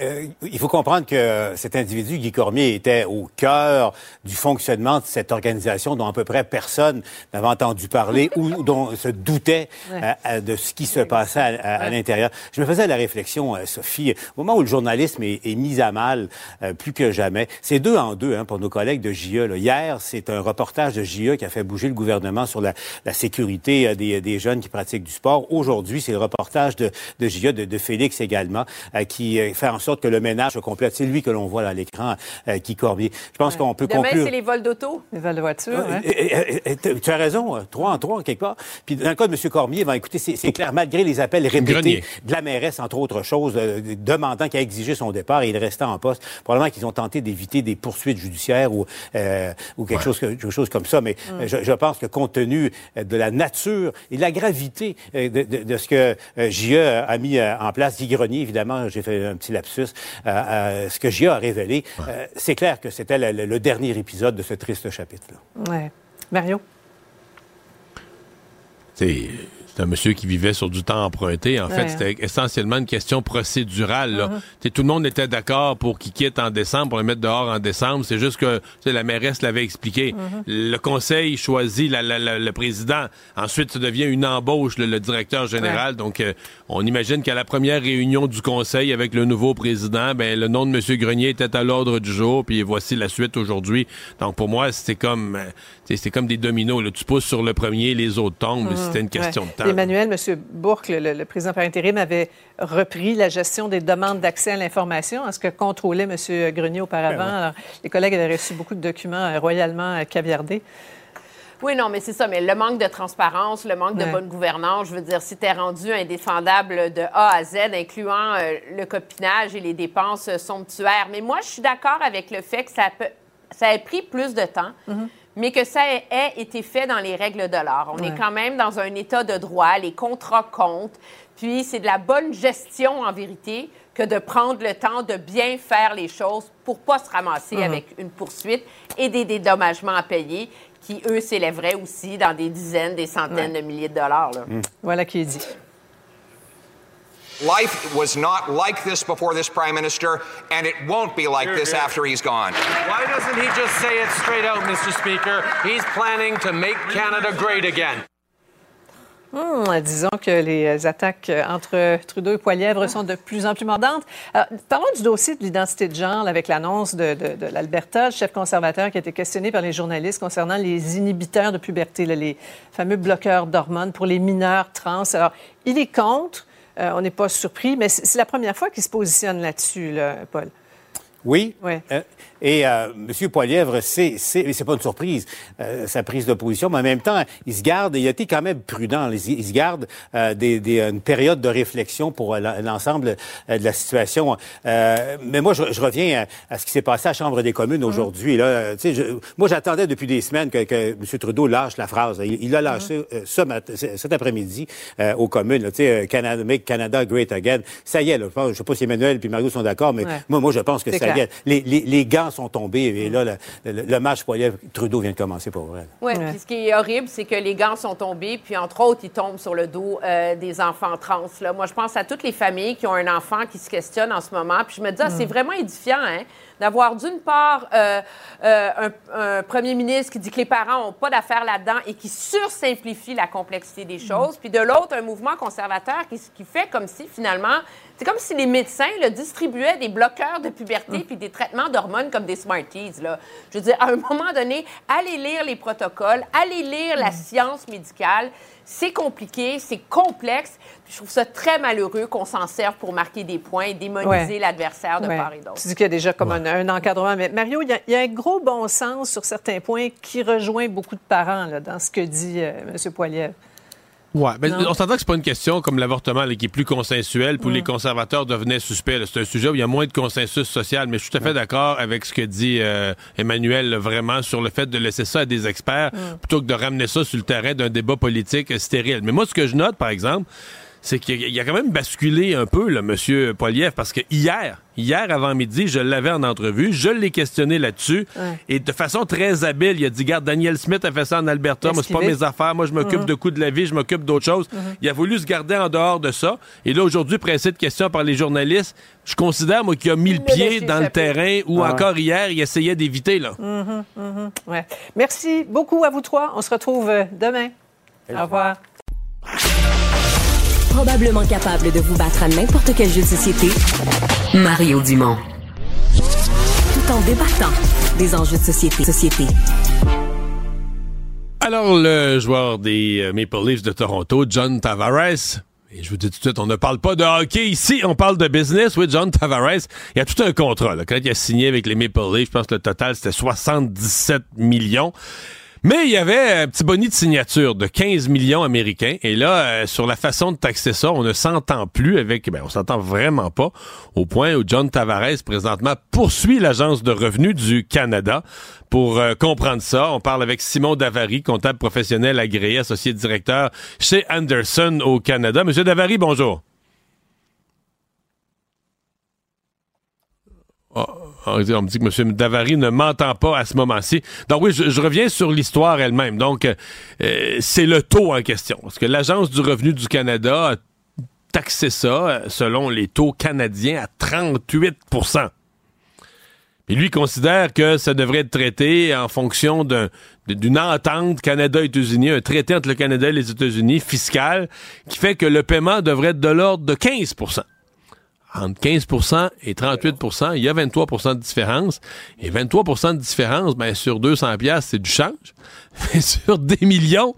L: Euh, il faut comprendre que cet individu, Guy Cormier, était au cœur du fonctionnement de cette organisation dont à peu près personne n'avait entendu parler ou dont se doutait
N: Ouais.
L: euh, euh, de ce qui se passait à, à- à l'intérieur. Je me faisais la réflexion, Sophie, au moment où le journalisme est, est mis à mal euh, plus que jamais, c'est deux en deux hein, pour nos collègues de JE. là. Hier, c'est un reportage de JE qui a fait bouger le gouvernement sur la, la sécurité des, des jeunes qui pratiquent du sport. Aujourd'hui, c'est le reportage de, de JE, de, de Félix également, qui fait en sorte que le ménage se complète. C'est lui que l'on voit là à l'écran, euh, Guy Cormier. Je pense qu'on peut
M: Demain,
L: conclure...
M: c'est les vols d'auto.
N: Les vols de voiture,
L: Euh,
N: hein?
L: euh, euh, euh, tu- as raison, euh, trois en trois, quelque part. Puis dans le cas de M. Cormier, ben, écoutez, c'est c'est clair, malgré les appels répétés
B: Grenier.
L: de la mairesse, entre autres choses, euh, demandant qu'à exiger son départ et il restait en poste, probablement qu'ils ont tenté d'éviter des poursuites judiciaires ou, euh, ou quelque, chose, que- quelque chose comme ça. Mais euh, je, je pense que compte tenu euh, de la nature et de la gravité euh, de, de- de ce que euh, JE a mis euh, en place, Guy Grenier, évidemment, j'ai fait un petit lapsus, euh, euh, ce que JE a révélé, euh, c'est clair que c'était le, le- le dernier épisode de ce triste chapitre-là.
N: Ouais. Mario?
B: C'est un monsieur qui vivait sur du temps emprunté. En fait, c'était essentiellement une question procédurale. là. Sais, Tout le monde était d'accord pour qu'il quitte en décembre, pour le mettre dehors en décembre. C'est juste que la mairesse l'avait expliqué.
N: Mhm.
B: Le conseil choisit la- la- la- le président. Ensuite, ça devient une embauche, le, le directeur général. Donc, euh, on imagine qu'à la première réunion du conseil avec le nouveau président, ben, le nom de M. Grenier était à l'ordre du jour. Puis voici la suite aujourd'hui. Donc, pour moi, c'était comme, euh, comme des dominos. là. Tu pousses sur le premier, les autres tombent.
N: Mhm.
B: C'était une question
N: Ouais.
B: de temps.
N: Emmanuel, M. Bourque, le, le président par intérim, avait repris la gestion des demandes d'accès à l'information, à ce que contrôlait M. Grenier auparavant.
M: Ben ouais.
N: Alors, les collègues avaient reçu beaucoup de documents euh, royalement euh, caviardés.
M: Oui, non, mais c'est ça. Mais le manque de transparence, le manque
N: Ouais.
M: de bonne gouvernance, je veux dire, c'était rendu indéfendable de A à Z, incluant euh, le copinage et les dépenses somptuaires. Mais moi, je suis d'accord avec le fait que ça, peut, ça ait pris plus de temps. Mais que ça ait, été fait dans les règles de l'art. On
N: Ouais.
M: est quand même dans un état de droit, les contrats comptent, puis c'est de la bonne gestion en vérité que de prendre le temps de bien faire les choses pour pas se ramasser avec une poursuite et des dédommagements à payer qui, eux, s'élèveraient aussi dans des dizaines, des centaines
N: Ouais.
M: de milliers de dollars. là.
N: Voilà qui est dit.
Q: Life was not like this before this prime minister, and it won't be like this after he's gone.
R: Why doesn't he just say it straight out, Mr. Speaker? He's planning to make Canada great again.
N: Hmm, disons que les attaques entre Trudeau et Poilièvre sont de plus en plus mordantes. Alors, parlons du dossier de l'identité de genre là, avec l'annonce de, de- de l'Alberta, le chef conservateur qui a été questionné par les journalistes concernant les inhibiteurs de puberté, là, les fameux bloqueurs d'hormones pour les mineurs trans. Alors, il est contre. Euh, on n'est pas surpris, mais c'est la première fois qu'il se positionne là-dessus, là, Paul.
L: Oui.
N: Ouais.
L: Euh, et euh, M. Poilièvre, c'est c'est c'est pas une surprise euh, sa prise de position, mais en même temps, il se garde. Il a été quand même prudent. Il, il se garde euh, des, des- une période de réflexion pour euh, l'en- l'ensemble euh, de la situation. Euh, mais moi, je, je reviens à, à ce qui s'est passé à la Chambre des communes aujourd'hui. Là, je- moi, j'attendais depuis des semaines que, que M. Trudeau lâche la phrase. Il l'a lâché euh, ce cet après-midi euh, aux communes. là. Canada, make Canada great again. Ça y est. Là, je pense- je sais pas si Emmanuel et Mario sont d'accord, mais
N: Ouais.
L: moi, moi, je pense que
N: C'est
L: ça y est. Les, les, les gants sont tombés et là, le, le- le match Poilievre-Trudeau vient de commencer pour vrai.
M: Oui, puis ce qui est horrible, c'est que les gants sont tombés, puis entre autres, ils tombent sur le dos euh, des enfants trans. Là. Moi, je pense à toutes les familles qui ont un enfant qui se questionne en ce moment, puis je me dis, ah, c'est
N: Mm.
M: vraiment édifiant, hein, d'avoir d'une part euh, euh, un, un premier ministre qui dit que les parents n'ont pas d'affaires là-dedans et qui sursimplifie la complexité des choses, puis de l'autre, un mouvement conservateur qui, qui fait comme si, finalement, c'est comme si les médecins là, distribuaient des bloqueurs de puberté puis des traitements d'hormones comme des Smarties. Là. Je veux dire, à un moment donné, allez lire les protocoles, allez lire la science médicale. C'est compliqué, c'est complexe. Je trouve ça très malheureux qu'on s'en serve pour marquer des points et démoniser
N: Ouais.
M: l'adversaire de
N: Ouais.
M: part et d'autre.
N: Tu dis qu'il y a déjà comme un, un encadrement. Mais Mario, il y, a, il y a un gros bon sens sur certains points qui rejoint beaucoup de parents là, dans ce que dit euh, M. Poilievre.
B: Ouais, ben, on s'entend que c'est pas une question comme l'avortement qui est plus consensuel, pour les conservateurs devenaient suspects. C'est un sujet où il y a moins de consensus social, mais je suis tout à fait d'accord avec ce que dit euh, Emmanuel vraiment sur le fait de laisser ça à des experts plutôt que de ramener ça sur le terrain d'un débat politique stérile. Mais moi, ce que je note, par exemple, c'est qu'il y a- quand même basculé un peu, là, M. Poliev, parce que hier, hier avant midi, je l'avais en entrevue, je l'ai questionné là-dessus,
N: Ouais.
B: et de façon très habile, il a dit, garde, Daniel Smith a fait ça en Alberta, moi, c'est pas mes affaires, moi, je m'occupe
N: Mhm.
B: de coups de la vie, je m'occupe d'autres choses.
N: Mhm.
B: Il a voulu se garder en dehors de ça, et là, aujourd'hui, pressé de questions par les journalistes, je considère, moi, qu'il a mis le
N: Il
B: pied dans le terrain, où
N: Ah
B: encore hier, il essayait d'éviter, là.
N: Mhm, mhm, ouais. Merci beaucoup à vous trois. On se retrouve euh, demain. Au revoir.
C: Probablement capable de vous battre à n'importe quel jeu de société, Mario Dumont. Tout en débattant des enjeux de société. société.
B: Alors, le joueur des euh, Maple Leafs de Toronto, John Tavares, et je vous dis tout de suite, on ne parle pas de hockey ici, on parle de business. Oui, John Tavares, il y a tout un contrat. Là. Quand il a signé avec les Maple Leafs, je pense que le total, c'était 77 millions. Mais il y avait un petit boni de signature de 15 millions américains. Et là, euh, sur la façon de taxer ça, on ne s'entend plus avec... Ben, on s'entend vraiment pas. Au point où John Tavares, présentement, poursuit l'Agence de revenus du Canada. Pour euh, comprendre ça, on parle avec Simon Davary, comptable professionnel agréé, associé directeur chez Anderson au Canada. Monsieur Davary, bonjour. Ah, On dit, on me dit que M. Davary ne m'entend pas à ce moment-ci. Donc oui, je, reviens sur l'histoire elle-même. Donc, euh, c'est le taux en question. Parce que l'Agence du revenu du Canada a taxé ça, euh, selon les taux canadiens, à 38% et lui considère que ça devrait être traité en fonction d'un- d'une entente Canada-États-Unis, un traité entre le Canada et les États-Unis fiscal, qui fait que le paiement devrait être de l'ordre de 15 entre 15% et 38% il y a 23% de différence. Et 23% de différence, ben, sur 200 pièces, c'est du change. Mais sur des millions,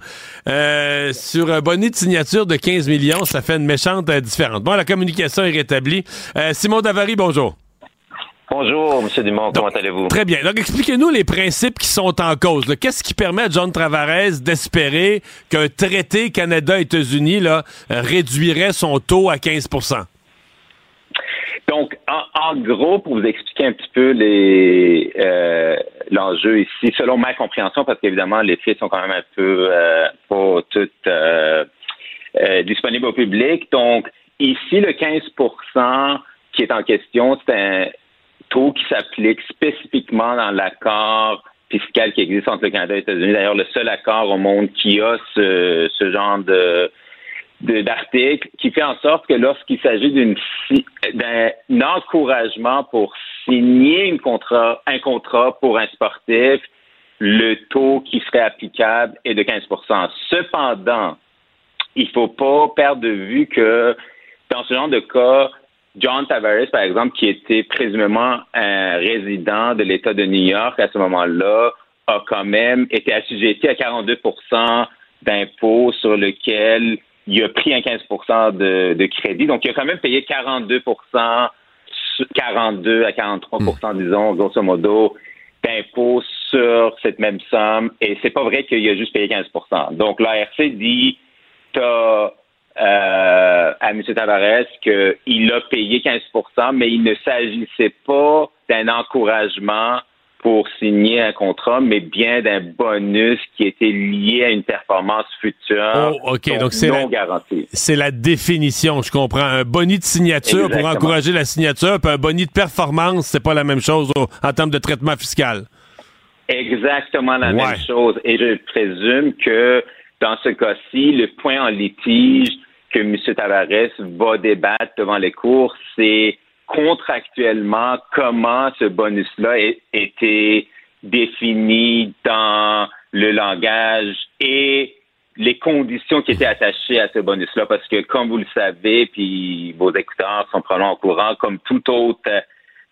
B: euh, sur un bonnet de signature de 15 millions, ça fait une méchante euh, différence. Bon, la communication est rétablie. Euh, Simon Davary, bonjour.
S: Bonjour, M. Dumont, comment allez-vous?
B: Très bien. Donc, expliquez-nous les principes qui sont en cause. Qu'est-ce qui permet à John Tavares d'espérer qu'un traité Canada-États-Unis réduirait son taux à 15
S: Donc, en, gros, pour vous expliquer un petit peu euh, l'enjeu ici, selon ma compréhension, parce qu'évidemment, les faits sont quand même un peu euh, pas toutes euh, disponibles au public. Donc, ici, le 15% qui est en question, c'est un taux qui s'applique spécifiquement dans l'accord fiscal qui existe entre le Canada et les États-Unis. D'ailleurs, le seul accord au monde qui a ce, ce genre de de- d'article qui fait en sorte que lorsqu'il s'agit d'une d'un encouragement pour signer une contrat, un contrat pour un sportif, le taux qui serait applicable est de 15% Cependant, il faut pas perdre de vue que dans ce genre de cas, John Tavares, par exemple, qui était présumément un résident de l'État de New York à ce moment-là, a quand même été assujetti à 42% d'impôts sur lequel il a pris un 15 de, de crédit. Donc, il a quand même payé 42% 42 à 43% disons, grosso modo, d'impôts sur cette même somme. Et c'est pas vrai qu'il a juste payé 15% Donc, l'ARC dit, t'as euh, à M. Tavares qu'il a payé 15% mais il ne s'agissait pas d'un encouragement pour signer un contrat, mais bien d'un bonus qui était lié à une performance future
B: Oh, OK, donc c'est
S: non
B: la-
S: garantie.
B: C'est la définition, je comprends. Un boni de signature pour encourager la signature, puis un boni de performance, c'est pas la même chose au- en termes de traitement fiscal.
S: Exactement la
B: Ouais.
S: même chose. Et je présume que dans ce cas-ci, le point en litige que M. Tavares va débattre devant les cours, c'est contractuellement comment ce bonus-là été défini dans le langage et les conditions qui étaient attachées à ce bonus-là, parce que comme vous le savez, puis vos écouteurs sont probablement au courant, comme tout autre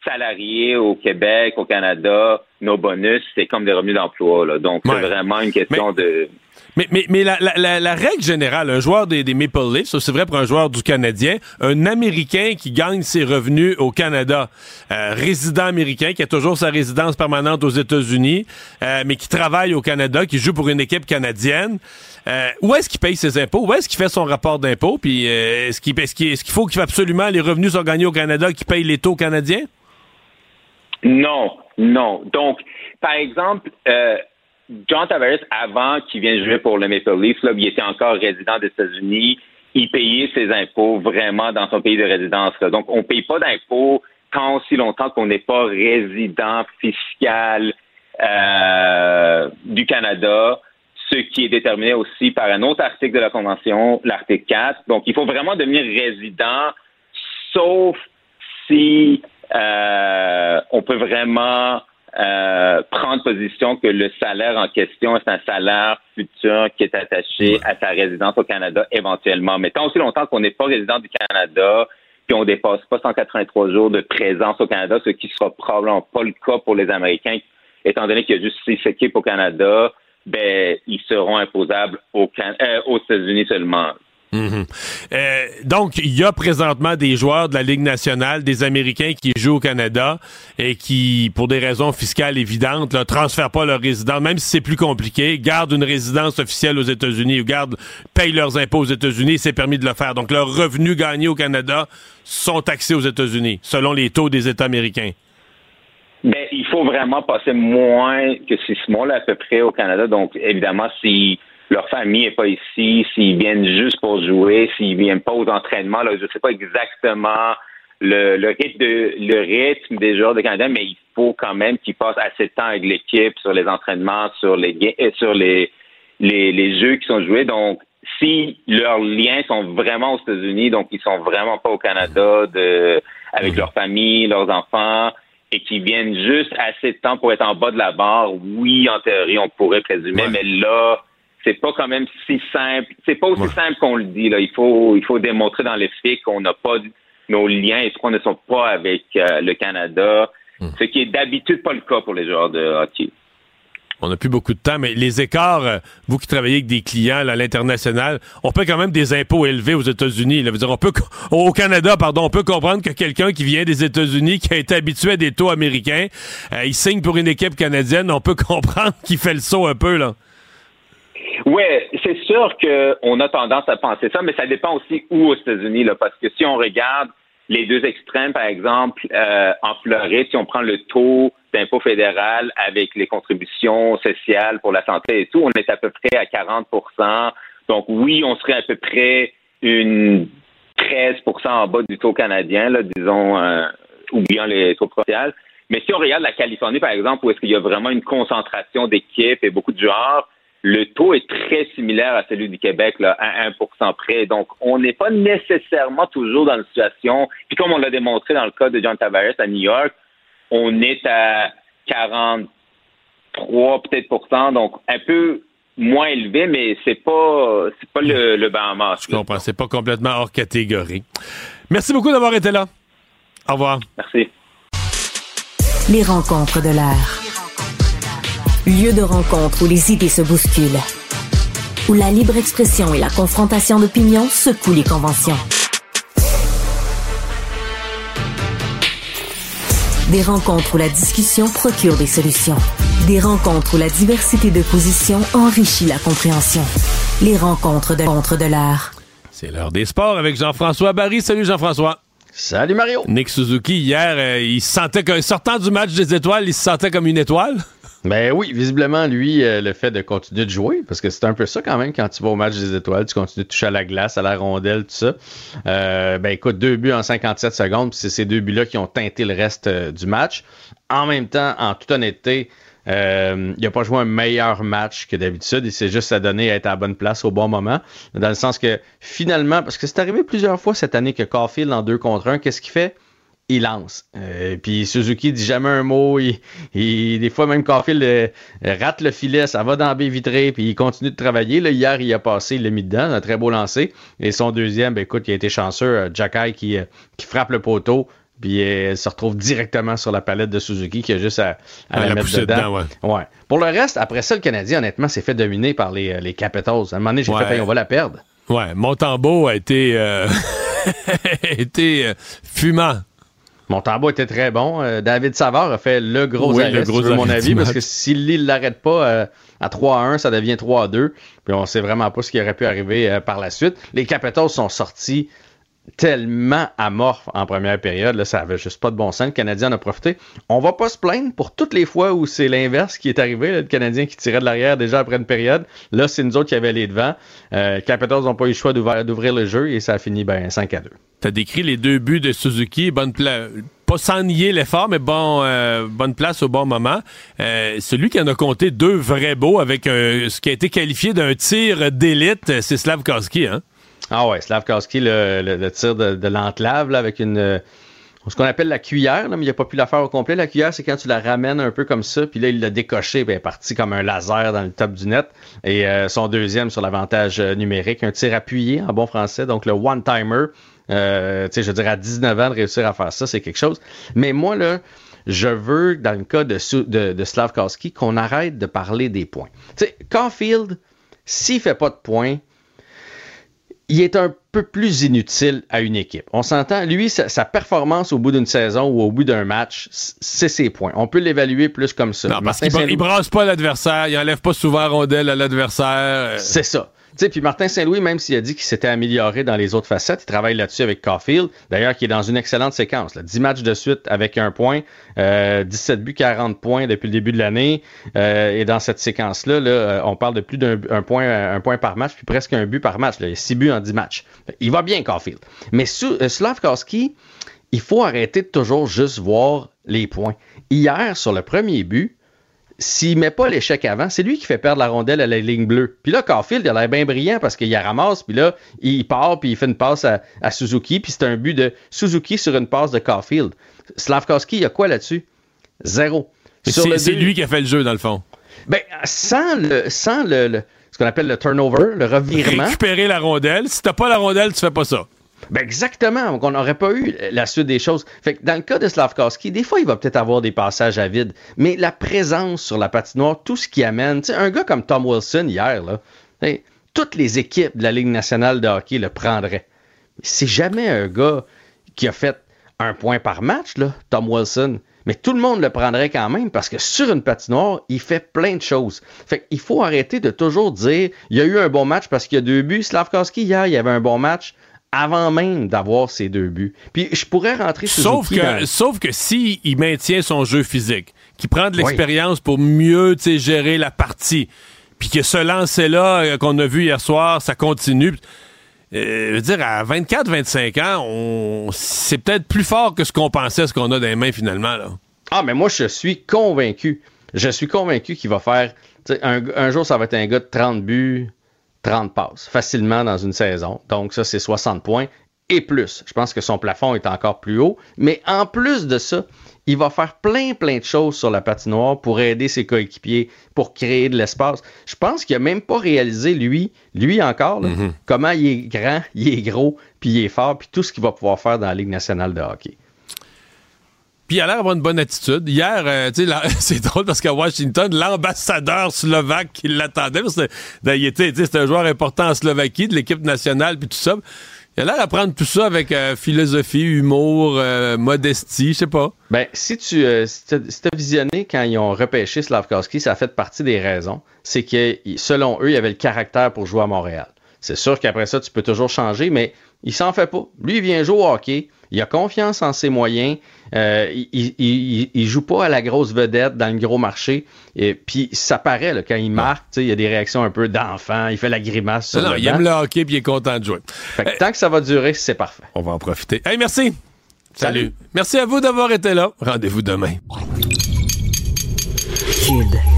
S: euh, salarié au Québec, au Canada, nos bonus, c'est comme des revenus d'emploi. là. Donc, c'est vraiment une question de...
B: Mais, mais, mais la, la- la- la règle générale, un joueur des, des Maple Leafs, c'est vrai pour un joueur du Canadien, un Américain qui gagne ses revenus au Canada, euh, résident américain, qui a toujours sa résidence permanente aux États-Unis, euh, mais qui travaille au Canada, qui joue pour une équipe canadienne, euh, où est-ce qu'il paye ses impôts? Où est-ce qu'il fait son rapport d'impôts? Puis est-ce qu'il est-ce qu'il- est-ce qu'il faut qu'il absolument les revenus sont gagnés au Canada qui payent les taux canadiens?
S: Non, non. Donc, par exemple, euh, John Tavares, avant qu'il vienne jouer pour le Maple Leafs, là, il était encore résident des États-Unis. Il payait ses impôts vraiment dans son pays de résidence. là. Donc, on ne paye pas d'impôts tant aussi longtemps qu'on n'est pas résident fiscal euh, du Canada, ce qui est déterminé aussi par un autre article de la Convention, l'article 4. Donc, il faut vraiment devenir résident, sauf si euh, on peut vraiment euh, prendre position que le salaire en question est un salaire futur qui est attaché à sa résidence au Canada éventuellement. Mais tant aussi longtemps qu'on n'est pas résident du Canada, puis on dépasse pas 183 jours de présence au Canada, ce qui sera probablement pas le cas pour les Américains, étant donné qu'il y a juste six équipes au Canada, ben ils seront imposables au Can- euh, aux États-Unis seulement.
B: Mhm. Euh, donc, il y a présentement des joueurs de la Ligue nationale, des Américains qui jouent au Canada et qui, pour des raisons fiscales évidentes, ne transfèrent pas leur résidence, même si c'est plus compliqué, gardent une résidence officielle aux États-Unis ou payent leurs impôts aux États-Unis c'est permis de le faire. Donc, leurs revenus gagnés au Canada sont taxés aux États-Unis, selon les taux des États américains.
S: Ben, il faut vraiment passer moins que six mois là, à peu près au Canada. Donc, évidemment, si leur famille n'est pas ici, s'ils viennent juste pour jouer, s'ils viennent pas aux entraînements, là, je ne sais pas exactement le, le rythme de, le rythme des joueurs de Canada, mais il faut quand même qu'ils passent assez de temps avec l'équipe sur les entraînements, sur les euh, sur les, les les jeux qui sont joués. Donc si leurs liens sont vraiment aux États-Unis, donc ils sont vraiment pas au Canada de avec leur famille, leurs enfants, et qui viennent juste assez de temps pour être en bas de la barre, oui, en théorie, on pourrait présumer, mais là, c'est pas quand même si simple. C'est pas aussi simple qu'on le dit. Là. Il faut il faut démontrer dans les faits qu'on n'a pas nos liens et qu'on ne sont pas avec euh, le Canada, ce qui est d'habitude pas le cas pour les joueurs de hockey.
B: On n'a plus beaucoup de temps, mais les écarts, euh, vous qui travaillez avec des clients là, à l'international, on paie quand même des impôts élevés aux États-Unis. là. Veut dire, on peut, co- au Canada, pardon, on peut comprendre que quelqu'un qui vient des États-Unis, qui a été habitué à des taux américains, euh, il signe pour une équipe canadienne, on peut comprendre qu'il fait le saut un peu, là.
S: Oui, c'est sûr qu'on a tendance à penser ça, mais ça dépend aussi où aux États-Unis, là, parce que si on regarde les deux extrêmes, par exemple, euh, en Floride, si on prend le taux d'impôt fédéral avec les contributions sociales pour la santé et tout, on est à peu près à 40% Donc oui, on serait à peu près une 13% en bas du taux canadien, là, disons, euh, oubliant les taux provinciaux. Mais si on regarde la Californie, par exemple, où est-ce qu'il y a vraiment une concentration d'équipes et beaucoup de joueurs, le taux est très similaire à celui du Québec, là, à 1% près. Donc, on n'est pas nécessairement toujours dans une situation, puis comme on l'a démontré dans le cas de John Tavares à New York, on est à 43 peut-être donc un peu moins élevé, mais c'est pas c'est pas le, le Bahamas.
B: Je comprends, c'est pas complètement hors catégorie. Merci beaucoup d'avoir été là. Au revoir.
S: Merci.
C: Les rencontres de l'air. Lieu de rencontre où les idées se bousculent. Où la libre expression et la confrontation d'opinions secouent les conventions. Des rencontres où la discussion procure des solutions. Des rencontres où la diversité de positions enrichit la compréhension. Les rencontres de contre de l'air.
B: C'est l'heure des sports avec Jean-François Barry. Salut Jean-François.
T: Salut Mario.
B: Nick Suzuki, hier, euh, il se sentait que, sortant du match des étoiles, il se sentait comme une étoile.
T: Ben oui, visiblement, lui, euh, le fait de continuer de jouer, parce que c'est un peu ça quand même quand tu vas au match des étoiles, tu continues de toucher à la glace, à la rondelle, tout ça. Euh, ben écoute, deux buts en 57 secondes, puis c'est ces deux buts-là qui ont teinté le reste euh, du match. En même temps, en toute honnêteté, euh, il n'a pas joué un meilleur match que d'habitude. Il s'est juste adonné à être à la bonne place au bon moment. Dans le sens que finalement, parce que c'est arrivé plusieurs fois cette année que Caulfield en deux contre un, qu'est-ce qu'il fait? Il lance. Euh, puis Suzuki dit jamais un mot. Il, il- des fois, même Caulfield euh, rate le filet, ça va dans la baie vitrée, puis il continue de travailler. Là, hier, il a passé, il l'a mis dedans, un très beau lancer. Et son deuxième, ben, écoute, il a été chanceux. euh, Jacky qui, euh, qui frappe le poteau, puis euh, elle se retrouve directement sur la palette de Suzuki qui a juste à, à
B: À
T: la
B: la
T: mettre
B: pousser
T: dedans.
B: dedans,
T: ouais. Pour le reste, après ça, le Canadien, honnêtement, s'est fait dominer par les, les Capitals. À un moment donné, j'ai
B: Ouais.
T: fait, Hey, on va la perdre.
B: Ouais, Montembeau a été, euh, a été fumant.
T: Montembeau était très bon. Euh, David Savard a fait le gros
B: Oui,
T: arrêt,
B: le
T: si
B: gros
T: veux mon avis, parce que s'il ne l'arrête pas euh, à 3-1, ça devient 3-2. Puis on sait vraiment pas ce qui aurait pu arriver euh, par la suite. Les Capitals sont sortis tellement amorphes en première période. Là, ça avait juste pas de bon sens. Le Canadien en a profité. On va pas se plaindre pour toutes les fois où c'est l'inverse qui est arrivé. le Canadien qui tirait de l'arrière déjà après une période. Là, c'est nous autres qui avaient les devants. Euh, Capitals n'ont pas eu le choix d'ouvrir le jeu et ça a fini ben, 5 à 2.
B: T'as décrit les deux buts de Suzuki, bonne place. Pas sans nier l'effort, mais bon, euh, bonne place au bon moment. Euh, celui qui en a compté deux vrais beaux avec un- ce qui a été qualifié d'un tir d'élite, c'est Slavkowski, hein?
T: Ah ouais, Slavkowski, le, le- tir de, de avec une. euh, ce qu'on appelle la cuillère, là, mais il n'a pas pu la faire au complet. La cuillère, c'est quand tu la ramènes un peu comme ça, puis là, il l'a décoché, puis est partie comme un laser dans le top du net. Et euh, son deuxième sur l'avantage euh, numérique, un tir appuyé en bon français, donc le one-timer. Euh, je veux dire, à 19 ans, de réussir à faire ça, c'est quelque chose. Mais moi, là, je veux, dans le cas de, de, de qu'on arrête de parler des points. Tu sais, Caulfield, s'il fait pas de points, il est un peu plus inutile à une équipe. On s'entend, lui, sa, sa performance au bout d'une saison ou au bout d'un match, c'est ses points. On peut l'évaluer plus comme ça.
B: Non, parce qu'il il brasse pas l'adversaire, il enlève pas souvent la rondelle à l'adversaire. euh,
T: C'est ça. Sais, puis Martin Saint-Louis, même s'il a dit qu'il s'était amélioré dans les autres facettes, il travaille là-dessus avec Caulfield. D'ailleurs, qui est dans une excellente séquence. Là. 10 matchs de suite avec un point, euh, 17 buts, 40 points depuis le début de l'année. Euh, et dans cette séquence-là, là, euh, on parle de plus d'un un point, un point par match, puis presque un but par match. Là. Il y a 6 buts en 10 matchs. Il va bien, Caulfield. Mais euh, Slavkowski, il faut arrêter de toujours juste voir les points. Hier, sur le premier but, s'il met pas l'échec avant, c'est lui qui fait perdre la rondelle à la ligne bleue. Puis là, Caulfield, il a l'air bien brillant parce qu'il la ramasse, puis là, il part, puis il fait une passe à, à Suzuki, puis c'est un but de Suzuki sur une passe de Caulfield. Slavkowski, il y a quoi là-dessus? Zéro.
B: C'est lui qui a fait le jeu, dans le fond.
T: Ben, sans le, sans le, le- ce qu'on appelle le turnover, le revirement.
B: Récupérer la rondelle. Si t'as pas la rondelle, tu fais pas ça.
T: Ben exactement. Donc, on n'aurait pas eu la suite des choses. Fait que dans le cas de Slavkowski, des fois, il va peut-être avoir des passages à vide, mais la présence sur la patinoire, tout ce qui amène, tu un gars comme Tom Wilson hier, là, toutes les équipes de la Ligue nationale de hockey le prendraient. C'est jamais un gars qui a fait un point par match, là, Tom Wilson. Mais tout le monde le prendrait quand même parce que sur une patinoire, il fait plein de choses. Fait qu'il faut arrêter de toujours dire il y a eu un bon match parce qu'il y a deux buts. Slavkowski, hier, il y avait un bon match avant même d'avoir ces deux buts. Puis je pourrais rentrer
B: Sauf
T: Suzuki
B: que,
T: dans-
B: sauf que si il maintient son jeu physique, qu'il prend de
T: Oui.
B: l'expérience pour mieux gérer la partie, puis que ce lancer-là euh, qu'on a vu hier soir, ça continue. Euh, je veux dire, à 24-25 ans, on... c'est peut-être plus fort que ce qu'on pensait, ce qu'on a dans les mains finalement. Là.
T: Ah, mais moi, je suis convaincu. Je suis convaincu qu'il va faire. Un, un jour, ça va être un gars de 30 buts, 30 passes, facilement dans une saison. Donc, ça, c'est 60 points et plus. Je pense que son plafond est encore plus haut. Mais en plus de ça, il va faire plein, plein de choses sur la patinoire pour aider ses coéquipiers, pour créer de l'espace. Je pense qu'il n'a même pas réalisé, lui, lui encore, là, comment il est grand, il est gros, puis il est fort, puis tout ce qu'il va pouvoir faire dans la Ligue nationale de hockey.
B: Puis il a l'air d'avoir une bonne attitude. Hier, euh, tu sais, c'est drôle parce qu'à Washington, l'ambassadeur slovaque qui l'attendait, ben, il était, tu sais, c'est un joueur important en Slovaquie, de l'équipe nationale, puis tout ça. Il a l'air à prendre tout ça avec euh, philosophie, humour, euh, modestie, je sais pas.
T: Ben, si tu si t'as si t'as visionné quand ils ont repêché Slavkowski, ça a fait partie des raisons. C'est que, selon eux, il avait le caractère pour jouer à Montréal. C'est sûr qu'après ça, tu peux toujours changer, mais il s'en fait pas. Lui, il vient jouer au hockey. Il a confiance en ses moyens. Euh, il, il, il- il joue pas à la grosse vedette dans le gros marché. Et puis, ça paraît, là, quand il marque, tu sais, il y a des réactions un peu d'enfant. Il fait la grimace sur
B: Non,
T: le
B: il
T: banc.
B: aime le hockey puis il est content de jouer.
T: Fait que tant que ça va durer, c'est parfait.
B: On va en profiter. Hey, merci. Salut. Merci à vous d'avoir été là. Rendez-vous demain.
A: Kid.